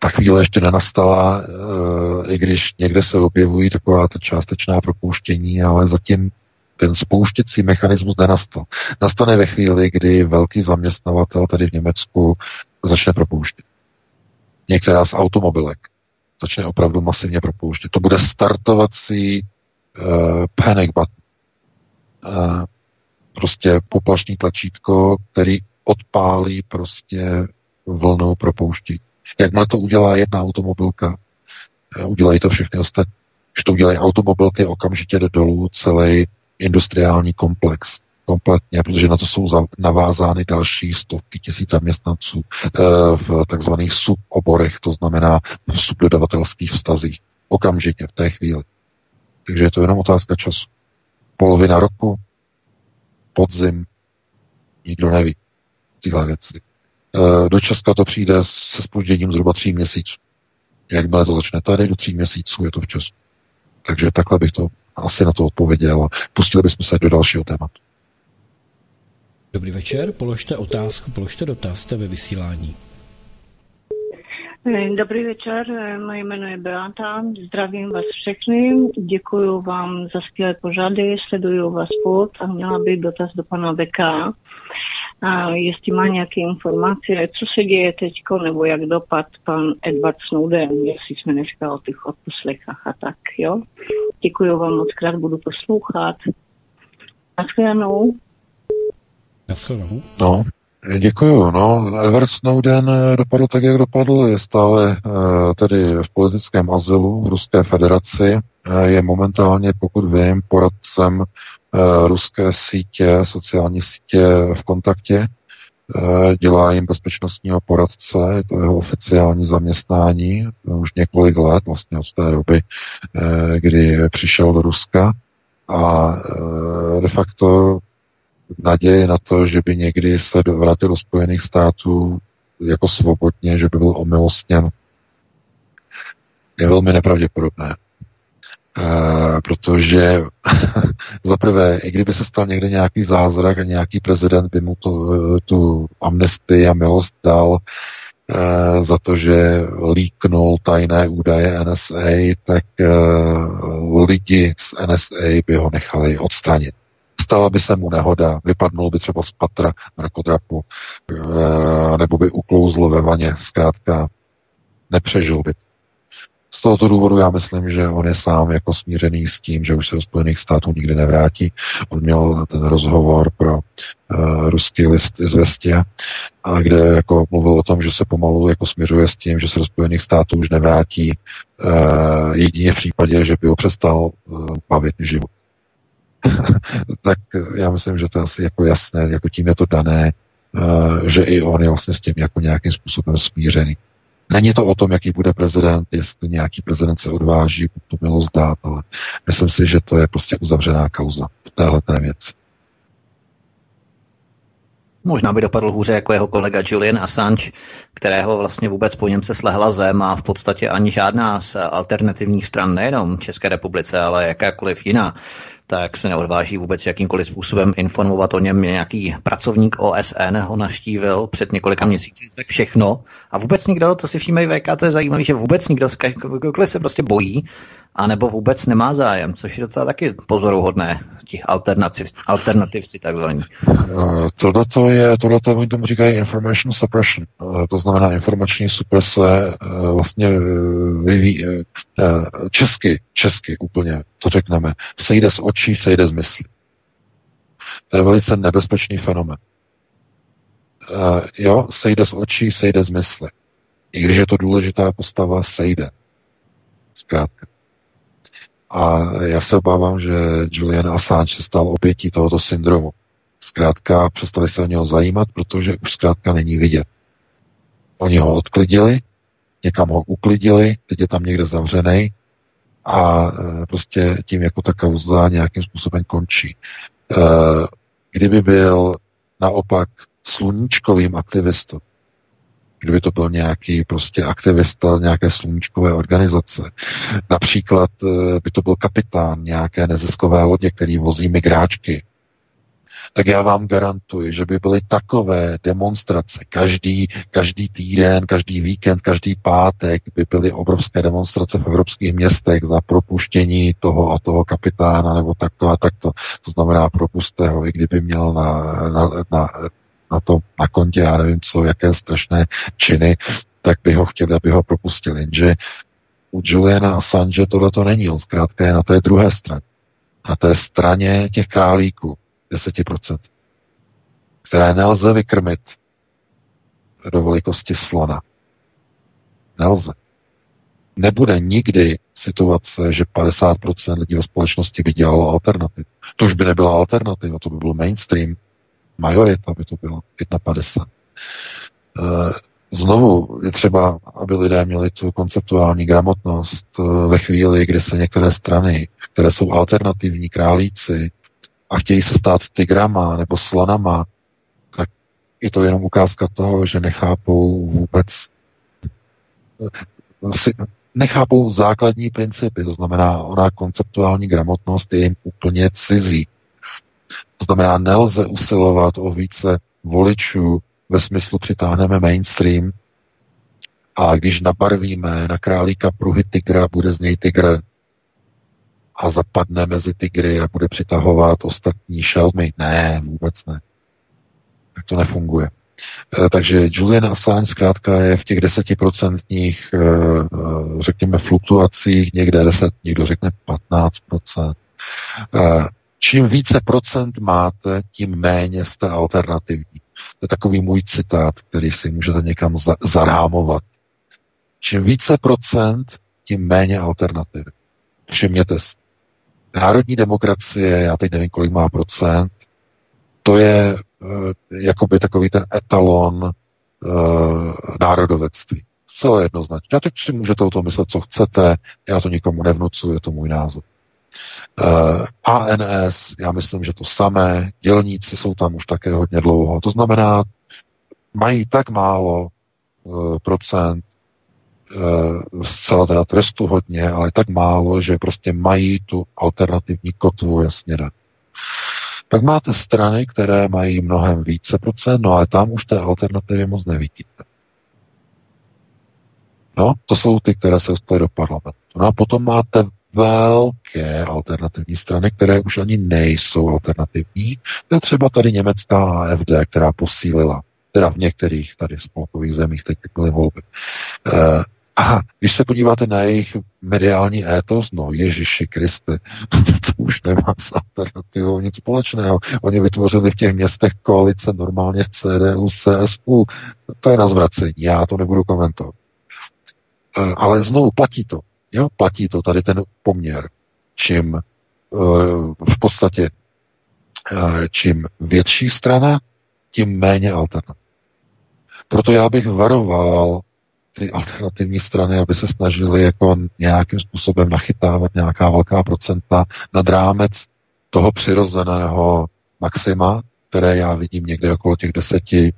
Ta chvíle ještě nenastala, eh, i když někde se objevují taková ta částečná propouštění, ale zatím ten spouštěcí mechanismus nenastal. Nastane ve chvíli, kdy velký zaměstnavatel tady v Německu začne propouštět. Některá z automobilek začne opravdu masivně propouštět. To bude startovací uh, panic button. Uh, prostě poplašný tlačítko, který odpálí prostě vlnou propouští. Jakmile to udělá jedna automobilka, eh, udělají to všechny ostatní. Když to udělají automobilky, okamžitě jde dolů celý industriální komplex kompletně, protože na to jsou navázány další stovky tisíc zaměstnanců eh, v takzvaných suboborech, to znamená v subdodavatelských vztazích. Okamžitě, v té chvíli. Takže je to jenom otázka času. Polovina roku, podzim, nikdo neví tyhle věci. E, do Česka to přijde se spožděním zhruba tří měsíců. Jakmile to začne tady, do tří měsíců je to v Česku. Takže takhle bych to asi na to odpověděl a pustili bychom se do dalšího tématu. Dobrý večer, položte otázku, položte dotaz, jste ve vysílání. Dobrý večer, moje jméno je Beata, zdravím vás všechny, děkuji vám za skvělé pořady, sleduju vás pod a měla bych dotaz do pana VK. A jestli má nějaké informace, co se děje teď, nebo jak dopad pan Edward Snowden, jestli jsme dneska o těch odposlechách a tak, jo. Děkuji vám moc krát, budu poslouchat. Naschledanou. Naschledanou. No, Děkuju. No, Edward Snowden eh, dopadl tak, jak dopadl. Je stále uh, tedy v politickém azylu v Ruské federaci. Uh, je momentálně, pokud vím, poradcem ruské sítě, sociální sítě v kontaktě. Dělá jim bezpečnostního poradce, je to jeho oficiální zaměstnání už několik let, vlastně od té doby, kdy přišel do Ruska. A de facto naděje na to, že by někdy se vrátil do Spojených států jako svobodně, že by byl omilostněn, je velmi nepravděpodobné. Uh, protože <laughs> za prvé, i kdyby se stal někde nějaký zázrak a nějaký prezident by mu to, tu amnestii a milost dal uh, za to, že líknul tajné údaje NSA, tak uh, lidi z NSA by ho nechali odstranit stala by se mu nehoda, vypadnul by třeba z patra mrakodrapu, eh, nebo by uklouzl ve vaně, zkrátka nepřežil by. Z tohoto důvodu já myslím, že on je sám jako smířený s tím, že už se do Spojených států nikdy nevrátí. On měl ten rozhovor pro uh, ruský list Izvestia, a kde jako mluvil o tom, že se pomalu jako směřuje s tím, že se do Spojených států už nevrátí uh, jedině v případě, že by ho přestal uh, bavit život. <laughs> tak já myslím, že to je asi jako jasné, jako tím je to dané, uh, že i on je vlastně s tím jako nějakým způsobem smířený. Není to o tom, jaký bude prezident, jestli nějaký prezident se odváží to mělo zdát, ale myslím si, že to je prostě uzavřená kauza v téhle té věci. Možná by dopadl hůře jako jeho kolega Julian Assange, kterého vlastně vůbec po něm se slehla zem a v podstatě ani žádná z alternativních stran, nejenom České republice, ale jakákoliv jiná, tak se neodváží vůbec jakýmkoliv způsobem informovat o něm. Nějaký pracovník OSN ho naštívil před několika měsíci, tak všechno. A vůbec nikdo, to si všímají VK, to je zajímavé, že vůbec nikdo, kdokoliv se prostě bojí, anebo vůbec nemá zájem, což je docela taky pozoruhodné, ti alternativ, alternativci takzvaní. Uh, tohleto je, tohleto oni tomu říkají information suppression, uh, to znamená informační suprese uh, vlastně vyví, česky, česky úplně, to řekneme, sejde z očí, sejde z mysli. To je velice nebezpečný fenomen. Jo, sejde z očí, sejde z mysli. I když je to důležitá postava, sejde. Zkrátka. A já se obávám, že Julian Assange se stal obětí tohoto syndromu. Zkrátka přestali se o něho zajímat, protože už zkrátka není vidět. Oni ho odklidili, někam ho uklidili, teď je tam někde zavřený a e, prostě tím jako ta kauza nějakým způsobem končí. E, kdyby byl naopak sluníčkovým aktivistou, kdyby to byl nějaký prostě aktivista nějaké sluníčkové organizace. Například eh, by to byl kapitán nějaké neziskové lodě, který vozí migráčky. Tak já vám garantuji, že by byly takové demonstrace každý, každý týden, každý víkend, každý pátek by byly obrovské demonstrace v evropských městech za propuštění toho a toho kapitána nebo takto a takto. To znamená propuste ho, i kdyby měl na, na, na na to na kontě, já nevím co, jaké strašné činy, tak by ho chtěli, aby ho propustili. Jenže u Juliana Assange tohle to není, on zkrátka je na té druhé straně. Na té straně těch králíků, 10%, které nelze vykrmit do velikosti slona. Nelze. Nebude nikdy situace, že 50% lidí ve společnosti by dělalo alternativu. To už by nebyla alternativa, to by byl mainstream, majorita by to byla, 51. Eh, znovu je třeba, aby lidé měli tu konceptuální gramotnost eh, ve chvíli, kdy se některé strany, které jsou alternativní králíci a chtějí se stát tygrama nebo slonama, tak je to jenom ukázka toho, že nechápou vůbec eh, nechápou základní principy, to znamená, ona konceptuální gramotnost je jim úplně cizí. To znamená, nelze usilovat o více voličů ve smyslu přitáhneme mainstream a když nabarvíme na králíka pruhy tygra, bude z něj tygr a zapadne mezi tygry a bude přitahovat ostatní šelmy. Ne, vůbec ne. Tak to nefunguje. E, takže Julian Assange zkrátka je v těch desetiprocentních, e, e, řekněme, fluktuacích, někde 10, někdo řekne 15%. Čím více procent máte, tím méně jste alternativní. To je takový můj citát, který si můžete někam za- zarámovat. Čím více procent, tím méně alternativy. Všimněte si. Národní demokracie, já teď nevím, kolik má procent, to je uh, jakoby takový ten etalon uh, národovectví. Celé jednoznačně. A teď si můžete o tom myslet, co chcete, já to nikomu nevnucuji, je to můj názor. Eh, ANS, já myslím, že to samé, dělníci jsou tam už také hodně dlouho. To znamená, mají tak málo uh, procent, uh, zcela teda trestu hodně, ale tak málo, že prostě mají tu alternativní kotvu jasně dát. Pak máte strany, které mají mnohem více procent, no ale tam už té alternativy moc nevidíte. No, to jsou ty, které se dostaly do parlamentu. No a potom máte velké alternativní strany, které už ani nejsou alternativní. To je třeba tady německá AFD, která posílila, teda v některých tady spolkových zemích, teď byly volby. E, A když se podíváte na jejich mediální étos, no Ježíši Kriste, <laughs> to už nemá s alternativou nic společného. Oni vytvořili v těch městech koalice normálně CDU, CSU. To je na zvracení, já to nebudu komentovat. Eh, ale znovu platí to. Jo, platí to tady ten poměr. Čím eh, v podstatě eh, čím větší strana, tím méně alternativ. Proto já bych varoval ty alternativní strany, aby se snažili jako nějakým způsobem nachytávat nějaká velká procenta nad rámec toho přirozeného maxima, které já vidím někde okolo těch deseti,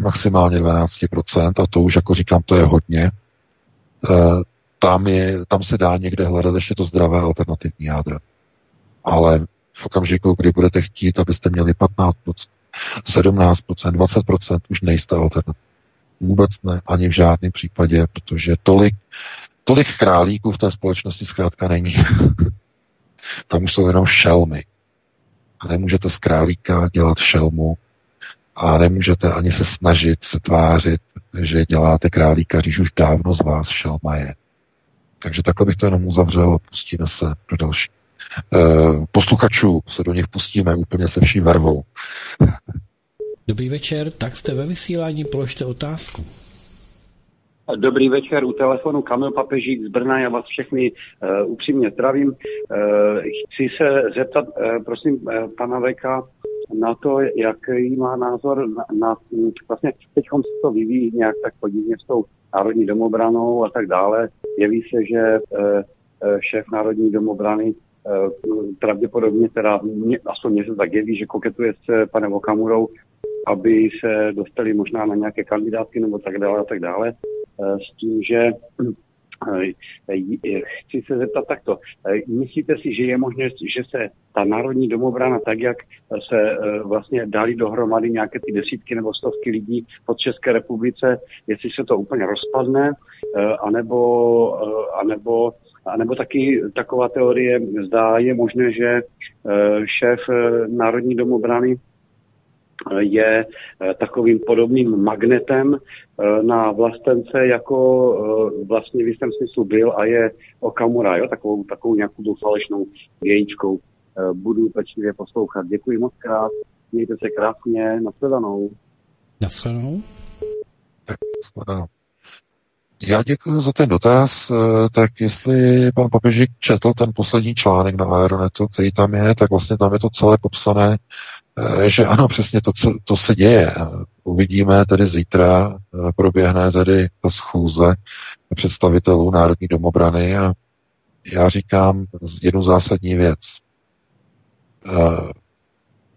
maximálně 12%, a to už jako říkám, to je hodně. E, tam, je, tam se dá někde hledat ještě to zdravé alternativní jádro. Ale v okamžiku, kdy budete chtít, abyste měli 15%, 17%, 20%, už nejste alternativní. Vůbec ne, ani v žádném případě, protože tolik, tolik králíků v té společnosti zkrátka není. <laughs> Tam už jsou jenom šelmy. A nemůžete z králíka dělat šelmu a nemůžete ani se snažit se tvářit, že děláte králíka, když už dávno z vás šelma je. Takže takhle bych to jenom uzavřel a pustíme se do další. E, posluchačů se do nich pustíme úplně se vší vervou. Dobrý večer, tak jste ve vysílání, položte otázku. Dobrý večer, u telefonu Kamil Papežík z Brna, já vás všechny uh, upřímně zdravím. Uh, chci se zeptat, uh, prosím, uh, pana Veka, na to, jaký má názor na, na vlastně teď se to vyvíjí nějak tak podivně s tou národní domobranou a tak dále. Jeví se, že uh, šéf národní domobrany pravděpodobně teda, aspoň mě se tak jeví, že koketuje s panem Okamurou, aby se dostali možná na nějaké kandidátky nebo tak dále a tak dále. Eh, s tím, že eh, chci se zeptat takto. Eh, myslíte si, že je možné, že se ta národní domobrana, tak jak se vlastně dali dohromady nějaké ty desítky nebo stovky lidí pod České republice, jestli se to úplně rozpadne, anebo, anebo, anebo taky taková teorie, zdá je možné, že šéf národní domobrany je eh, takovým podobným magnetem eh, na vlastence, jako eh, vlastně v jistém smyslu byl a je Okamura, jo? Takovou, takovou nějakou falešnou vějíčkou. Budu pečlivě poslouchat. Děkuji moc krát. Mějte se krásně. Nashledanou. Nashledanou. Tak, Já děkuji za ten dotaz. Tak jestli pan Papežík četl ten poslední článek na Aeronetu, který tam je, tak vlastně tam je to celé popsané Eh, že ano, přesně to, to se děje. Uvidíme tedy zítra, eh, proběhne tedy ta schůze představitelů Národní domobrany a já říkám jednu zásadní věc. Eh,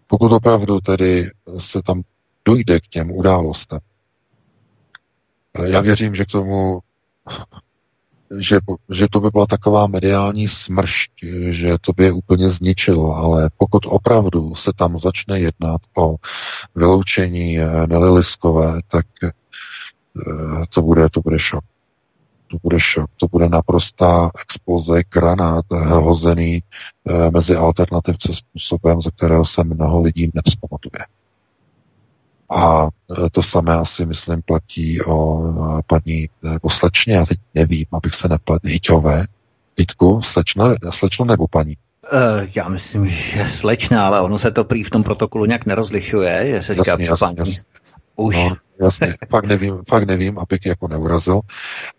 pokud opravdu tedy se tam dojde k těm událostem, já věřím, že k tomu že, že to by byla taková mediální smršť, že to by je úplně zničilo, ale pokud opravdu se tam začne jednat o vyloučení eh, Neliliskové, tak eh, to bude, to bude šok. To bude šok. To bude naprostá exploze, granát eh, hozený mezi alternativce způsobem, ze kterého se mnoho lidí nevzpamatuje. A to samé asi, myslím, platí o paní nebo slečně, já teď nevím, abych se neplet, Hyťové. Vítku, slečna, slečno nebo paní? Uh, já myslím, že slečna, ale ono se to prý v tom protokolu nějak nerozlišuje, že se říká jasně, paní. Jasně. Už. No, jasně, fakt nevím, fakt nevím, abych jako neurazil,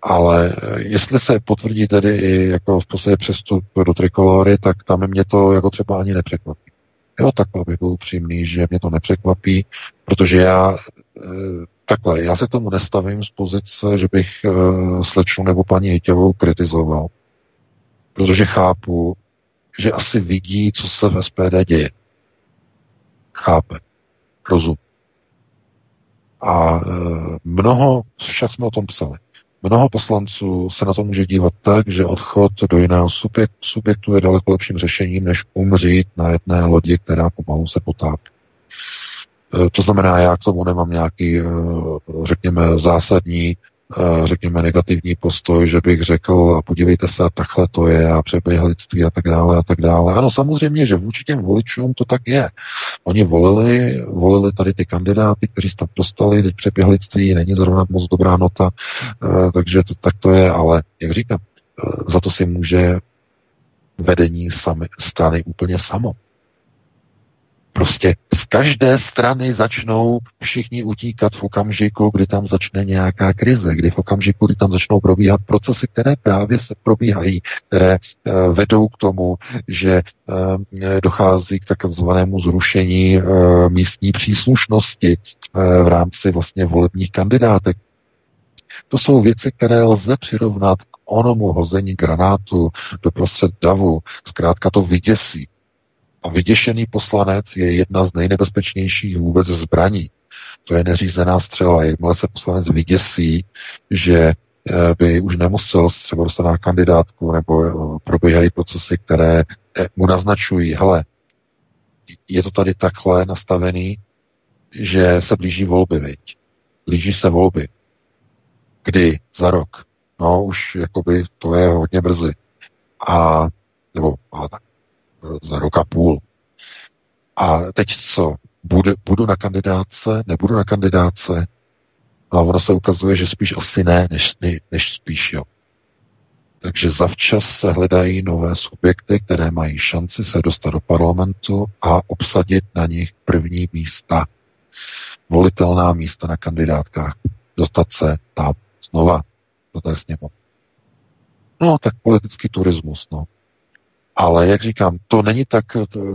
ale jestli se potvrdí tedy i jako v podstatě přestup do trikolory, tak tam mě to jako třeba ani nepřekvapí. Jo, takhle bych byl upřímný, že mě to nepřekvapí, protože já eh, takhle, já se k tomu nestavím z pozice, že bych uh, slečnu nebo paní Hytěvou kritizoval. Protože chápu, že asi vidí, co se v SPD děje. Chápe. Rozum. A uh, mnoho, však jsme o tom psali, Mnoho poslanců se na to může dívat tak, že odchod do jiného subjektu je daleko lepším řešením, než umřít na jedné lodi, která pomalu se potápí. E, to znamená, já k tomu nemám nějaký, e, řekněme, zásadní řekněme, negativní postoj, že bych řekl, a podívejte se, takhle to je, a přeběhlictví a tak dále, a tak dále. Ano, samozřejmě, že vůči těm voličům to tak je. Oni volili, volili tady ty kandidáty, kteří se tam dostali, teď přeběhlictví není zrovna moc dobrá nota, takže to, tak to je, ale jak říkám, za to si může vedení sami, strany úplně samo. Prostě z každé strany začnou všichni utíkat v okamžiku, kdy tam začne nějaká krize, kdy v okamžiku, kdy tam začnou probíhat procesy, které právě se probíhají, které uh, vedou k tomu, že uh, dochází k takzvanému zrušení uh, místní příslušnosti v rámci vlastně volebních kandidátek. To jsou věci, které lze přirovnat k onomu hození granátu do prostřed davu. Zkrátka to vyděsí. A vyděšený poslanec je jedna z nejnebezpečnějších vůbec zbraní. To je neřízená střela. Jakmile se poslanec vyděsí, že eh, by už nemusel třeba dostat na kandidátku nebo eh, probíhají procesy, které eh, mu naznačují, hele, je to tady takhle nastavený, že se blíží volby, viď? Blíží se volby. Kdy? Za rok. No, už jakoby to je hodně brzy. A, nebo a tak, za rok a půl. A teď co? Budu, budu na kandidáce, nebudu na kandidáce? No a ono se ukazuje, že spíš asi ne, než, než spíš jo. Takže zavčas se hledají nové subjekty, které mají šanci se dostat do parlamentu a obsadit na nich první místa. Volitelná místa na kandidátkách. Dostat se tam znova do té sněmovny. No, tak politický turismus, no. Ale jak říkám, to není tak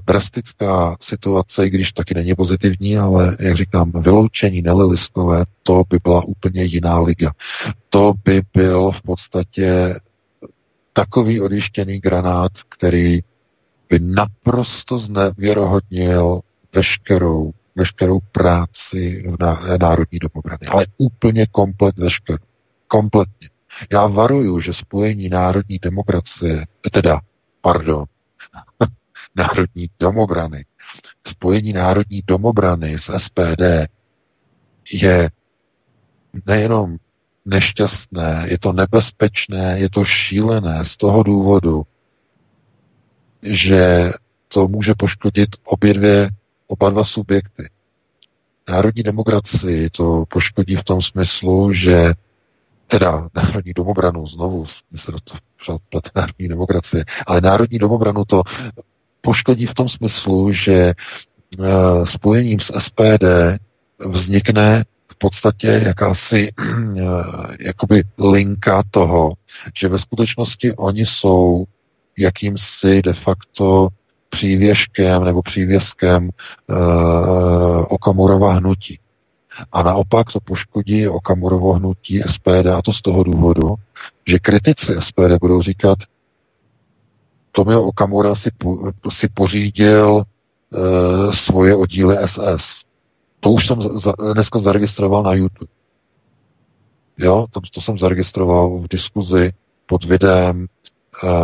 drastická situace, i když taky není pozitivní, ale jak říkám, vyloučení nelilistové, to by byla úplně jiná liga. To by byl v podstatě takový odjištěný granát, který by naprosto znevěrohodnil veškerou, veškerou práci na národní domobrany. Ale úplně komplet veškerou. Kompletně. Já varuju, že spojení národní demokracie, teda pardon, <laughs> národní domobrany. Spojení národní domobrany s SPD je nejenom nešťastné, je to nebezpečné, je to šílené z toho důvodu, že to může poškodit obě dvě, oba dva subjekty. Národní demokracii to poškodí v tom smyslu, že teda národní domobranu, znovu se do toho plete národní demokracie, ale národní domobranu to poškodí v tom smyslu, že e, spojením s SPD vznikne v podstatě jakási e, jakoby linka toho, že ve skutečnosti oni jsou jakýmsi de facto přívěškem nebo přívěskem e, Okamurova hnutí. A naopak to poškodí Okamurovo hnutí SPD a to z toho důvodu, že kritici SPD budou říkat, Tomio Okamura si, si pořídil e, svoje oddíly SS. To už jsem za, dneska zaregistroval na YouTube. Jo, to, to jsem zaregistroval v diskuzi pod videem e, e,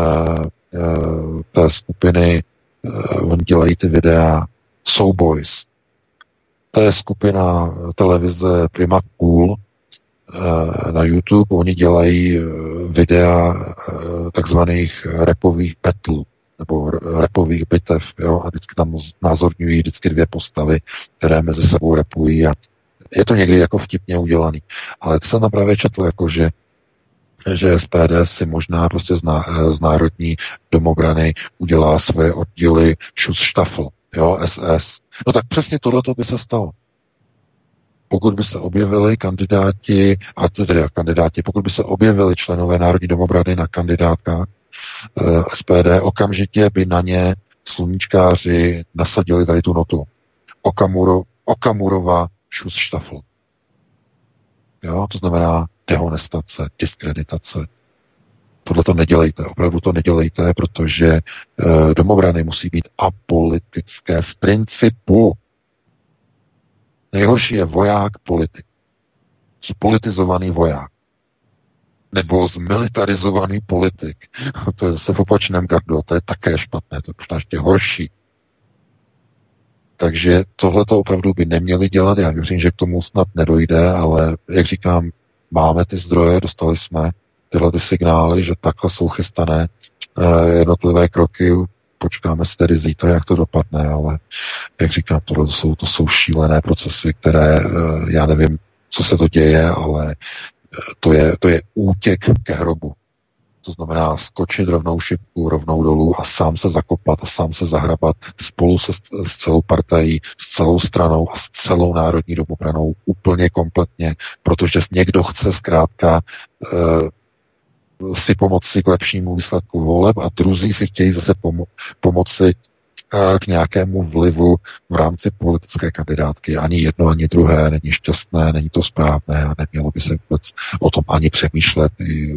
té skupiny, e, oni dělají ty videa Soulboys. To je skupina televize Prima Cool eh, na YouTube. Oni dělají eh, videa eh, takzvaných repových petlů nebo repových bitev, jo, a vždycky tam názorňují vždycky dvě postavy, které mezi sebou repují a je to někdy jako vtipně udělaný. Ale to jsem tam právě četl, jako že že SPD si možná prostě z, ná, z národní domobrany udělá svoje oddíly Schutzstaffel, jo, SS. No tak přesně tohle by se stalo. Pokud by se objevili kandidáti, a tedy kandidáti, pokud by se objevili členové Národní domobrany na kandidátkách eh, SPD, okamžitě by na ně sluníčkáři nasadili tady tu notu. Okamuro, Okamurova Schutzstaffel. Jo, to znamená dehonestace, diskreditace, tohle to nedělejte, opravdu to nedělejte, protože e, domobrany musí být apolitické z principu. Nejhorší je voják politik. Spolitizovaný voják. Nebo zmilitarizovaný politik. <laughs> To je zase v opačném gardu, to je také špatné, to je ještě horší. Takže tohle to opravdu by neměli dělat. Já věřím, že k tomu snad nedojde, ale jak říkám, máme ty zdroje, dostali jsme tyhle ty signály, že takhle jsou chystané eh, jednotlivé kroky, počkáme si tedy zítra, jak to dopadne, ale jak říkám, tohle jsou, to jsou šílené procesy, které, eh, já nevím, co se to děje, ale to je, to je útěk ke hrobu. To znamená skočit rovnou šipku, rovnou dolů a sám se zakopat a sám se zahrabat spolu se, s celou partají, s celou stranou a s celou národní domobranou úplně kompletně, protože někdo chce zkrátka si pomoci k lepšímu výsledku voleb a druzí si chtějí zase pomo- pomoci k nějakému vlivu v rámci politické kandidátky. Ani jedno, ani druhé není šťastné, není to správné a nemělo by se vůbec o tom ani přemýšlet. I e,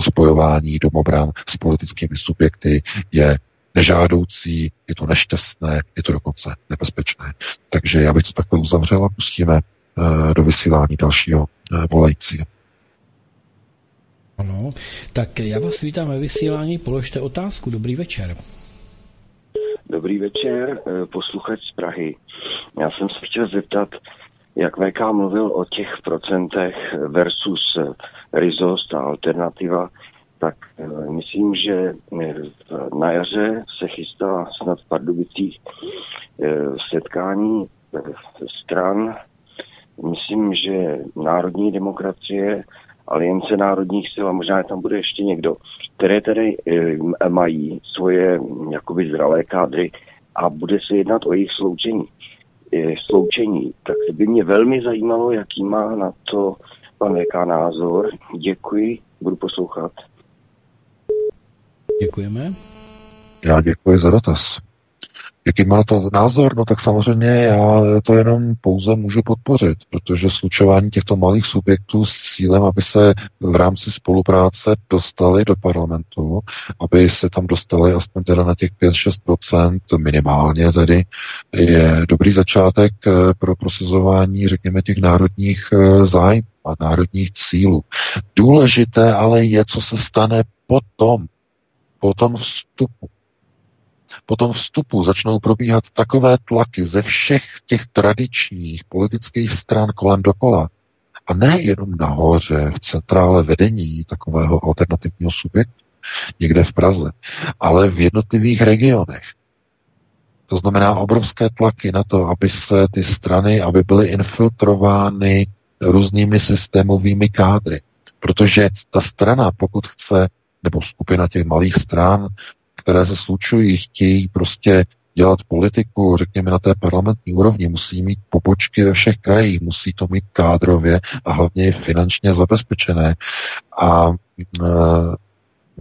spojování domobran s politickými subjekty je nežádoucí, je to nešťastné, je to dokonce nebezpečné. Takže já bych to takhle uzavřel a pustíme e, do vysílání dalšího volajícího. Ano, tak já vás vítám ve vysílání, položte otázku, dobrý večer. Dobrý večer, eh, posluchač z Prahy. Já jsem se chtěl zeptat, jak VK mluvil o těch procentech versus eh, Rizos a alternativa, tak eh, myslím, že na jaře se chystá snad v Pardubicích setkání stran. Myslím, že národní demokracie Aliance národních sil a možná tam bude ještě někdo, které tedy e, mají svoje jakoby zralé kádry a bude se jednat o jejich sloučení. E, sloučení. Tak by mě velmi zajímalo, jaký má na to pan VK názor. Děkuji, budu poslouchat. Děkujeme. Já děkuji za dotaz. Jaký má to názor? No tak samozřejmě já to jenom pouze můžu podpořit, protože slučování těchto malých subjektů s cílem, aby se v rámci spolupráce dostali do parlamentu, aby se tam dostali aspoň teda na těch 5-6% minimálně tedy, je dobrý začátek eh, pro prosazování, řekněme, těch národních eh, zájmů a národních cílů. Důležité ale je, co se stane potom, po tom vstupu po tom vstupu začnou probíhat takové tlaky ze všech těch tradičních politických stran kolem dokola, a ne jenom nahoře, v centrále vedení takového alternativního subjektu, někde v Praze, ale v jednotlivých regionech. To znamená obrovské tlaky na to, aby se ty strany, aby byly infiltrovány různými systémovými kádry. Protože ta strana, pokud chce, nebo skupina těch malých stran, které se slučují, chtějí prostě dělat politiku, řekněme na té parlamentní úrovni, musí mít pobočky ve všech krajích, musí to mít kádrově a hlavně finančně zabezpečené. A e,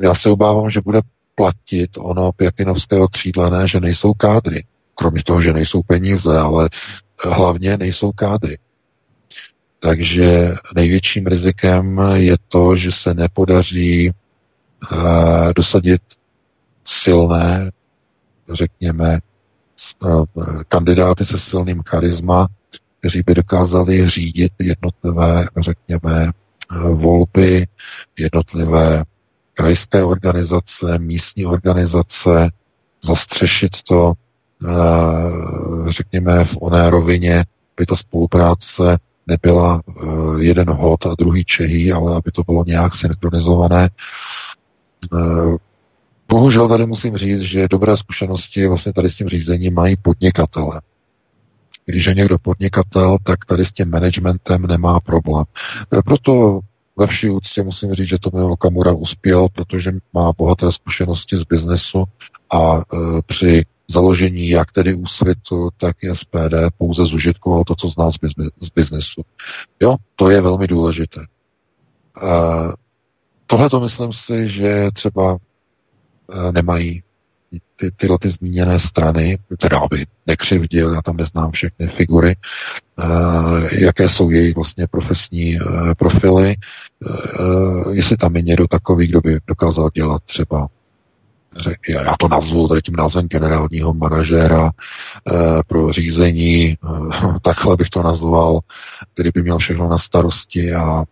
já se obávám, že bude platit ono pěkinovského křídlené, že nejsou kádry. Kromě toho, že nejsou peníze, ale hlavně nejsou kádry. Takže největším rizikem je to, že se nepodaří e, dosadit silné, řekněme, eh, kandidáty se silným charisma, kteří by dokázali řídit jednotlivé, řekněme, eh, volby, jednotlivé krajské organizace, místní organizace, zastřešit to, eh, řekněme, v oné rovině, by ta spolupráce nebyla jeden hod a druhý Čehý, ale aby to bylo nějak synchronizované. Bohužel tady musím říct, že dobré zkušenosti vlastně tady s tím řízením mají podnikatele. Když je někdo podnikatel, tak tady s tím managementem nemá problém. E, proto ve vší úctě musím říct, že Tomio Okamura uspěl, protože má bohaté zkušenosti z biznesu a e, při založení jak tedy úsvitu, tak i SPD pouze zužitkoval to, co zná z, z biznesu. Jo, to je velmi důležité. E, Tohle to myslím si, že třeba nemají ty, tyhle ty zmíněné strany, teda aby nekřivdil, já tam neznám všechny figury, uh, jaké jsou jejich vlastně profesní uh, profily, jestli tam je někdo takový, kdo by dokázal dělat třeba já to nazvu tady tím názvem generálního manažéra pro řízení, <laughs> takhle bych to nazval, který by měl všechno na starosti a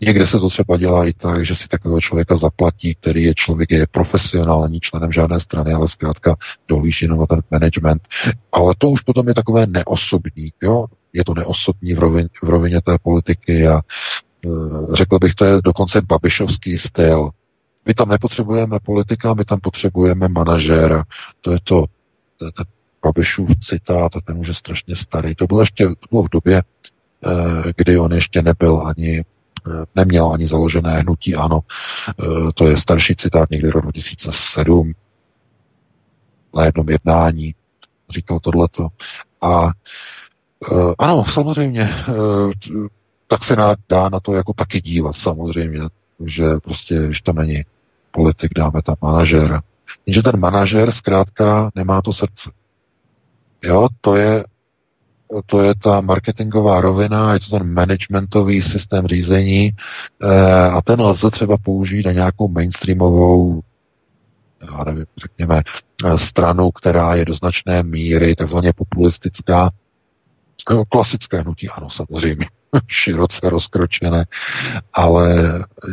Někde se to třeba dělá i tak, že si takového člověka zaplatí, který je člověk, je profesionál, není členem žádné strany, ale zkrátka dohlíží na ten management. Ale to už potom je takové neosobní, jo? Je to neosobní v rovině, v rovině té politiky a řekl bych, to je dokonce babišovský styl. My tam nepotřebujeme politika, my tam potřebujeme manažéra. To je to, to je ten Babišův citát, ten už je strašně starý. To bylo ještě to bylo v době, eh, kdy on ještě nebyl ani eh, neměl ani založené hnutí, ano. Eh, to je starší citát někdy rok 2007 na jednom jednání říkal tohleto. A ano, samozřejmě, tak se dá na to jako taky dívat, samozřejmě, že prostě, když tam není politik, dáme tam manažéra. Jenže ten manažer zkrátka nemá to srdce. Jo, to je, to je ta marketingová rovina, je to ten managementový systém řízení eh, a ten lze třeba použít na nějakou mainstreamovou já nevím, řekněme, eh, stranu, která je do značné míry takzvaně populistická, no, klasické hnutí, ano, samozřejmě, <laughs> široce rozkročené, ale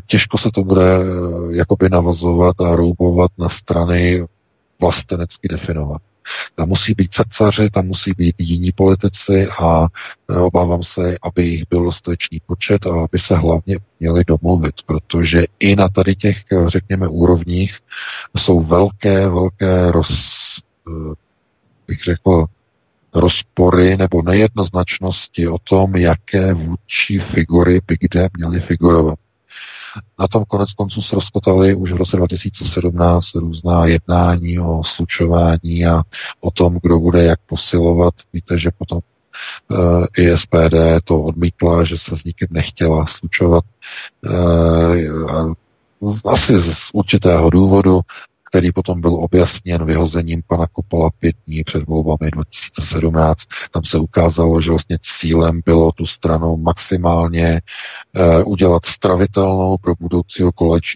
těžko se to bude eh, jakoby navazovat a roubovat na strany vlastenecky definovat. Tam musí být srdcaři, tam musí být jiní politici a e, obávám se, aby jich byl dostatečný počet a aby se hlavně měli domluvit, protože i na tady těch, řekněme, úrovních jsou velké, velké roz, e, bych řekl, rozpory nebo nejednoznačnosti o tom, jaké vůdčí figury by kde měly figurovat. Na tom konec konců se rozkotaly už v roce 2017 různá jednání o slučování a o tom, kdo bude jak posilovat. Víte, že potom uh, i SPD to odmítla, že se s nikým nechtěla slučovat. Uh, asi z určitého důvodu, který potom byl objasněn vyhozením pana Kopola pět dní před volbami 2017. Tam se ukázalo, že vlastně cílem bylo tu stranu maximálně uh, udělat stravitelnou pro budoucího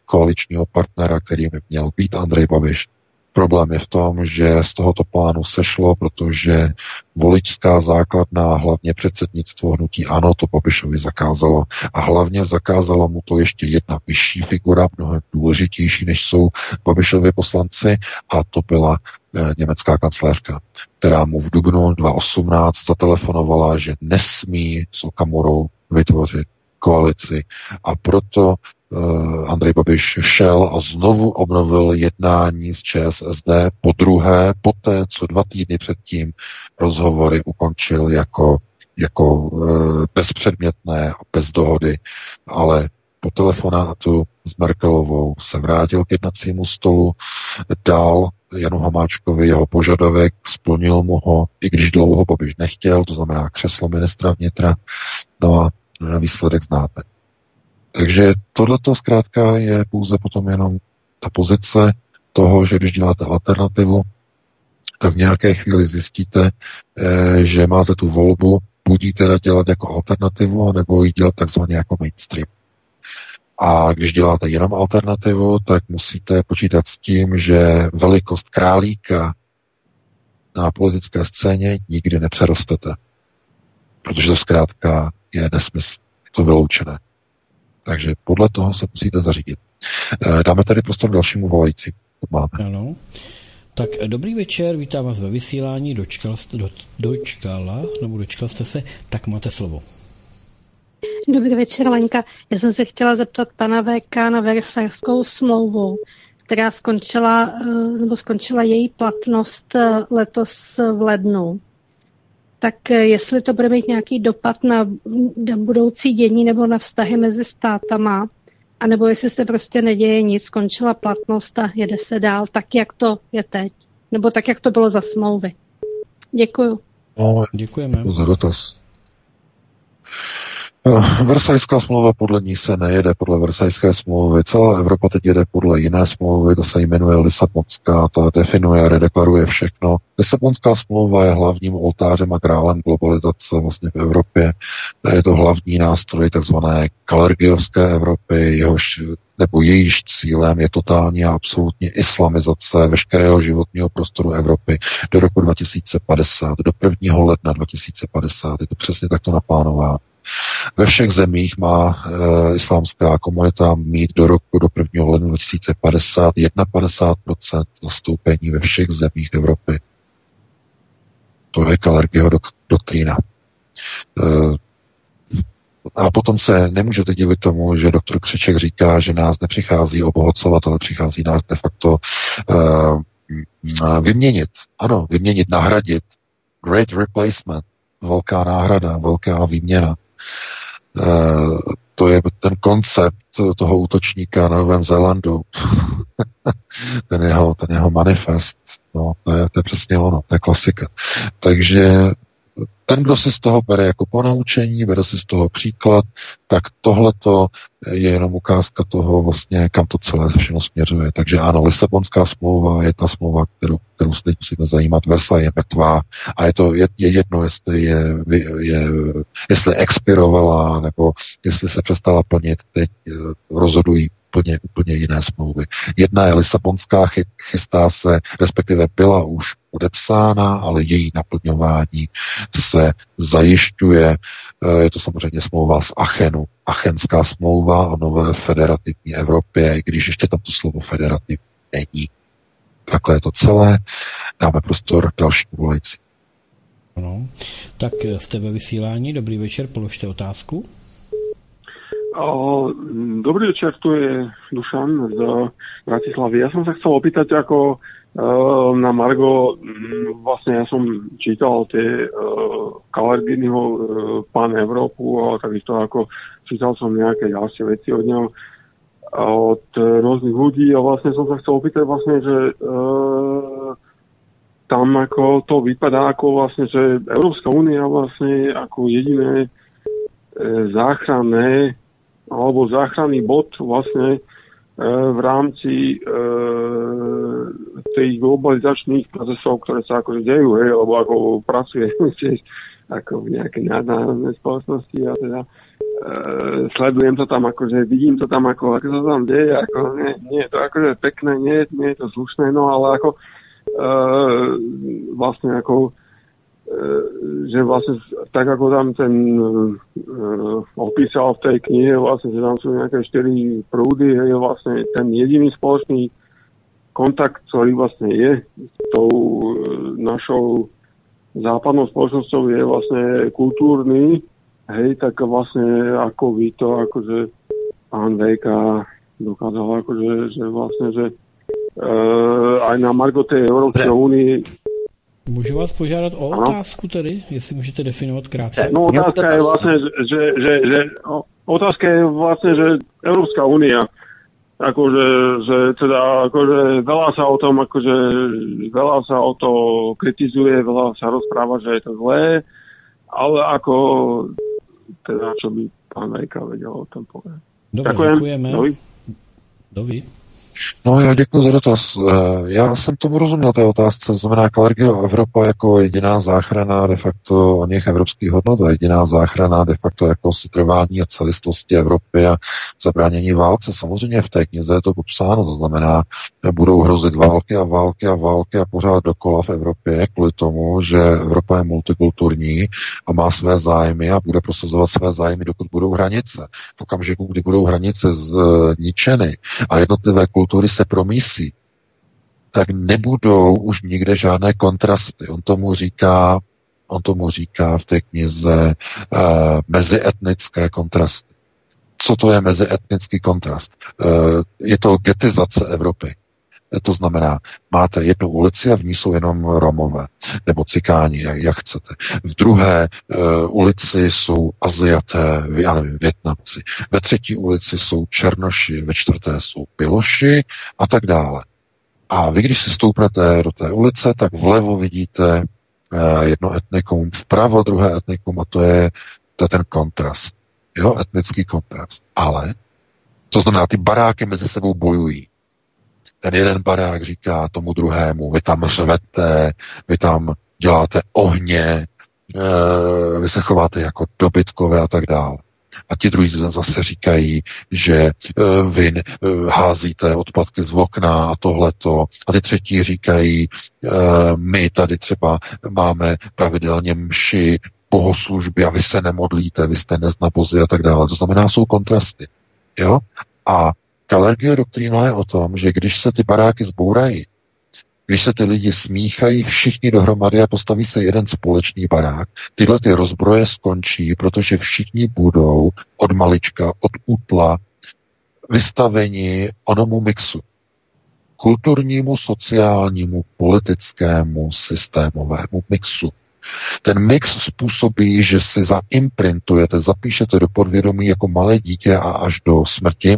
koaličního partnera, který by měl být Andrej Babiš. Problém je v tom, že z tohoto plánu sešlo, protože voličská základna, hlavně předsednictvo hnutí ANO, to Babišovi zakázalo. A hlavně zakázala mu to ještě jedna vyšší figura, mnohem důležitější, než jsou Babišovi poslanci, a to byla e, německá kancelářka, která mu v dubnu 2018 zatelefonovala, že nesmí s Okamurou vytvořit koalici a proto Eh, Andrej Babiš šel a znovu obnovil jednání s ČSSD. Po druhé, poté, co dva týdny předtím rozhovory ukončil jako, jako e, bezpředmětné a bez dohody, ale po telefonátu s Merkelovou se vrátil k jednacímu stolu, dal Janu Hamáčkovi jeho požadavek, splnil mu ho, i když dlouho Babiš nechtěl, to znamená křeslo ministra vnitra, no a výsledek znáte. Takže tohle zkrátka je pouze potom jenom ta pozice toho, že když děláte alternativu, tak v nějaké chvíli zjistíte, eh, že máte tu volbu, buď ji teda dělat jako alternativu, nebo ji dělat takzvaně jako mainstream. A když děláte jenom alternativu, tak musíte počítat s tím, že velikost králíka na politické scéně nikdy nepřerostete. Protože to zkrátka je nesmysl. Je to vyloučené. Takže podle toho se musíte zařídit. Eh, dáme tady prostor dalšímu volající. Máme. Ano. Tak eh, dobrý večer, vítám vás ve vysílání, dočkal jste, do, dočkala, nebo dočkal jste se, tak máte slovo. Dobrý večer, Lenka. Já jsem se chtěla zeptat pana VK na Versailskou smlouvu, která skončila, eh, nebo skončila její platnost letos v lednu tak eh, jestli to bude mít nějaký dopad na budoucí dění nebo na vztahy mezi státama, anebo jestli se prostě neděje nic, skončila platnost a jede se dál tak, jak to je teď, nebo tak, jak to bylo za smlouvy. Děkuju. No, Děkujeme. Za dotaz. Eh, Versajská smlouva podle ní se nejede podle Versajské smlouvy. Celá Evropa teď jede podle jiné smlouvy, to se jmenuje Lisabonská, ta definuje a redeklaruje všechno. Lisabonská smlouva je hlavním oltářem a králem globalizace vlastně v Evropě. Je to hlavní nástroj takzvané kalergiovské Evropy, jehož nebo jejíž cílem je totální a absolutně islamizace veškerého životního prostoru Evropy do roku 2050, do 1. ledna 2050. Je to přesně takto naplánováno. Ve všech zemích má e, islámská komunita mít do roku, do 1. ledna 2050 51% zastoupení ve všech zemích Evropy. To je Kalergiho dok- doktrína. E, a potom se nemůžete divit tomu, že doktor Křeček říká, že nás nepřichází obohacovat, ale přichází nás de facto uh, vyměnit. Ano, vyměnit, nahradit. Great replacement. Velká náhrada, velká výměna. Uh, to je ten koncept toho útočníka na Novém Zélandu. <laughs> ten, jeho, ten jeho manifest. No, to je, to je přesně ono, to je klasika. Takže ten, kdo si z toho bere jako ponaučení, bere si z toho příklad, tak tohleto je jenom ukázka toho vlastně, kam to celé všechno směřuje. Takže ano, Lisabonská smlouva je ta smlouva, kterou, kterou se teď musíme zajímat. Versa je mrtvá a je to je, je jedno, jestli je, je, jestli expirovala nebo jestli se přestala plnit. Teď eh, rozhodují úplně, úplně jiné smlouvy. Jedna je Lisabonská, chystá se, respektive byla už podepsána, ale její naplňování se zajišťuje. Eh, je to samozřejmě smlouva z Achenu, Achenská smlouva o nové federativní Evropě, i když ještě tam to slovo federativ není. Takhle je to celé. Dáme prostor další volající. No, tak jste ve vysílání. Dobrý večer, položte otázku. Dobrý večer, tu je Dušan z Bratislavy. Ja som sa chcel opýtať, ako uh, na Margo, vlastne ja som čítal tie uh, Kalerginyho uh, Pán Európu a takisto ako čítal som nejaké ďalšie veci od neho od rôznych ľudí a vlastne som sa chcel opýtať vlastne, že uh, tam ako to vypadá ako vlastne, že Európska únia vlastne ako jediné záchranné alebo záchranný bod vlastne v rámci e, tých globalizačných procesov, ktoré sa akože dejú, hej, lebo ako pracuje <laughs> tiež ako v nejakej nadnárodnej spoločnosti a teda e, sledujem to tam, akože vidím to tam, ako, ako sa tam deje, ako nie, nie je to akože pekné, nie, nie je to slušné, no ale ako e, vlastne ako že vlastne tak ako tam ten uh, opísal v tej knihe, vlastne, že tam sú nejaké štyri prúdy, je vlastne ten jediný spoločný kontakt, ktorý vlastne je s tou uh, našou západnou spoločnosťou je vlastne kultúrny, hej, tak vlastne ako vy to, akože pán Vejka dokázal, akože, že vlastne, že uh, aj na Margo tej Európskej únii Můžu vás požádat o ano? otázku tedy, jestli můžete definovat krátce. No otázka je vlastně, že, že, že otázka je vlastně, že Európska únia akože, že teda, akože veľa sa o tom, akože veľa sa o to kritizuje, veľa sa rozpráva, že je to zlé, ale ako teda, čo by pán Vejka vedel o tom povedať. Dobre, Ďakujem. děkujeme. Dovi. Dovi. No já děkuji za dotaz. Eh, já jsem tomu rozuměl té otázce, znamená Kalergio Evropa jako jediná záchrana de facto o něch evropských hodnot a jediná záchrana de facto jako trvání a celistvosti Evropy a zabránění válce. Samozřejmě v té knize je to popsáno, to znamená, budou hrozit války a války a války a pořád dokola v Evropě kvůli tomu, že Evropa je multikulturní a má své zájmy a bude prosazovat své zájmy, dokud budou hranice. V okamžiku, kdy budou hranice zničeny a jednotlivé kultury se promísí, tak nebudou už nikde žádné kontrasty. On tomu říká, on tomu říká v té knize uh, mezietnické kontrasty. Co to je mezietnický kontrast? Uh, je to getizace Evropy. To znamená, máte jednu ulici a v ní jsou jenom Romové, nebo cikáni, jak, jak chcete. V druhé uh, ulici jsou Aziaté, já nevím, Větnamci. Ve třetí ulici jsou Černoši, ve čtvrté jsou Piloši a tak dále. A vy, když si stoupnete do té ulice, tak vlevo vidíte uh, jedno etnikum, vpravo druhé etnikum a to je, to je ten kontrast. Jo, etnický kontrast. Ale to znamená, ty baráky mezi sebou bojují. Ten jeden barák říká tomu druhému, vy tam řvete, vy tam děláte ohně, e, vy se chováte jako dobytkové a tak dále. A ti druhý zase říkají, že e, vy e, házíte odpadky z okna a tohleto. A ty třetí říkají, my tady třeba máme pravidelně mši, bohoslužby a vy se nemodlíte, vy jste neznapozy a tak dále. To znamená, jsou kontrasty. Jo? A Kalergie doktrína je o tom, že když se ty baráky zbourají, když se ty lidi smíchají všichni dohromady a postaví se jeden společný barák, tyhle ty rozbroje skončí, protože všichni budou od malička, od útla vystaveni onomu mixu. Kulturnímu, sociálnímu, politickému, systémovému mixu. Ten mix způsobí, že si zaimprintujete, zapíšete do podvědomí jako malé dítě a až do smrti,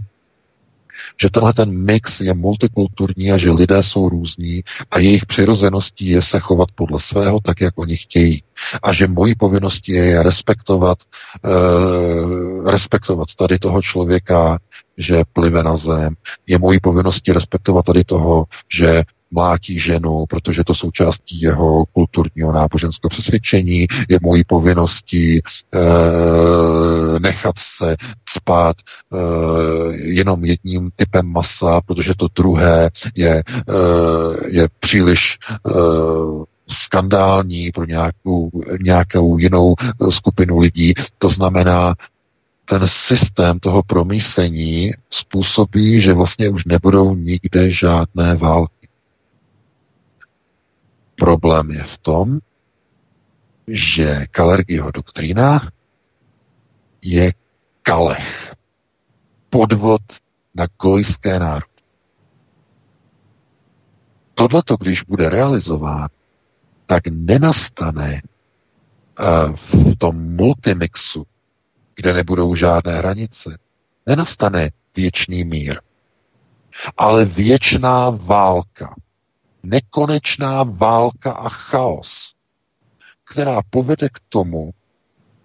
že tenhle ten mix je multikulturní a že lidé jsou různí a jejich přirozeností je se chovat podle svého tak, jak oni chtějí. A že mojí povinností je respektovat, uh, respektovat tady toho člověka, že plive na zem. Je mojí povinností respektovat tady toho, že mlátí ženu, protože to součástí jeho kulturního náboženského přesvědčení, je mojí povinností e, nechat se spát e, jenom jedním typem masa, protože to druhé je, e, je příliš e, skandální pro nějakou, nějakou jinou skupinu lidí. To znamená, ten systém toho promísení způsobí, že vlastně už nebudou nikde žádné války. Problém je v tom, že Kalergiho doktrína je kalech. Podvod na gojské národy. Tohleto, když bude realizován, tak nenastane uh, v tom multimixu, kde nebudou žádné hranice, nenastane věčný mír, ale věčná válka nekonečná válka a chaos, která povede k tomu,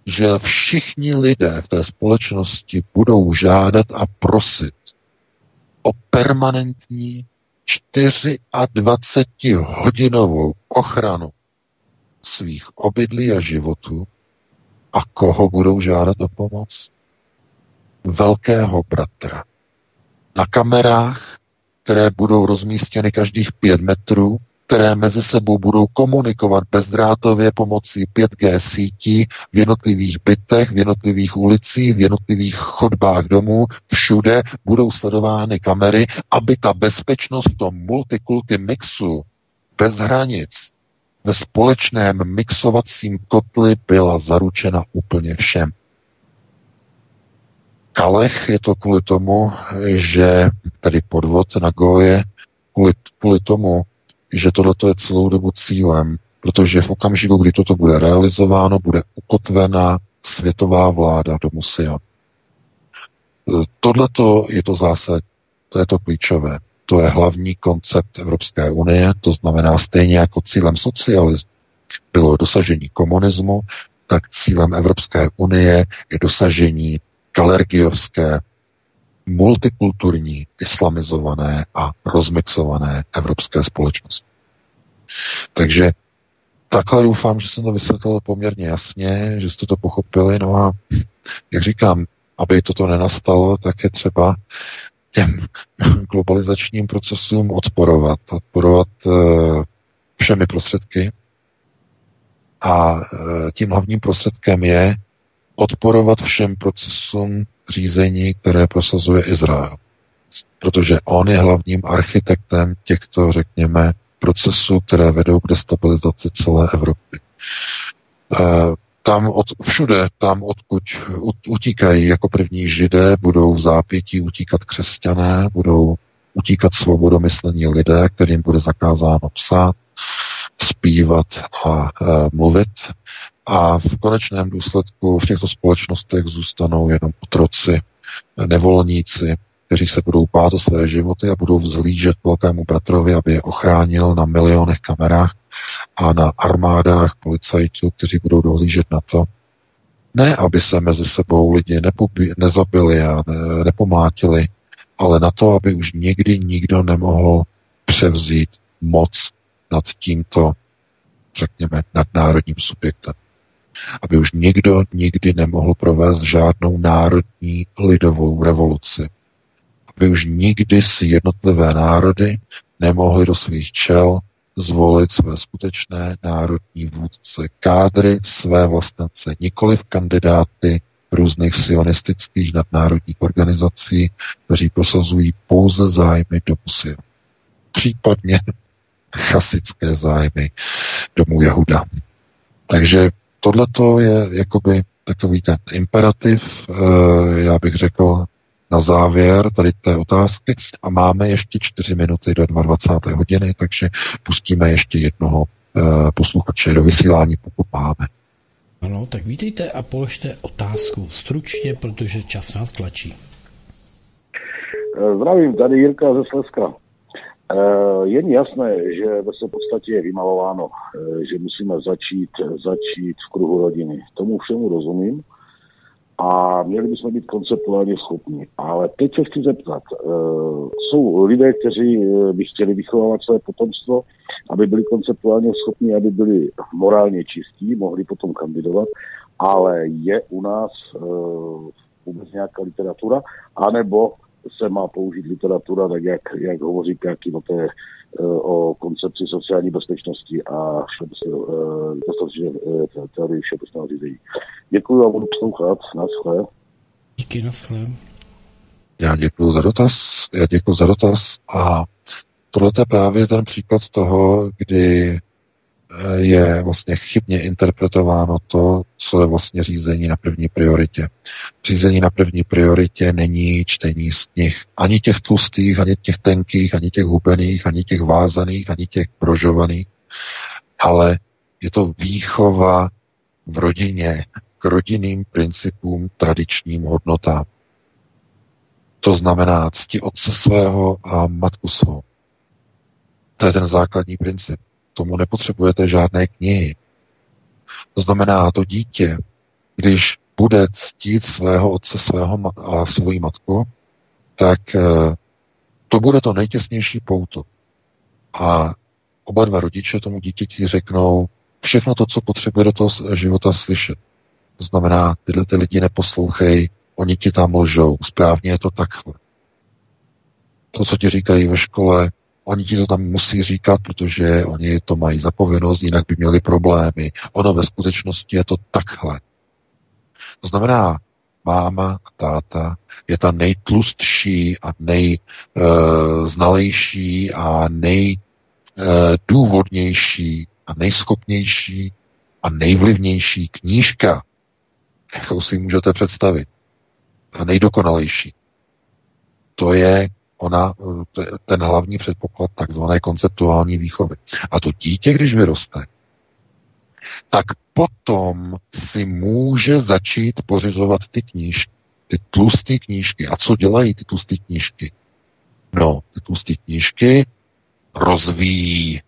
že všichni lidé v té společnosti budou žádat a prosit o permanentní 24-hodinovou ochranu svých obydlí a životů a koho budou žádat o pomoc? Velkého bratra. Na kamerách které budou rozmístěny každých pět metrů, které mezi sebou budou komunikovat bezdrátově pomocí 5G sítí v jednotlivých bytech, v jednotlivých ulicích, v jednotlivých chodbách domů, všude budou sledovány kamery, aby ta bezpečnost v tom multikulti mixu bez hranic ve společném mixovacím kotli byla zaručena úplně všem. Kalech je to kvůli tomu, že tady podvod na Goje, kvůli, kvůli tomu, že tohle je celou dobu cílem, protože v okamžiku, kdy toto bude realizováno, bude ukotvena světová vláda do Musia. Tohle je to zásad, to je to klíčové. To je hlavní koncept Evropské unie, to znamená stejně jako cílem socialismu bylo dosažení komunismu, tak cílem Evropské unie je dosažení kalergiovské, multikulturní, islamizované a rozmixované evropské společnosti. Takže takhle doufám, že jsem to vysvětlil poměrně jasně, že jste to pochopili. No a jak říkám, aby toto nenastalo, tak je třeba těm globalizačním procesům odporovat. Odporovat e, všemi prostředky. A e, tím hlavním prostředkem je odporovat všem procesům řízení, které prosazuje Izrael. Protože on je hlavním architektem těchto, řekněme, procesů, které vedou k destabilizaci celé Evropy. E, tam od, všude, tam odkud utíkají jako první židé, budou v zápětí utíkat křesťané, budou utíkat svobodomyslení lidé, kterým bude zakázáno psát, zpívat a e, mluvit. A v konečném důsledku v těchto společnostech zůstanou jenom otroci, nevolníci, kteří se budou pát o své životy a budou vzhlížet velkému bratrovi, aby je ochránil na milionech kamerách a na armádách policajtů, kteří budou dohlížet na to, ne, aby se mezi sebou lidi nepobí, nezabili a ne, nepomátili, ale na to, aby už nikdy nikdo nemohl převzít moc nad tímto, řekněme, nadnárodním subjektem aby už nikdo nikdy nemohl provést žádnou národní lidovou revoluci. Aby už nikdy si jednotlivé národy nemohly do svých čel zvolit své skutečné národní vůdce, kádry své vlastence, nikoli v kandidáty různých sionistických nadnárodních organizací, kteří prosazují pouze zájmy do Případně <laughs> chasické zájmy domů Jehuda. Takže tohle je jakoby takový ten imperativ, eh, já bych řekl, na závěr tady té otázky a máme ještě čtyři minuty do 22. hodiny, takže pustíme ještě jednoho eh, posluchače do vysílání, pokud máme. Ano, tak vítejte a položte otázku stručně, protože čas nás tlačí. Eh, zdravím, tady Jirka ze Slezska. Je mi jasné, že ve své podstatě je vymalováno, že musíme začít, začít v kruhu rodiny. Tomu všemu rozumím a měli bychom být konceptuálně schopni. Ale teď se chci zeptat, uh, jsou lidé, kteří eh, by chtěli vychovávat své potomstvo, aby byli konceptuálně schopni, aby byli morálně čistí, mohli potom kandidovat, ale je u nás vůbec nějaká literatura, anebo se má použít literatura, tak jak, jak hovoří Pěký o té o koncepci sociální bezpečnosti a teorii všeobecného řízení. Děkuji a budu poslouchat. Naschle. Díky, naschle. Já děkuji za dotaz. Já děkuji za dotaz a tohle je právě ten příklad toho, kdy je vlastně chybně interpretováno to, co je vlastně řízení na první prioritě. Řízení na první prioritě není čtení z knih ani těch tlustých, ani těch tenkých, ani těch hubených, ani těch vázaných, ani těch prožovaných, ale je to výchova v rodině k rodinným principům, tradičním hodnotám. To znamená cti otce svého a matku svou. To je ten základní princip tomu nepotřebujete žádné knihy. To znamená, to dítě, když bude ctít svého otce, svého a svoji matku, tak eh, to bude to nejtěsnější pouto. A oba dva rodiče tomu dítěti řeknou všechno to, co potřebuje do toho života slyšet. To znamená, tyhle ty lidi neposlouchej, oni ti tam lžou, správně je to takhle. To, co ti říkají ve škole, Oni ti to tam musí říkat, protože oni to mají za povinnost, jinak by měli problémy. Ono ve skutečnosti je to takhle. To znamená, máma a táta je ta nejtlustší a nejznalejší uh, a nejdůvodnější uh, a nejschopnější a nejvlivnější knížka, jakou si můžete představit. A nejdokonalejší. To je ona, ten hlavní předpoklad takzvané konceptuální výchovy. A to dítě, když vyroste, tak potom si může začít pořizovat ty knížky, ty tlusté knížky. A co dělají ty tlusté knížky? No, ty tlusté knížky rozvíjí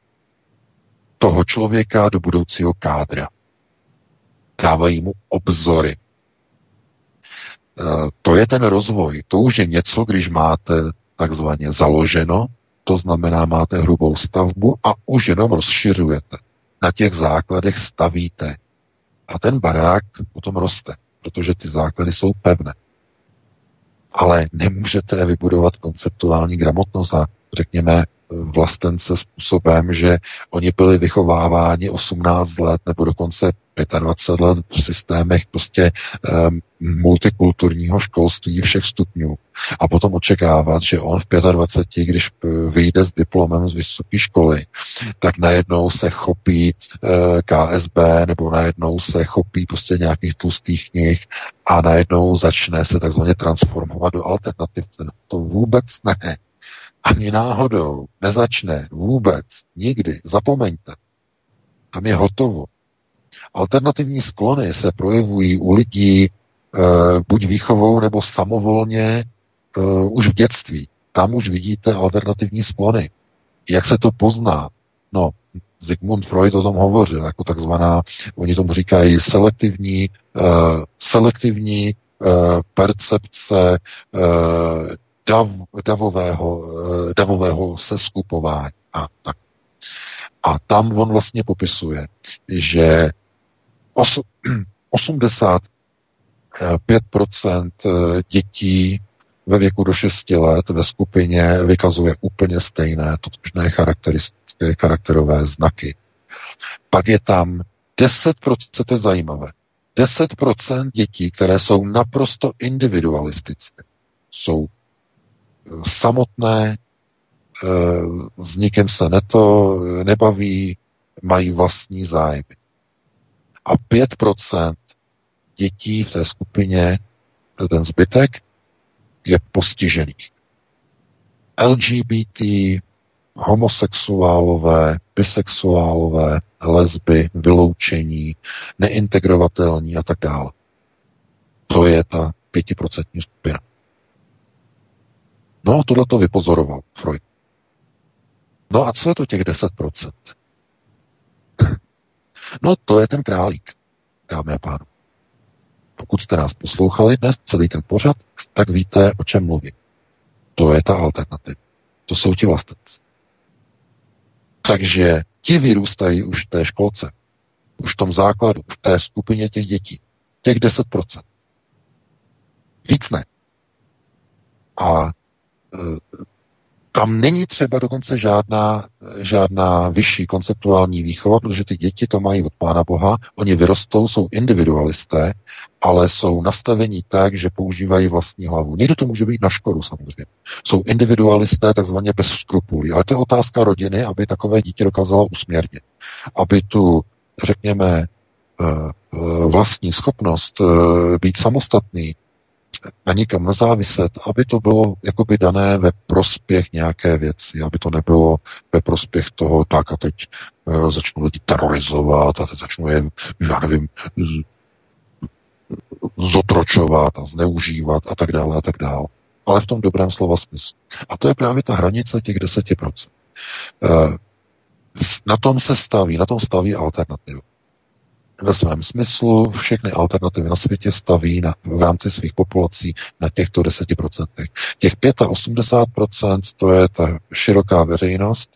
toho člověka do budoucího kádra. Dávají mu obzory. E, to je ten rozvoj. To už je něco, když máte takzvaně založeno, to znamená, máte hrubou stavbu a už jenom rozšiřujete. Na těch základech stavíte. A ten barák potom roste, protože ty základy jsou pevné. Ale nemůžete vybudovat konceptuální gramotnost a řekněme vlastence způsobem, že oni byli vychováváni 18 let nebo dokonce 25 let v systémech prostě um, multikulturního školství všech stupňů. A potom očekávat, že on v 25, když vyjde s diplomem z vysoké školy, tak najednou se chopí eh, KSB nebo najednou se chopí prostě nějakých tlustých knih a najednou začne se takzvaně transformovat do alternativce. No, to vůbec ne. Ani náhodou nezačne vůbec, nikdy, zapomeňte. Tam je hotovo. Alternativní sklony se projevují u lidí e, buď výchovou nebo samovolně e, už v dětství. Tam už vidíte alternativní sklony. Jak se to pozná? No, Sigmund Freud o tom hovořil, jako takzvaná, oni tomu říkají selektivní, uh, selektivní uh, percepce uh, dav, davového, eh, davového seskupování. A, tak. a tam on vlastně popisuje, že os, 85% <clears throat> eh, dětí ve věku do 6 let ve skupině vykazuje úplně stejné totožné charakteristické charakterové znaky. Pak je tam 10%, to je zajímavé, 10% dětí, které jsou naprosto individualistické, jsou samotné, s nikým se neto nebaví, mají vlastní zájmy. A 5% dětí v té skupině, ten zbytek, je postižených. LGBT, homosexuálové, bisexuálové, lesby, vyloučení, neintegrovatelní a tak dále. To je ta pětiprocentní skupina. No, tohle to vypozoroval Freud. No a co je to těch 10%? No, to je ten králík, dámy a pánové. Pokud jste nás poslouchali dnes celý ten pořad, tak víte, o čem mluvím. To je ta alternativa. To jsou ti vlastenci. Takže ti vyrůstají už v té školce, už v tom základu, v té skupině těch dětí. Těch 10%. Víc ne. A e, tam není třeba dokonce žádná, žádná vyšší konceptuální výchova, protože ty děti to mají od Pána Boha, oni vyrostou, jsou individualisté, ale jsou nastavení tak, že používají vlastní hlavu. Někdo to může být na škodu samozřejmě. Jsou individualisté takzvaně bez skrupulí, ale to je otázka rodiny, aby takové dítě dokázalo usměrnit. Aby tu, řekněme, eh, eh, vlastní schopnost eh, být samostatný, na nikam nezáviset, aby to bylo jakoby dané ve prospěch nějaké věci, aby to nebylo ve prospěch toho, tak a teď uh, začnu lidi terorizovat a teď začnu je, já nevím, z, zotročovat a zneužívat a tak dále a tak dále. Ale v tom dobrém slova smyslu. A to je právě ta hranice těch 10%. Uh, na tom se staví, na tom staví alternativa ve svém smyslu všechny alternativy na světě staví na, v rámci svých populací na těchto 10%. Těch 85% to je ta široká veřejnost,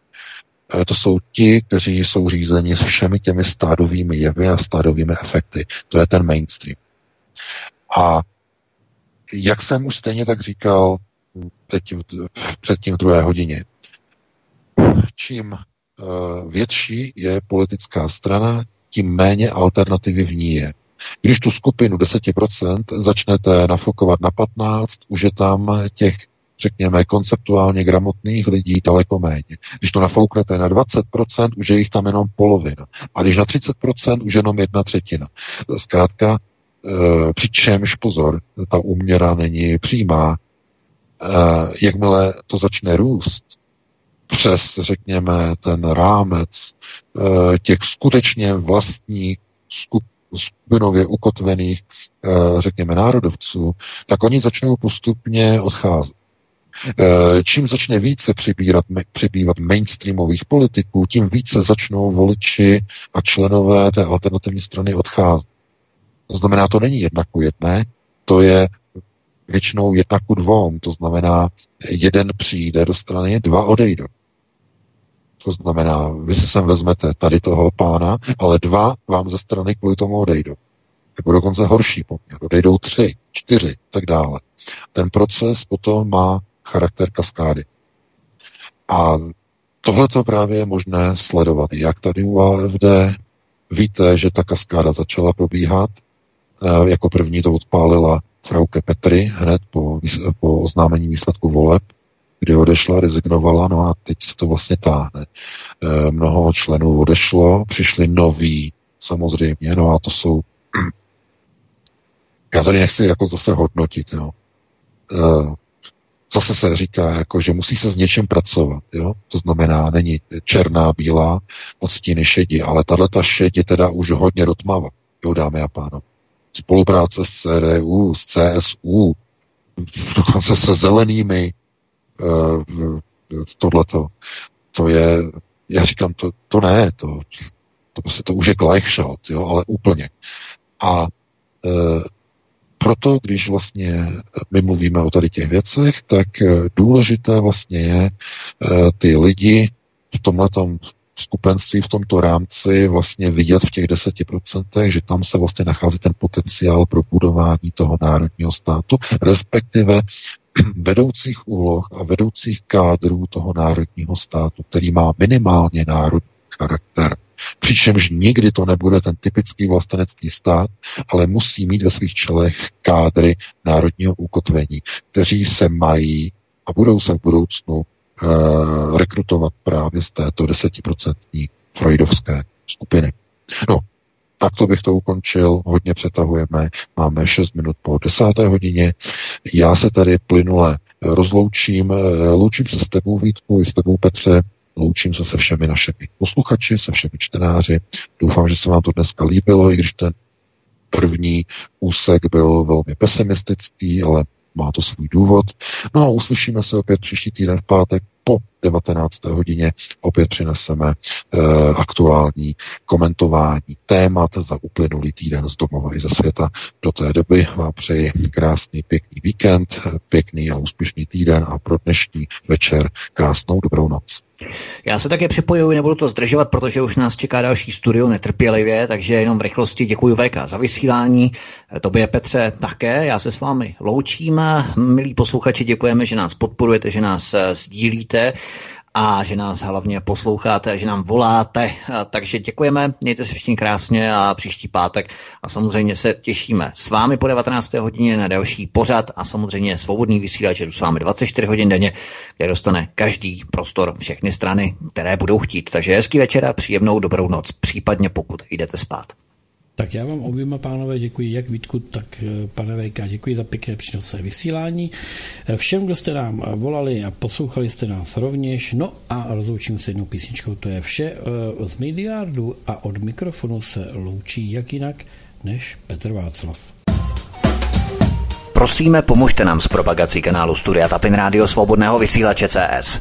eh, to jsou ti, kteří jsou řízeni s všemi těmi stádovými jevy a stádovými efekty. To je ten mainstream. A jak jsem už stejně tak říkal předtím v druhé hodině, čím uh, větší je politická strana, tím méně alternativy v ní je. Když tu skupinu 10% začnete nafokovat na 15, už je tam těch, řekněme, konceptuálně gramotných lidí daleko méně. Když to nafouknete na 20%, už je jich tam jenom polovina. A když na 30%, už jenom jedna třetina. Zkrátka, e, přičemž pozor, ta úměra není přímá. E, jakmile to začne růst, přes, řekněme, ten rámec eh, těch skutečně vlastních skupinově ukotvených, eh, řekněme, národovců, tak oni začnou postupně odcházet. Eh, čím začne více přibírat, přibývat mainstreamových politiků, tím více začnou voliči a členové té alternativní strany odcházet. To znamená, to není jedna ku jedné, to je většinou jedna ku dvou. To znamená, jeden přijde do strany, dva odejdou. To znamená, vy si sem vezmete tady toho pána, ale dva vám ze strany kvůli tomu odejdou. Nebo dokonce horší poměr. Odejdou tři, čtyři, tak dále. Ten proces potom má charakter kaskády. A tohle to právě je možné sledovat. Jak tady u AFD víte, že ta kaskáda začala probíhat. E, jako první to odpálila Frauke Petry hned po, po oznámení výsledku voleb kdy odešla, rezignovala, no a teď se to vlastně táhne. E, mnoho členů odešlo, přišli noví, samozřejmě, no a to jsou <clears throat> já tady nechci jako zase hodnotit, jo. E, zase se říká, jako, že musí se s něčím pracovat, jo. To znamená, není černá, bílá, odstíny šedi, ale tahle ta šedi teda už hodně dotmava, jo, dámy a pánové. Spolupráce s CDU, s CSU, dokonce se zelenými, uh, tohleto. To je, já říkám, to, to ne, to, to prostě to už je Gleichschalt, jo, ale úplně. A uh, proto, když vlastně my mluvíme o tady těch věcech, tak důležité vlastně je ty lidi v tomhletom skupenství v tomto rámci vlastně vidět v těch deseti procentech, že tam se vlastně nachází ten potenciál pro budování toho národního státu, respektive <clears throat> vedoucích úloh a vedoucích kádrů toho národního státu, který má minimálně národní charakter. Přičemž nikdy to nebude ten typický vlastenecký stát, ale musí mít ve svých čelech kádry národního ukotvení, kteří se mají a budou se v budoucnu rekrutovat právě z této desetiprocentní freudovské skupiny. No, takto bych to ukončil, hodně přetahujeme, máme 6 minut po desáté hodině. Já se tady plynule rozloučím, loučím se s tebou Vítku i s tebou Petře, loučím se se všemi našimi posluchači, se všemi čtenáři. Doufám, že se vám to dneska líbilo, i když ten první úsek byl velmi pesimistický, ale má to svůj důvod. No a uslyšíme se opět příští týden v pátek po 19. hodině opět přineseme e, aktuální komentování témat za uplynulý týden z domova i ze světa. Do té doby vám přeji krásný, pěkný víkend, pěkný a úspěšný týden a pro dnešní večer krásnou dobrou noc. Já se také připojuji, nebudu to zdržovat, protože už nás čeká další studio netrpělivě, takže jenom v rychlosti děkuji VK za vysílání, tobě Petře také, já se s vámi loučím. Milí posluchači, děkujeme, že nás podporujete, že nás eh, sdílíte a že nás hlavně posloucháte, že nám voláte. Takže děkujeme, mějte se všichni krásně a příští pátek a samozřejmě se těšíme s vámi po 19. hodině na další pořad a samozřejmě svobodný vysílač je s vámi 24 hodin denně, kde dostane každý prostor všechny strany, které budou chtít. Takže hezký večer a příjemnou dobrou noc, případně pokud jdete spát. Tak já vám oběma pánové děkuji, jak Vítku, tak eh, pane Vejka, děkuji za pěkné přínosové vysílání. Eh, všem, kdo jste nám eh, volali a poslouchali jste nás rovněž, no a rozloučím se jednou písničkou, to je vše z miliardu a od mikrofonu se loučí jak jinak než Petr Václav. Prosíme, pomožte nám s propagací kanálu Studia Tapin Rádio Svobodného vysílače CS.